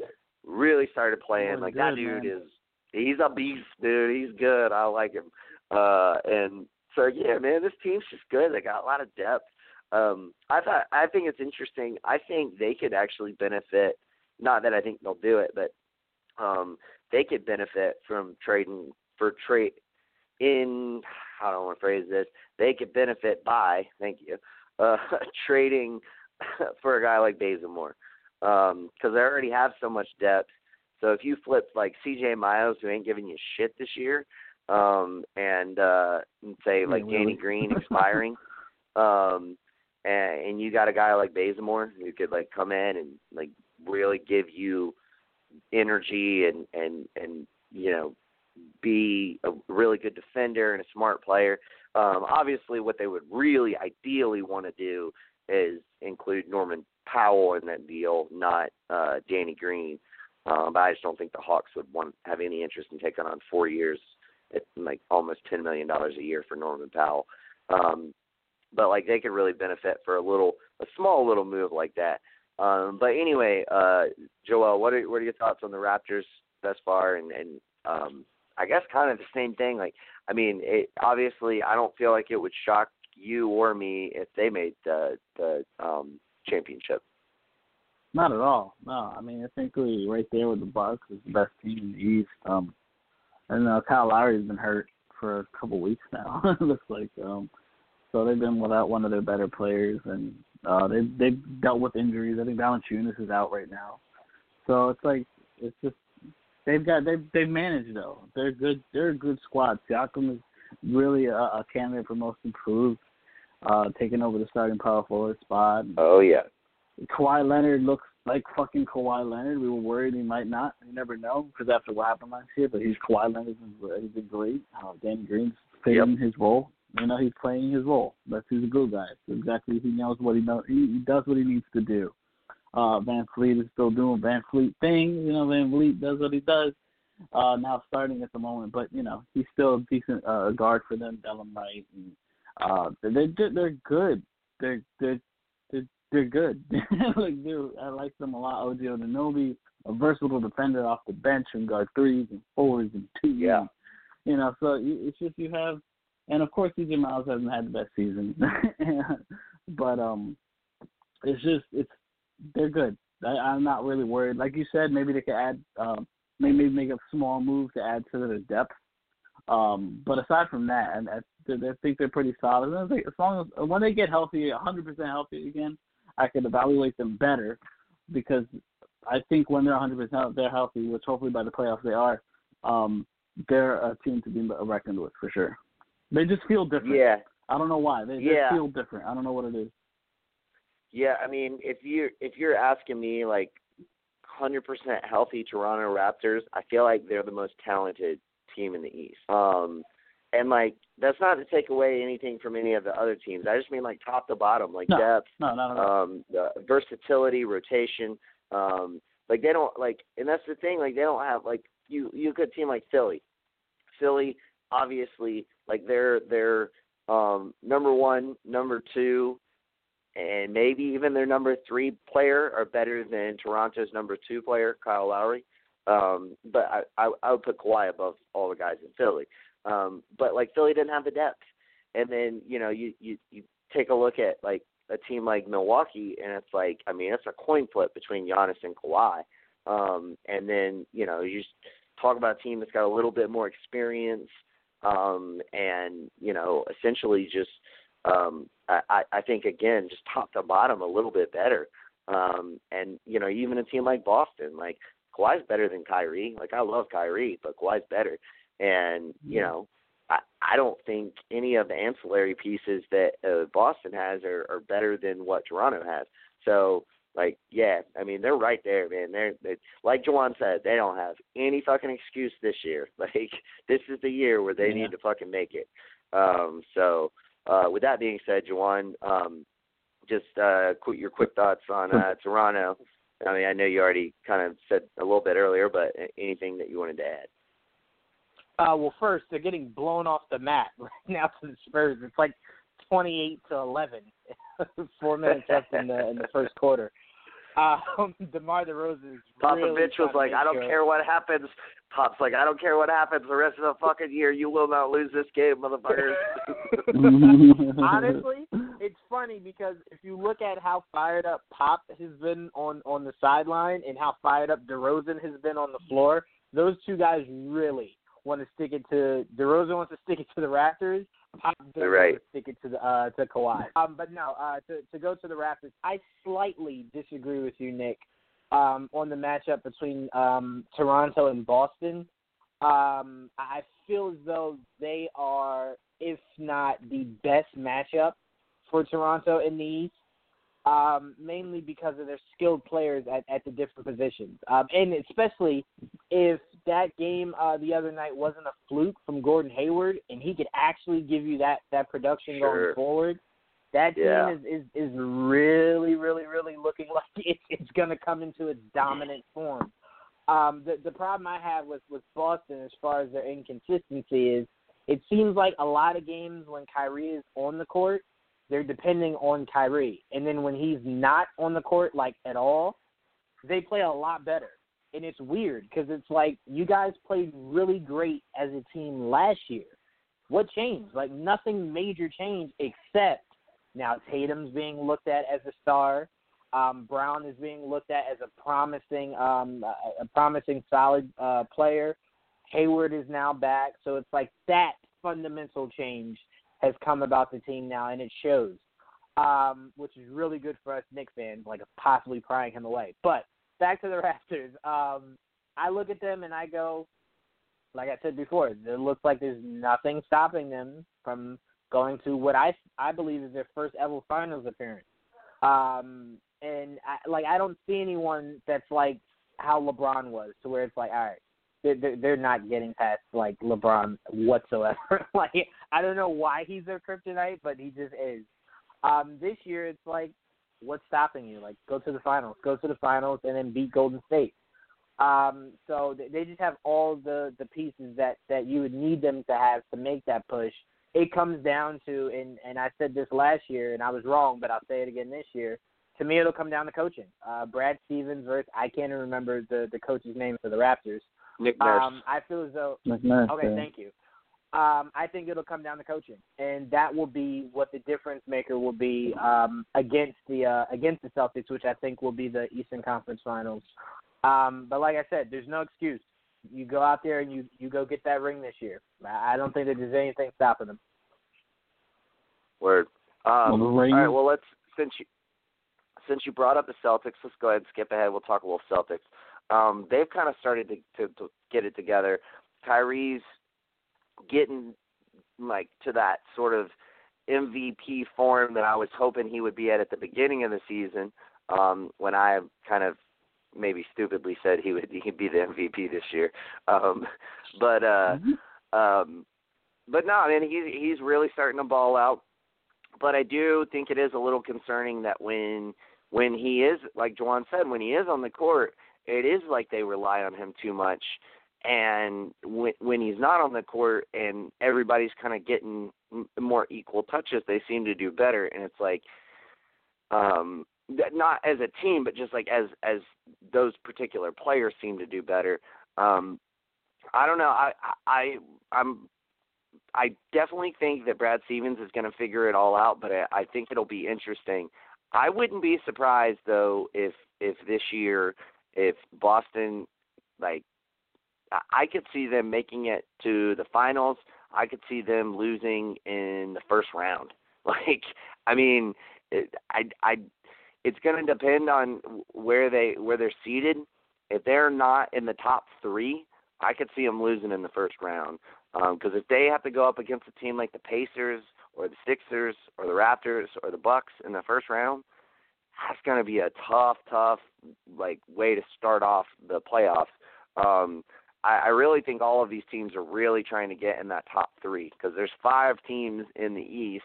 really started playing. Like good, that dude man. is he's a beast, dude. He's good. I like him. Uh, and so yeah, man, this team's just good. They got a lot of depth. Um, I thought I think it's interesting. I think they could actually benefit. Not that I think they'll do it, but um, they could benefit from trading for trade in. How do I want to phrase this? They could benefit by. Thank you. Uh, trading for a guy like Bazemore because um, they already have so much depth so if you flip like CJ Miles, who ain't giving you shit this year, um, and uh, and say like yeah, Danny Green expiring, um, and, and you got a guy like Bazemore who could like come in and like really give you energy and and and you know be a really good defender and a smart player. Um, obviously, what they would really ideally want to do is include Norman Powell in that deal, not uh, Danny Green. Um, but I just don't think the Hawks would want have any interest in taking on four years at like almost ten million dollars a year for Norman Powell. Um, but like they could really benefit for a little, a small little move like that. Um, but anyway, uh, Joel, what are what are your thoughts on the Raptors thus far? And, and um, I guess kind of the same thing. Like, I mean, it, obviously, I don't feel like it would shock you or me if they made the the um, championship. Not at all. No, I mean I think we right there with the Bucks is the best team in the East. Um, and uh, Kyle Lowry's been hurt for a couple weeks now. it looks like um, so they've been without one of their better players, and uh, they they've dealt with injuries. I think Valanciunas is out right now, so it's like it's just they've got they've they've managed though. They're good. They're a good squad. Siakam is really a, a candidate for most improved, uh, taking over the starting power forward spot. Oh yeah. Kawhi Leonard looks like fucking Kawhi Leonard. We were worried he might not. You never know because after what happened last year, but he's Kawhi Leonard. He's been great. Uh, Danny Green's playing yep. his role. You know, he's playing his role. That's he's a good guy. So exactly, he knows what he knows. He, he does what he needs to do. Uh, VanVleet is still doing VanVleet thing. You know, VanVleet does what he does. Uh, now starting at the moment, but you know, he's still a decent uh, guard for them. Wright, and uh, they're they're good. They're they're they're good. like they I like them a lot. OG Anunoby, a versatile defender off the bench and guard threes and fours and twos. Yeah. You know, so it's just you have, and of course CJ Miles hasn't had the best season, but um, it's just it's they're good. I, I'm not really worried. Like you said, maybe they could add, um, maybe make a small move to add to their depth. Um, but aside from that, and I think they're pretty solid. And As long as when they get healthy, 100% healthy again, I could evaluate them better because I think when they're 100% they're healthy, which hopefully by the playoffs they are, um, they're a team to be reckoned with for sure. They just feel different. Yeah. I don't know why. They yeah. just feel different. I don't know what it is. Yeah, I mean, if you if you're asking me like 100% healthy Toronto Raptors, I feel like they're the most talented team in the East. Um and like that's not to take away anything from any of the other teams. I just mean like top to bottom, like no, depth, no, no, no. um, the versatility, rotation. Um, like they don't like, and that's the thing. Like they don't have like you you could team like Philly. Philly, obviously, like they're they're um, number one, number two, and maybe even their number three player are better than Toronto's number two player, Kyle Lowry. Um, but I, I I would put Kawhi above all the guys in Philly. Um, but like Philly didn't have the depth, and then you know you you you take a look at like a team like Milwaukee, and it's like I mean it's a coin flip between Giannis and Kawhi. Um, and then you know you just talk about a team that's got a little bit more experience, um, and you know essentially just um, I, I think again just top to bottom a little bit better. Um, and you know even a team like Boston, like Kawhi's better than Kyrie. Like I love Kyrie, but Kawhi's better. And you know, I I don't think any of the ancillary pieces that uh, Boston has are, are better than what Toronto has. So like, yeah, I mean they're right there, man. They're they, like Juwan said, they don't have any fucking excuse this year. Like this is the year where they yeah. need to fucking make it. Um, so uh, with that being said, Juwan, um, just uh, quick, your quick thoughts on uh, Toronto. I mean, I know you already kind of said a little bit earlier, but anything that you wanted to add? Uh, well, first they're getting blown off the mat right now to the Spurs. It's like twenty-eight to eleven, four minutes left in the in the first quarter. Um, DeMar DeRozan is Papa really Bitch was like, I don't sure. care what happens. Pop's like, I don't care what happens the rest of the fucking year. You will not lose this game, motherfuckers. Honestly, it's funny because if you look at how fired up Pop has been on on the sideline and how fired up DeRozan has been on the floor, those two guys really want to stick it to DeRozan wants to stick it to the Raptors. Pop Right. want to stick it to the uh, to Kawhi. Um, but no, uh, to to go to the Raptors, I slightly disagree with you, Nick, um, on the matchup between um, Toronto and Boston. Um, I feel as though they are, if not the best matchup for Toronto in the East um, mainly because of their skilled players at, at the different positions. Um, and especially if that game uh, the other night wasn't a fluke from Gordon Hayward and he could actually give you that, that production Sure. going forward, that team Yeah. is, is, is really, really, really looking like it's, it's going to come into its dominant form. Um, the, the problem I have with, with Boston as far as their inconsistency is it seems like a lot of games when Kyrie is on the court, they're depending on Kyrie. And then when he's not on the court, like at all, they play a lot better. And it's weird because it's like you guys played really great as a team last year. What changed? Like nothing major changed except now Tatum's being looked at as a star. Um, Brown is being looked at as a promising, um, a, a promising solid uh, player. Hayward is now back, so it's like that fundamental change has come about the team now, and it shows, um, which is really good for us Knicks fans, like possibly prying him away. But back to the Raptors. Um, I look at them and I go, like I said before, it looks like there's nothing stopping them from going to what I I believe is their first ever finals appearance. Um, and I, like I don't see anyone that's like how LeBron was, to where it's like, all right, they're, they're not getting past like LeBron whatsoever. like I don't know why he's their kryptonite, but he just is. Um, this year it's like, what's stopping you? Like go to the finals, go to the finals, and then beat Golden State. Um, so they- they just have all the the pieces that that you would need them to have to make that push. It comes down to, and and I said this last year, and I was wrong, but I'll say it again this year. To me, it'll come down to coaching. Uh, Brad Stevens versus I can't even remember the the coach's name for the Raptors. Nick Nurse. Um, I feel as though McNair, Okay, yeah. thank you. Um, I think it'll come down to coaching, and that will be what the difference maker will be um, against the uh, against the Celtics, which I think will be the Eastern Conference Finals. Um, but like I said, there's no excuse. You go out there and you you go get that ring this year. I I don't think that there's anything stopping them. Word. Um, Well, all Ring- right. Well, let's since you since you brought up the Celtics, let's go ahead and skip ahead. We'll talk a little Celtics. Um, they've kind of started to, to to get it together. Kyrie's getting like to that sort of MVP form that I was hoping he would be at at the beginning of the season. Um, when I kind of maybe stupidly said he would he'd be the MVP this year. Um, but uh, um, but no, I mean he's he's really starting to ball out. But I do think it is a little concerning that when when he is like Juwan said, when he is on the court, it is like they rely on him too much. And when when he's not on the court and everybody's kind of getting more equal touches, they seem to do better. And it's like, um, not as a team, but just like as as those particular players seem to do better. Um, I don't know. I I I'm I definitely think that Brad Stevens is going to figure it all out, but I, I think it'll be interesting. I wouldn't be surprised though if if this year if Boston like I- could see them making it to the finals. I could see them losing in the first round. Like I mean, it, I I it's going to depend on where they where they're seated. If they're not in the top 3, I could see them losing in the first round. Um, because if they have to go up against a team like the Pacers or the Sixers or the Raptors or the Bucks in the first round, that's going to be a tough, tough like way to start off the playoffs. Um, I, I really think all of these teams are really trying to get in that top three because there's five teams in the East.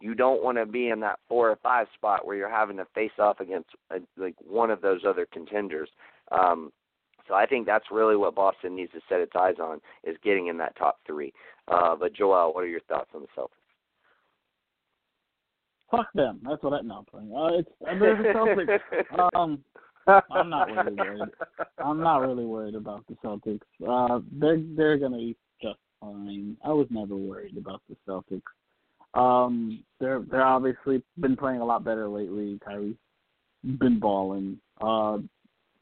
You don't want to be in that four or five spot where you're having to face off against uh like one of those other contenders. Um, so I think that's really what Boston needs to set its eyes on is getting in that top three. Uh, but Joel, what are your thoughts on the Celtics? Fuck them. That's what I playing. Uh, it's uh, there's the Celtics. Um, I'm not really worried. I'm not really worried about the Celtics. Uh, they're they're gonna be just fine. I was never worried about the Celtics. Um, they're they're obviously been playing a lot better lately. Kyrie's been balling. Uh,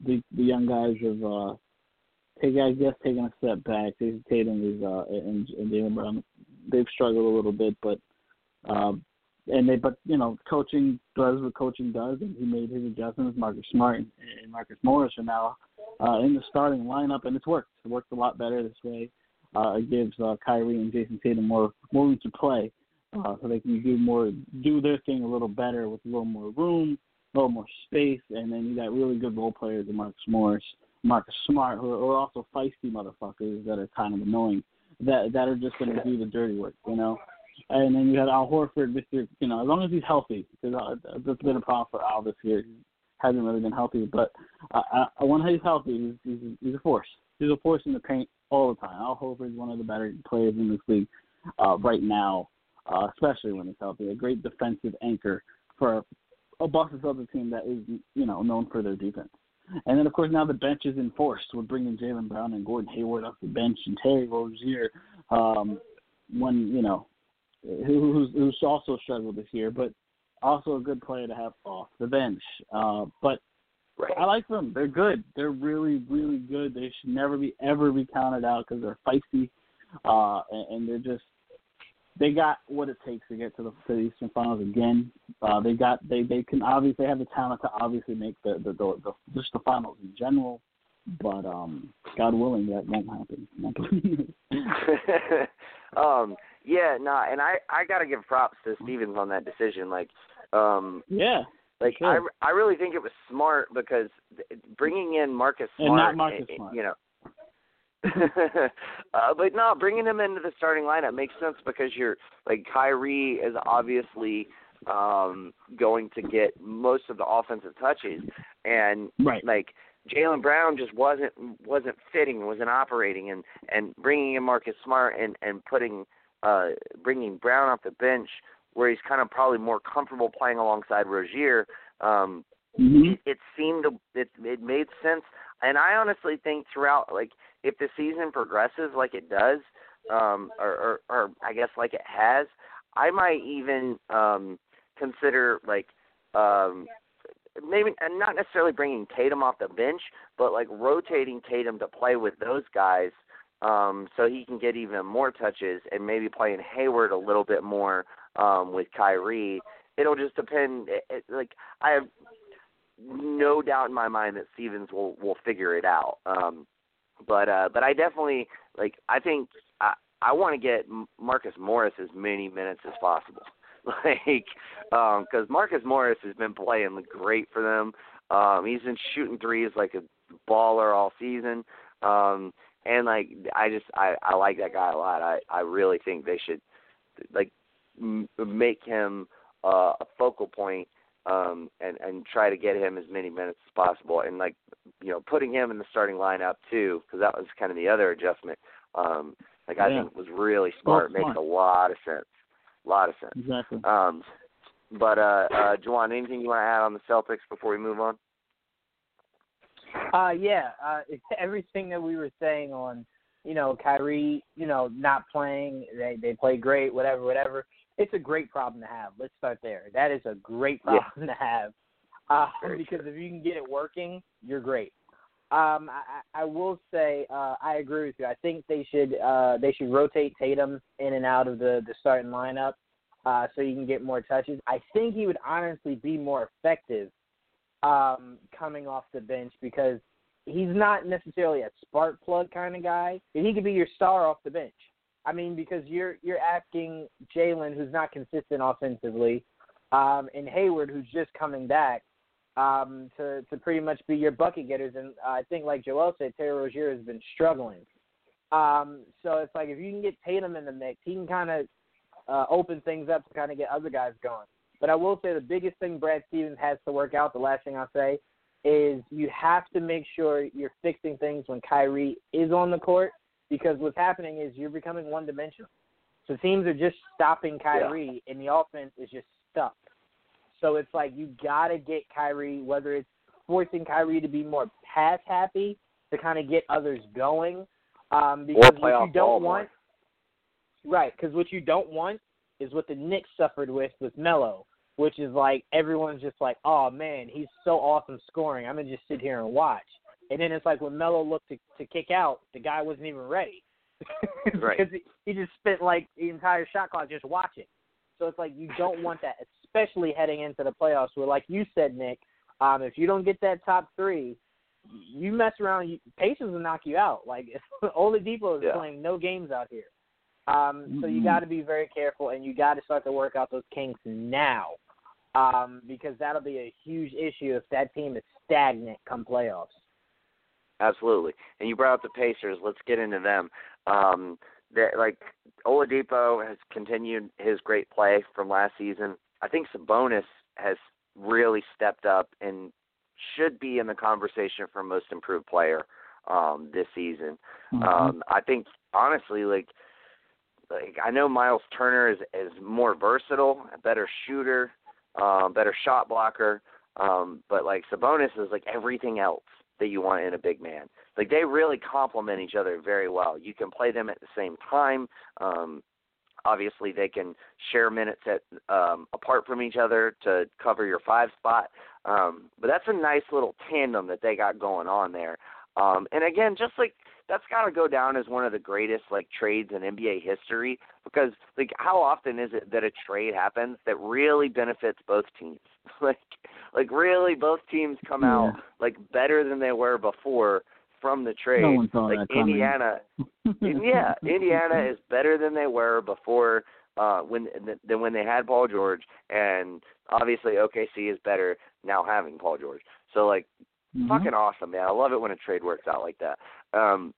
the the young guys have uh, take I guess taking a step back. Jayson Tatum is uh and, and Jaylen Brown they've struggled a little bit, but um, and they but you know coaching does what coaching does, and he made his adjustments. Marcus Smart and, Marcus Morris are now uh, in the starting lineup, and it's worked. It worked a lot better this way. Uh, it gives uh, Kyrie and Jayson Tatum more more room to play, uh, so they can do more do their thing a little better with a little more room, a little more space, and then you got really good role players in Marcus Morris, Marcus Smart, who are, who are also feisty motherfuckers that are kind of annoying, that that are just going to do the dirty work, you know. And then you had Al Horford, Mister. You know, as long as he's healthy, because uh, that's been a problem for Al this year. He hasn't really been healthy, but uh, uh, when he's healthy, he's, he's he's a force. He's a force in the paint all the time. Al Horford is one of the better players in this league uh, right now, uh, especially when he's healthy. A great defensive anchor for a Boston Celtics team that is, you know, known for their defense. And then, of course, now the bench is enforced. We're bringing Jaylen Brown and Gordon Hayward off the bench and Terry Rozier, um, when you know, who's who's also struggled this year, but also a good player to have off the bench. Uh, but Right. I like them. They're good. They're really, really good. They should never be ever be counted out because they're feisty, uh, and, and they're just they got what it takes to get to the, to the Eastern Finals again. Uh, they got they they can obviously they have the talent to obviously make the the, the, the just the finals in general, but um, God willing, that won't happen. um, yeah, no, and I I got to give props to Stevens on that decision. Like, um, yeah, like sure. I I really think it was smart because bringing in Marcus And Smart, not Marcus eh, eh, Smart. you know. uh, but no, bringing him into the starting lineup makes sense because you're like Kyrie is obviously um going to get most of the offensive touches, and right. like Jaylen Brown just wasn't wasn't fitting, wasn't operating, and and bringing in Marcus Smart and and putting uh bringing Brown off the bench where he's kind of probably more comfortable playing alongside Rozier. Um, hmm it, it seemed to, it it made sense, and I honestly think throughout like if the season progresses like it does, um, or, or or I guess like it has, I might even um consider like um maybe and not necessarily bringing Tatum off the bench, but like rotating Tatum to play with those guys um so he can get even more touches and maybe playing Hayward a little bit more um, with Kyrie. It'll just depend. It, it, like I have no doubt in my mind that Stevens will will figure it out. Um, but uh, but I definitely like. I think I I want to get Marcus Morris as many minutes as possible. like because um, Marcus Morris has been playing great for them. Um, he's been shooting threes like a baller all season. Um, and like I just I I like that guy a lot. I I really think they should like m- make him uh, a focal point um and and try to get him as many minutes as possible. And like you know putting him in the starting lineup too because that was kind of the other adjustment um like I yeah. think was really smart well, makes a lot of sense. A lot of sense. Exactly. Um but uh uh Juwan anything you want to add on the Celtics before we move on uh, yeah, uh, everything that we were saying on, you know, Kyrie, you know, not playing, they they play great, whatever, whatever. It's a great problem to have. Let's start there. That is a great problem yeah. to have, uh, Very because true. if you can get it working, you're great. Um, I, I will say uh, I agree with you. I think they should uh, they should rotate Tatum in and out of the the starting lineup uh, so you can get more touches. I think he would honestly be more effective um, coming off the bench because he's not necessarily a spark plug kind of guy. And he could be your star off the bench. I mean, because you're you're asking Jaylen, who's not consistent offensively, um, and Hayward, who's just coming back, um, to to pretty much be your bucket getters. And I think, like Joel said, Terry Rozier has been struggling. Um, so it's like if you can get Tatum in the mix, he can kind of uh, open things up to kind of get other guys going. But I will say the biggest thing Brad Stevens has to work out, the last thing I'll say, is you have to make sure you're fixing things when Kyrie is on the court because what's happening is you're becoming one dimensional. So teams are just stopping Kyrie yeah. and the offense is just stuck. So it's like you gotta get Kyrie, whether it's forcing Kyrie to be more pass happy to kind of get others going. Um, because what you don't want, right? Because what you don't want is what the Knicks suffered with with Melo, which is like everyone's just like, oh man, he's so awesome scoring. I'm gonna just sit here and watch. And then it's like when Melo looked to to kick out, the guy wasn't even ready. right. Because he, he just spent like the entire shot clock just watching. So it's like you don't want that, especially heading into the playoffs. Where, like you said, Nick, um, if you don't get that top three, you mess around. You, Pacers will knock you out. Like Oladipo is yeah. playing no games out here. Um, mm-hmm. so you got to be very careful, and you got to start to work out those kinks now, um, because that'll be a huge issue if that team is stagnant come playoffs. Absolutely, and you brought up the Pacers. Let's get into them. Um, that like Oladipo has continued his great play from last season. I think Sabonis has really stepped up and should be in the conversation for most improved player um, this season. Mm-hmm. Um, I think honestly, like like I know Miles Turner is is more versatile, a better shooter, um, better shot blocker, um, but like Sabonis is like everything else that you want in a big man. Like they really complement each other very well. You can play them at the same time. Um, obviously, they can share minutes at um, apart from each other to cover your five spot. Um, but that's a nice little tandem that they got going on there. Um, and again, just like that's got to go down as one of the greatest like trades in NBA history because like how often is it that a trade happens that really benefits both teams? like like really both teams come yeah. out like better than they were before from the trade. No one saw like that coming. Indiana yeah, Indiana is better than they were before uh when than when they had Paul George and obviously OKC is better now having Paul George. So like mm-hmm. fucking awesome, man. I love it when a trade works out like that. Um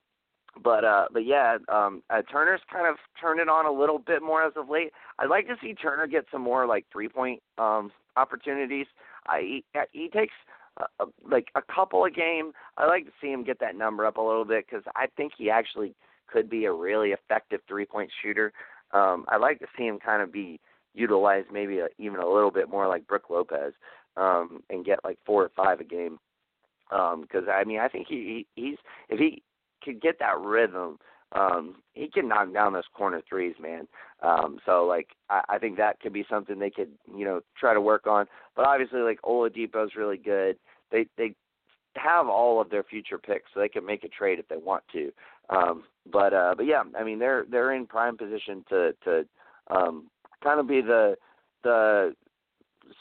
but uh but yeah, um uh, Turner's kind of turned it on a little bit more as of late. I'd like to see Turner get some more like three-point um opportunities. I he, he takes uh, like a couple a game. I like to see him get that number up a little bit cuz I think he actually could be a really effective three-point shooter. Um I'd like to see him kind of be utilized maybe a, even a little bit more like Brook Lopez um and get like 4 or 5 a game um because I mean I think he, he he's if he could get that rhythm, um, he can knock down those corner threes, man. Um, so like I, I think that could be something they could, you know, try to work on. But obviously like Oladipo's really good. They they have all of their future picks so they can make a trade if they want to. Um but uh but yeah, I mean they're they're in prime position to to um kind of be the the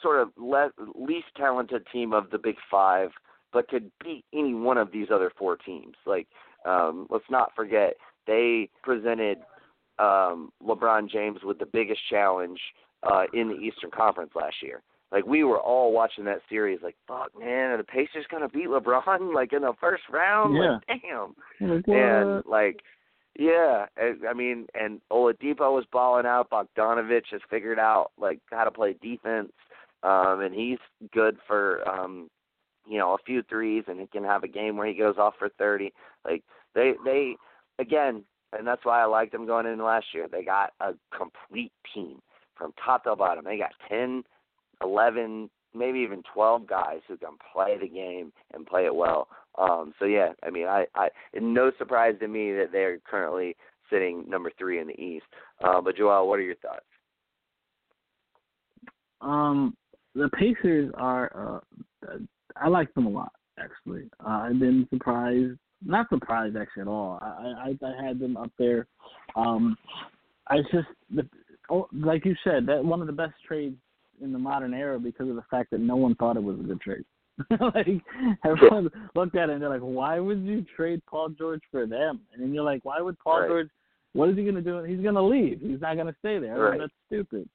sort of le- least talented team of the Big Five, but could beat any one of these other four teams. Like, um, let's not forget they presented um, LeBron James with the biggest challenge uh, in the Eastern Conference last year. Like we were all watching that series, like fuck, man, are the Pacers gonna beat LeBron like in the first round? Yeah. Like, damn. Like, And like, yeah, I I mean, and Oladipo was balling out. Bogdanovic has figured out like how to play defense, um, and he's good for um, you know a few threes, and he can have a game where he goes off for thirty. Like they they again, and that's why I liked them going in last year. They got a complete team from top to bottom. They got ten, eleven, maybe even 12 guys who can play the game and play it well. Um, so yeah, I mean, I, I, no surprise to me that they're currently sitting number three in the East. Uh, but Joel, what are your thoughts? Um, the Pacers are. Uh, I liked them a lot, actually. Uh, I've been surprised, not surprised actually at all. I I, I had them up there. Um, I just the, oh, like you said, that one of the best trades in the modern era because of the fact that no one thought it was a good trade. like everyone looked at it and they're like, "Why would you trade Paul George for them?" And then you're like, "Why would Paul Right. George? What is he going to do? He's going to leave. He's not going to stay there. Right. That's stupid."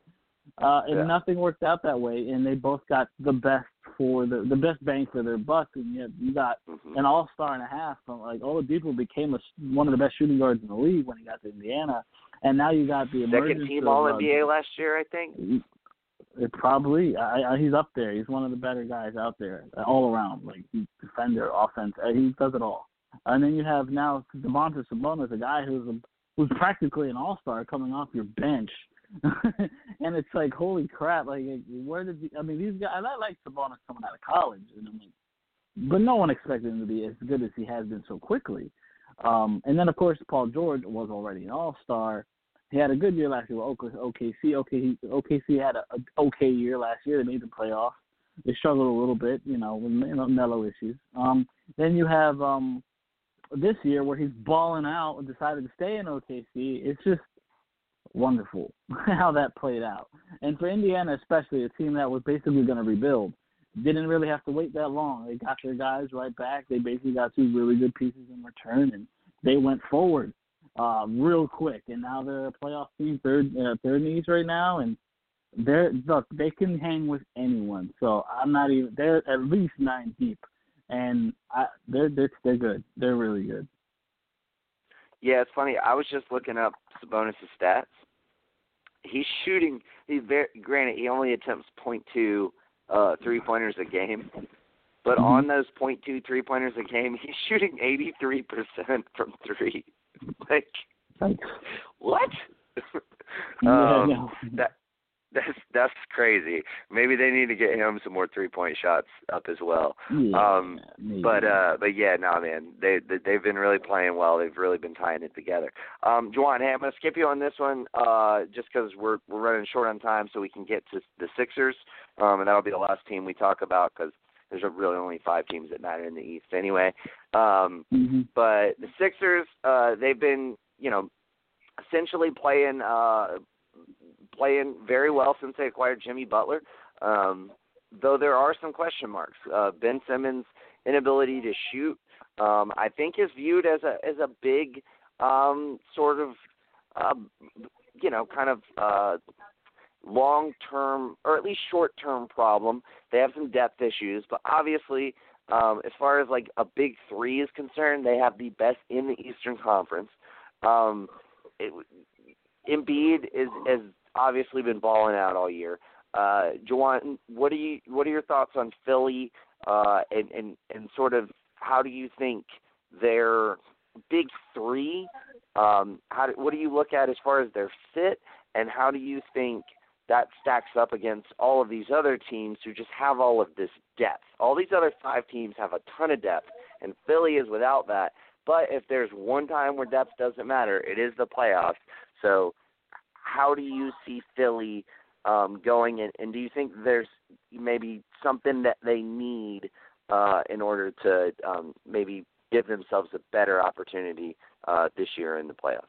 Uh, and Yeah. nothing worked out that way, and they both got the best for the the best bang for their buck, and yet you got Mhm. an all star and a half. From, like Oladipo became a, one of the best shooting guards in the league when he got to Indiana, and now you got the Second team of, All uh, NBA last year, I think. it probably I, I, he's up there. He's one of the better guys out there, uh, all around. Like he's defender, offense, uh, he does it all. And then you have now Domantas Sabonis, a guy who's a, who's practically an all star coming off your bench. and it's like holy crap! Like where did he, I mean these guys? I like Sabonis coming out of college, and I'm like, but no one expected him to be as good as he has been so quickly. Um, and then of course Paul George was already an all star. He had a good year last year with OKC. OKC, OKC had a, a okay year last year. They made the playoffs. They struggled a little bit, you know, with you know, Melo issues. Um, then you have um, this year where he's balling out and decided to stay in OKC. It's just wonderful how that played out. And for Indiana, especially a team that was basically going to rebuild, didn't really have to wait that long. They got their guys right back. They basically got two really good pieces in return, and they went forward uh, real quick. And now they're a playoff team, third uh, third knees right now, and they're look they can hang with anyone. So I'm not even they're at least nine deep, and I, they're they're they're good. They're really good. Yeah, it's funny. I was just looking up Sabonis' stats. He's shooting. He's very granted. He only attempts point two uh, three pointers a game, but Mhm. on those point two three pointers a game, he's shooting eighty three percent from three. like Like, what? um, no. that that's that's crazy. Maybe they need to get him some more three point shots up as well. yeah, um, maybe. But uh, but yeah, no man, they, they they've been really playing well. They've really been tying it together. Um, Juwan, hey, I'm gonna skip you on this one, uh, just because we're we're running short on time, so we can get to the Sixers, um, and that'll be the last team we talk about because there's really only five teams that matter in the East anyway. Um, Mhm. but the Sixers, uh, they've been, you know, essentially playing uh, playing very well since they acquired Jimmy Butler. Um, though there are some question marks. Uh, ben Simmons' inability to shoot, um, I think, is viewed as a as a big um, sort of, uh, you know, kind of. Uh, long term or at least short term problem. They have some depth issues, but obviously um, as far as like a big three is concerned, they have the best in the Eastern Conference. Um, it, Embiid is has obviously been balling out all year. Uh, Juwan, what do you what are your thoughts on Philly uh, and, and and sort of how do you think their big three? Um, how do, what do you look at as far as their fit, and how do you think that stacks up against all of these other teams who just have all of this depth? All these other five teams have a ton of depth, and Philly is without that. But if there's one time where depth doesn't matter, it is the playoffs. So, how do you see Philly um, going, and, and do you think there's maybe something that they need uh, in order to um, maybe give themselves a better opportunity uh, this year in the playoffs?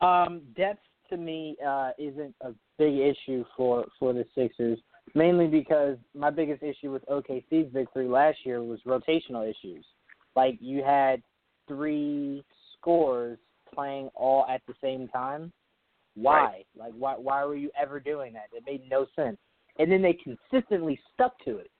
Um, depth to me uh, isn't a big issue for for the Sixers, mainly because my biggest issue with OKC's victory last year was rotational issues. Like you had three scores playing all at the same time. Why? Right. Like why why were you ever doing that? It made no sense. And then they consistently stuck to it.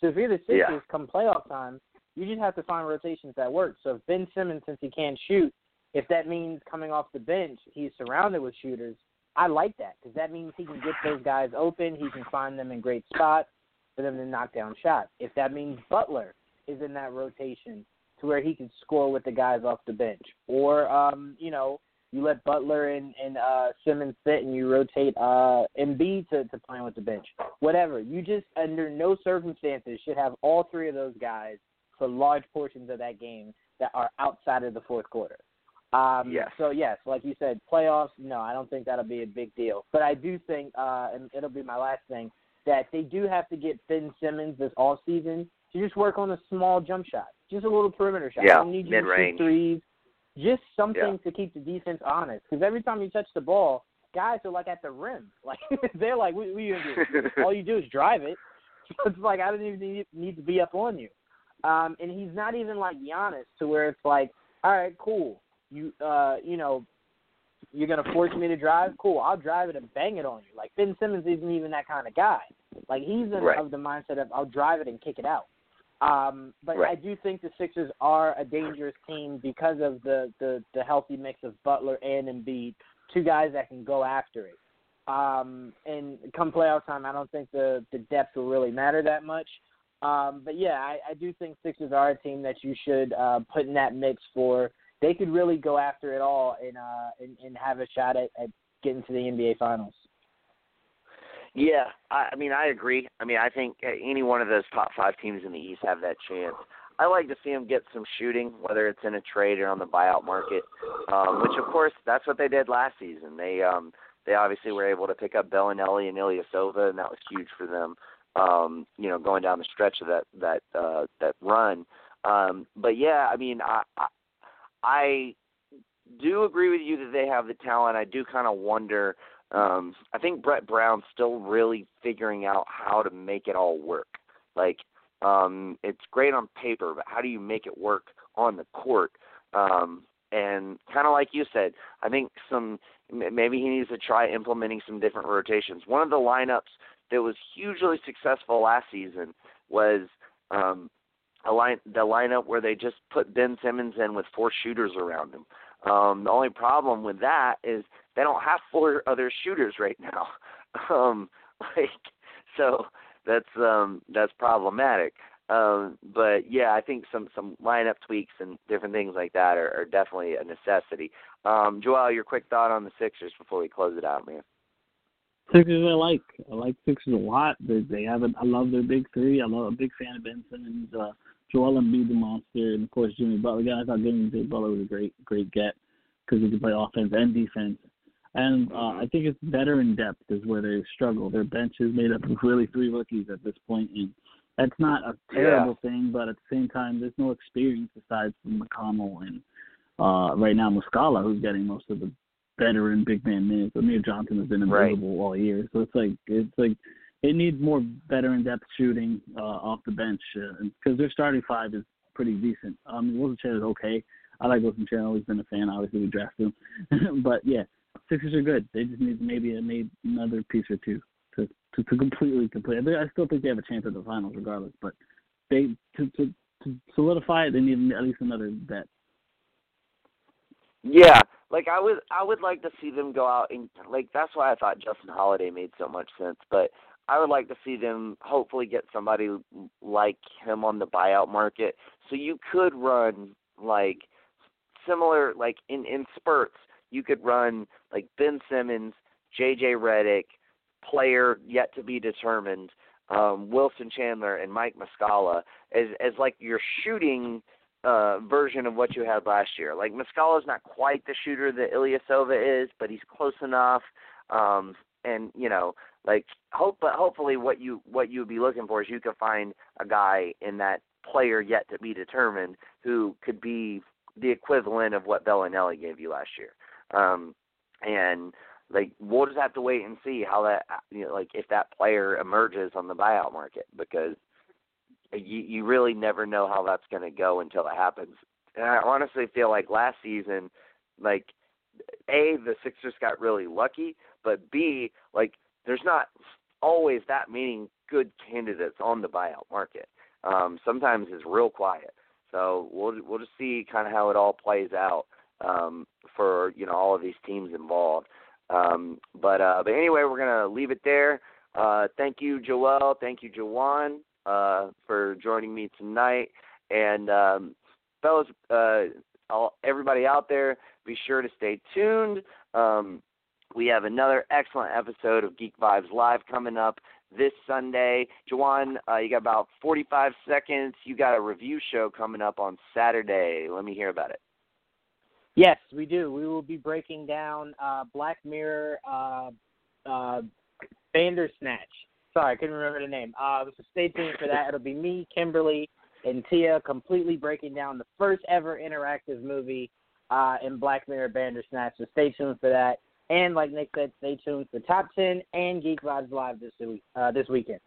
So if you're the Sixers Yeah. come playoff time, you just have to find rotations that work. So if Ben Simmons, since he can't shoot, if that means coming off the bench, he's surrounded with shooters. I like that because that means he can get those guys open. He can find them in great spots for them to knock down shots. If that means Butler is in that rotation to where he can score with the guys off the bench, or um, you know, you let Butler and, and uh, Simmons sit and you rotate uh, Embiid to, to playing with the bench. Whatever. You just under no circumstances should have all three of those guys for large portions of that game that are outside of the fourth quarter. Um, Yes. So yes, like you said, playoffs. No, I don't think that'll be a big deal. But I do think, uh, and it'll be my last thing, that they do have to get Ben Simmons this off season to just work on a small jump shot, just a little perimeter shot. Yeah, I don't need you to shoot mid-range. threes, just something Yeah. to keep the defense honest. Because every time you touch the ball, guys are like at the rim, like they're like, "What, what are you gonna do? All you do is drive it." it's like I don't even need, need to be up on you. Um, and he's not even like Giannis to where it's like, all right, cool. You uh, you know, you're gonna force me to drive. Cool, I'll drive it and bang it on you. Like Ben Simmons isn't even that kind of guy. Like he's in, Right. of the mindset of I'll drive it and kick it out. Um, but Right. I do think the Sixers are a dangerous team because of the, the the healthy mix of Butler and Embiid, two guys that can go after it. Um, and come playoff time, I don't think the the depth will really matter that much. Um, but yeah, I, I do think Sixers are a team that you should uh, put in that mix for. They could really go after it all and uh, and, and have a shot at, at getting to the NBA Finals. Yeah, I, I mean, I agree. I mean, I think uh, any one of those top five teams in the East have that chance. I like to see them get some shooting, whether it's in a trade or on the buyout market. Um, which, of course, that's what they did last season. They um, they obviously were able to pick up Bellinelli and Ilyasova, and that was huge for them. Um, you know, going down the stretch of that that uh, that run. Um, but yeah, I mean, I, I I do agree with you that they have the talent. I do kind of wonder. Um, I think Brett Brown's still really figuring out how to make it all work. Like, um, it's great on paper, but how do you make it work on the court? Um, and kind of like you said, I think some maybe he needs to try implementing some different rotations. One of the lineups that was hugely successful last season was um, a line the lineup where they just put Ben Simmons in with four shooters around him. Um, the only problem with that is they don't have four other shooters right now. Um, like so that's um that's problematic. Um, but yeah, I think some some lineup tweaks and different things like that are, are definitely a necessity. Um, Joel, your quick thought on the Sixers before we close it out, man. Sixers I like. I like Sixers a lot. They they have a, I love their big three. I love a big fan of Ben Simmons, uh, Joel Embiid the monster, and of course Jimmy Butler. Again, I thought Jimmy Butler was a great great get because he can play offense and defense. And uh, I think it's better in depth is where they struggle. Their bench is made up of really three rookies at this point, and that's not a terrible thing. But at the same time, there's no experience aside from McConnell and uh, right now Muscala, who's getting most of the veteran big man minutes. Amir Johnson has been Right. all year, so it's like it's like it needs more veteran depth shooting uh, off the bench because their starting five is pretty decent. Um, Wilson Chandler is okay. I like Wilson Chandler. Always been a fan. Obviously, we drafted him, but yeah, Sixers are good. They just need maybe maybe another piece or two to to, to completely complete. I still think they have a chance at the finals regardless, but they to to, to solidify it, they need at least another bet. Yeah, like I would I would like to see them go out and like that's why I thought Justin Holiday made so much sense, but I would like to see them hopefully get somebody like him on the buyout market. So you could run like similar like in in spurts, you could run like Ben Simmons, JJ Redick, player yet to be determined, um, Wilson Chandler and Mike Muscala as as like your shooting uh, version of what you had last year. Like Muscala's not quite the shooter that Ilyasova is, but he's close enough. Um, and you know, like hope, but hopefully, what you what you would be looking for is you could find a guy in that player yet to be determined who could be the equivalent of what Bellinelli gave you last year. Um, and like we'll just have to wait and see how that you know like if that player emerges on the buyout market because you you really never know how that's going to go until it happens. And I honestly feel like last season, like a the Sixers got really lucky, but b like there's not always that many good candidates on the buyout market. Um, sometimes it's real quiet. So we'll we'll just see kind of how it all plays out um, for you know all of these teams involved. Um, but uh, but anyway, we're gonna leave it there. Uh, thank you, Joel. Thank you, Juwan, uh, for joining me tonight. And um, fellas, uh, all, everybody out there, be sure to stay tuned. Um, we have another excellent episode of Geek Vibes Live coming up this Sunday. Juwan, uh, you got about 45 seconds. You got a review show coming up on Saturday. Let me hear about it. Yes, we do. We will be breaking down uh, Black Mirror uh, uh, Bandersnatch. Sorry, I couldn't remember the name. Uh, so stay tuned for that. It'll be me, Kimberly, and Tia completely breaking down the first ever interactive movie uh, in Black Mirror Bandersnatch. So stay tuned for that. And like Nick said, stay tuned for Top 10 and Geek Vibes Live this week, uh, this weekend.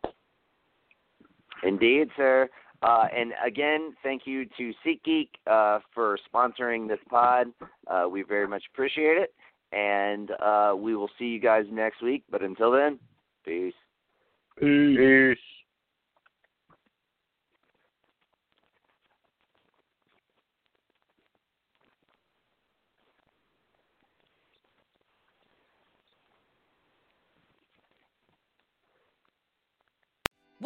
Indeed, sir. Uh, and again, thank you to SeatGeek uh, for sponsoring this pod. Uh, we very much appreciate it. And uh, we will see you guys next week. But until then, peace. Peace.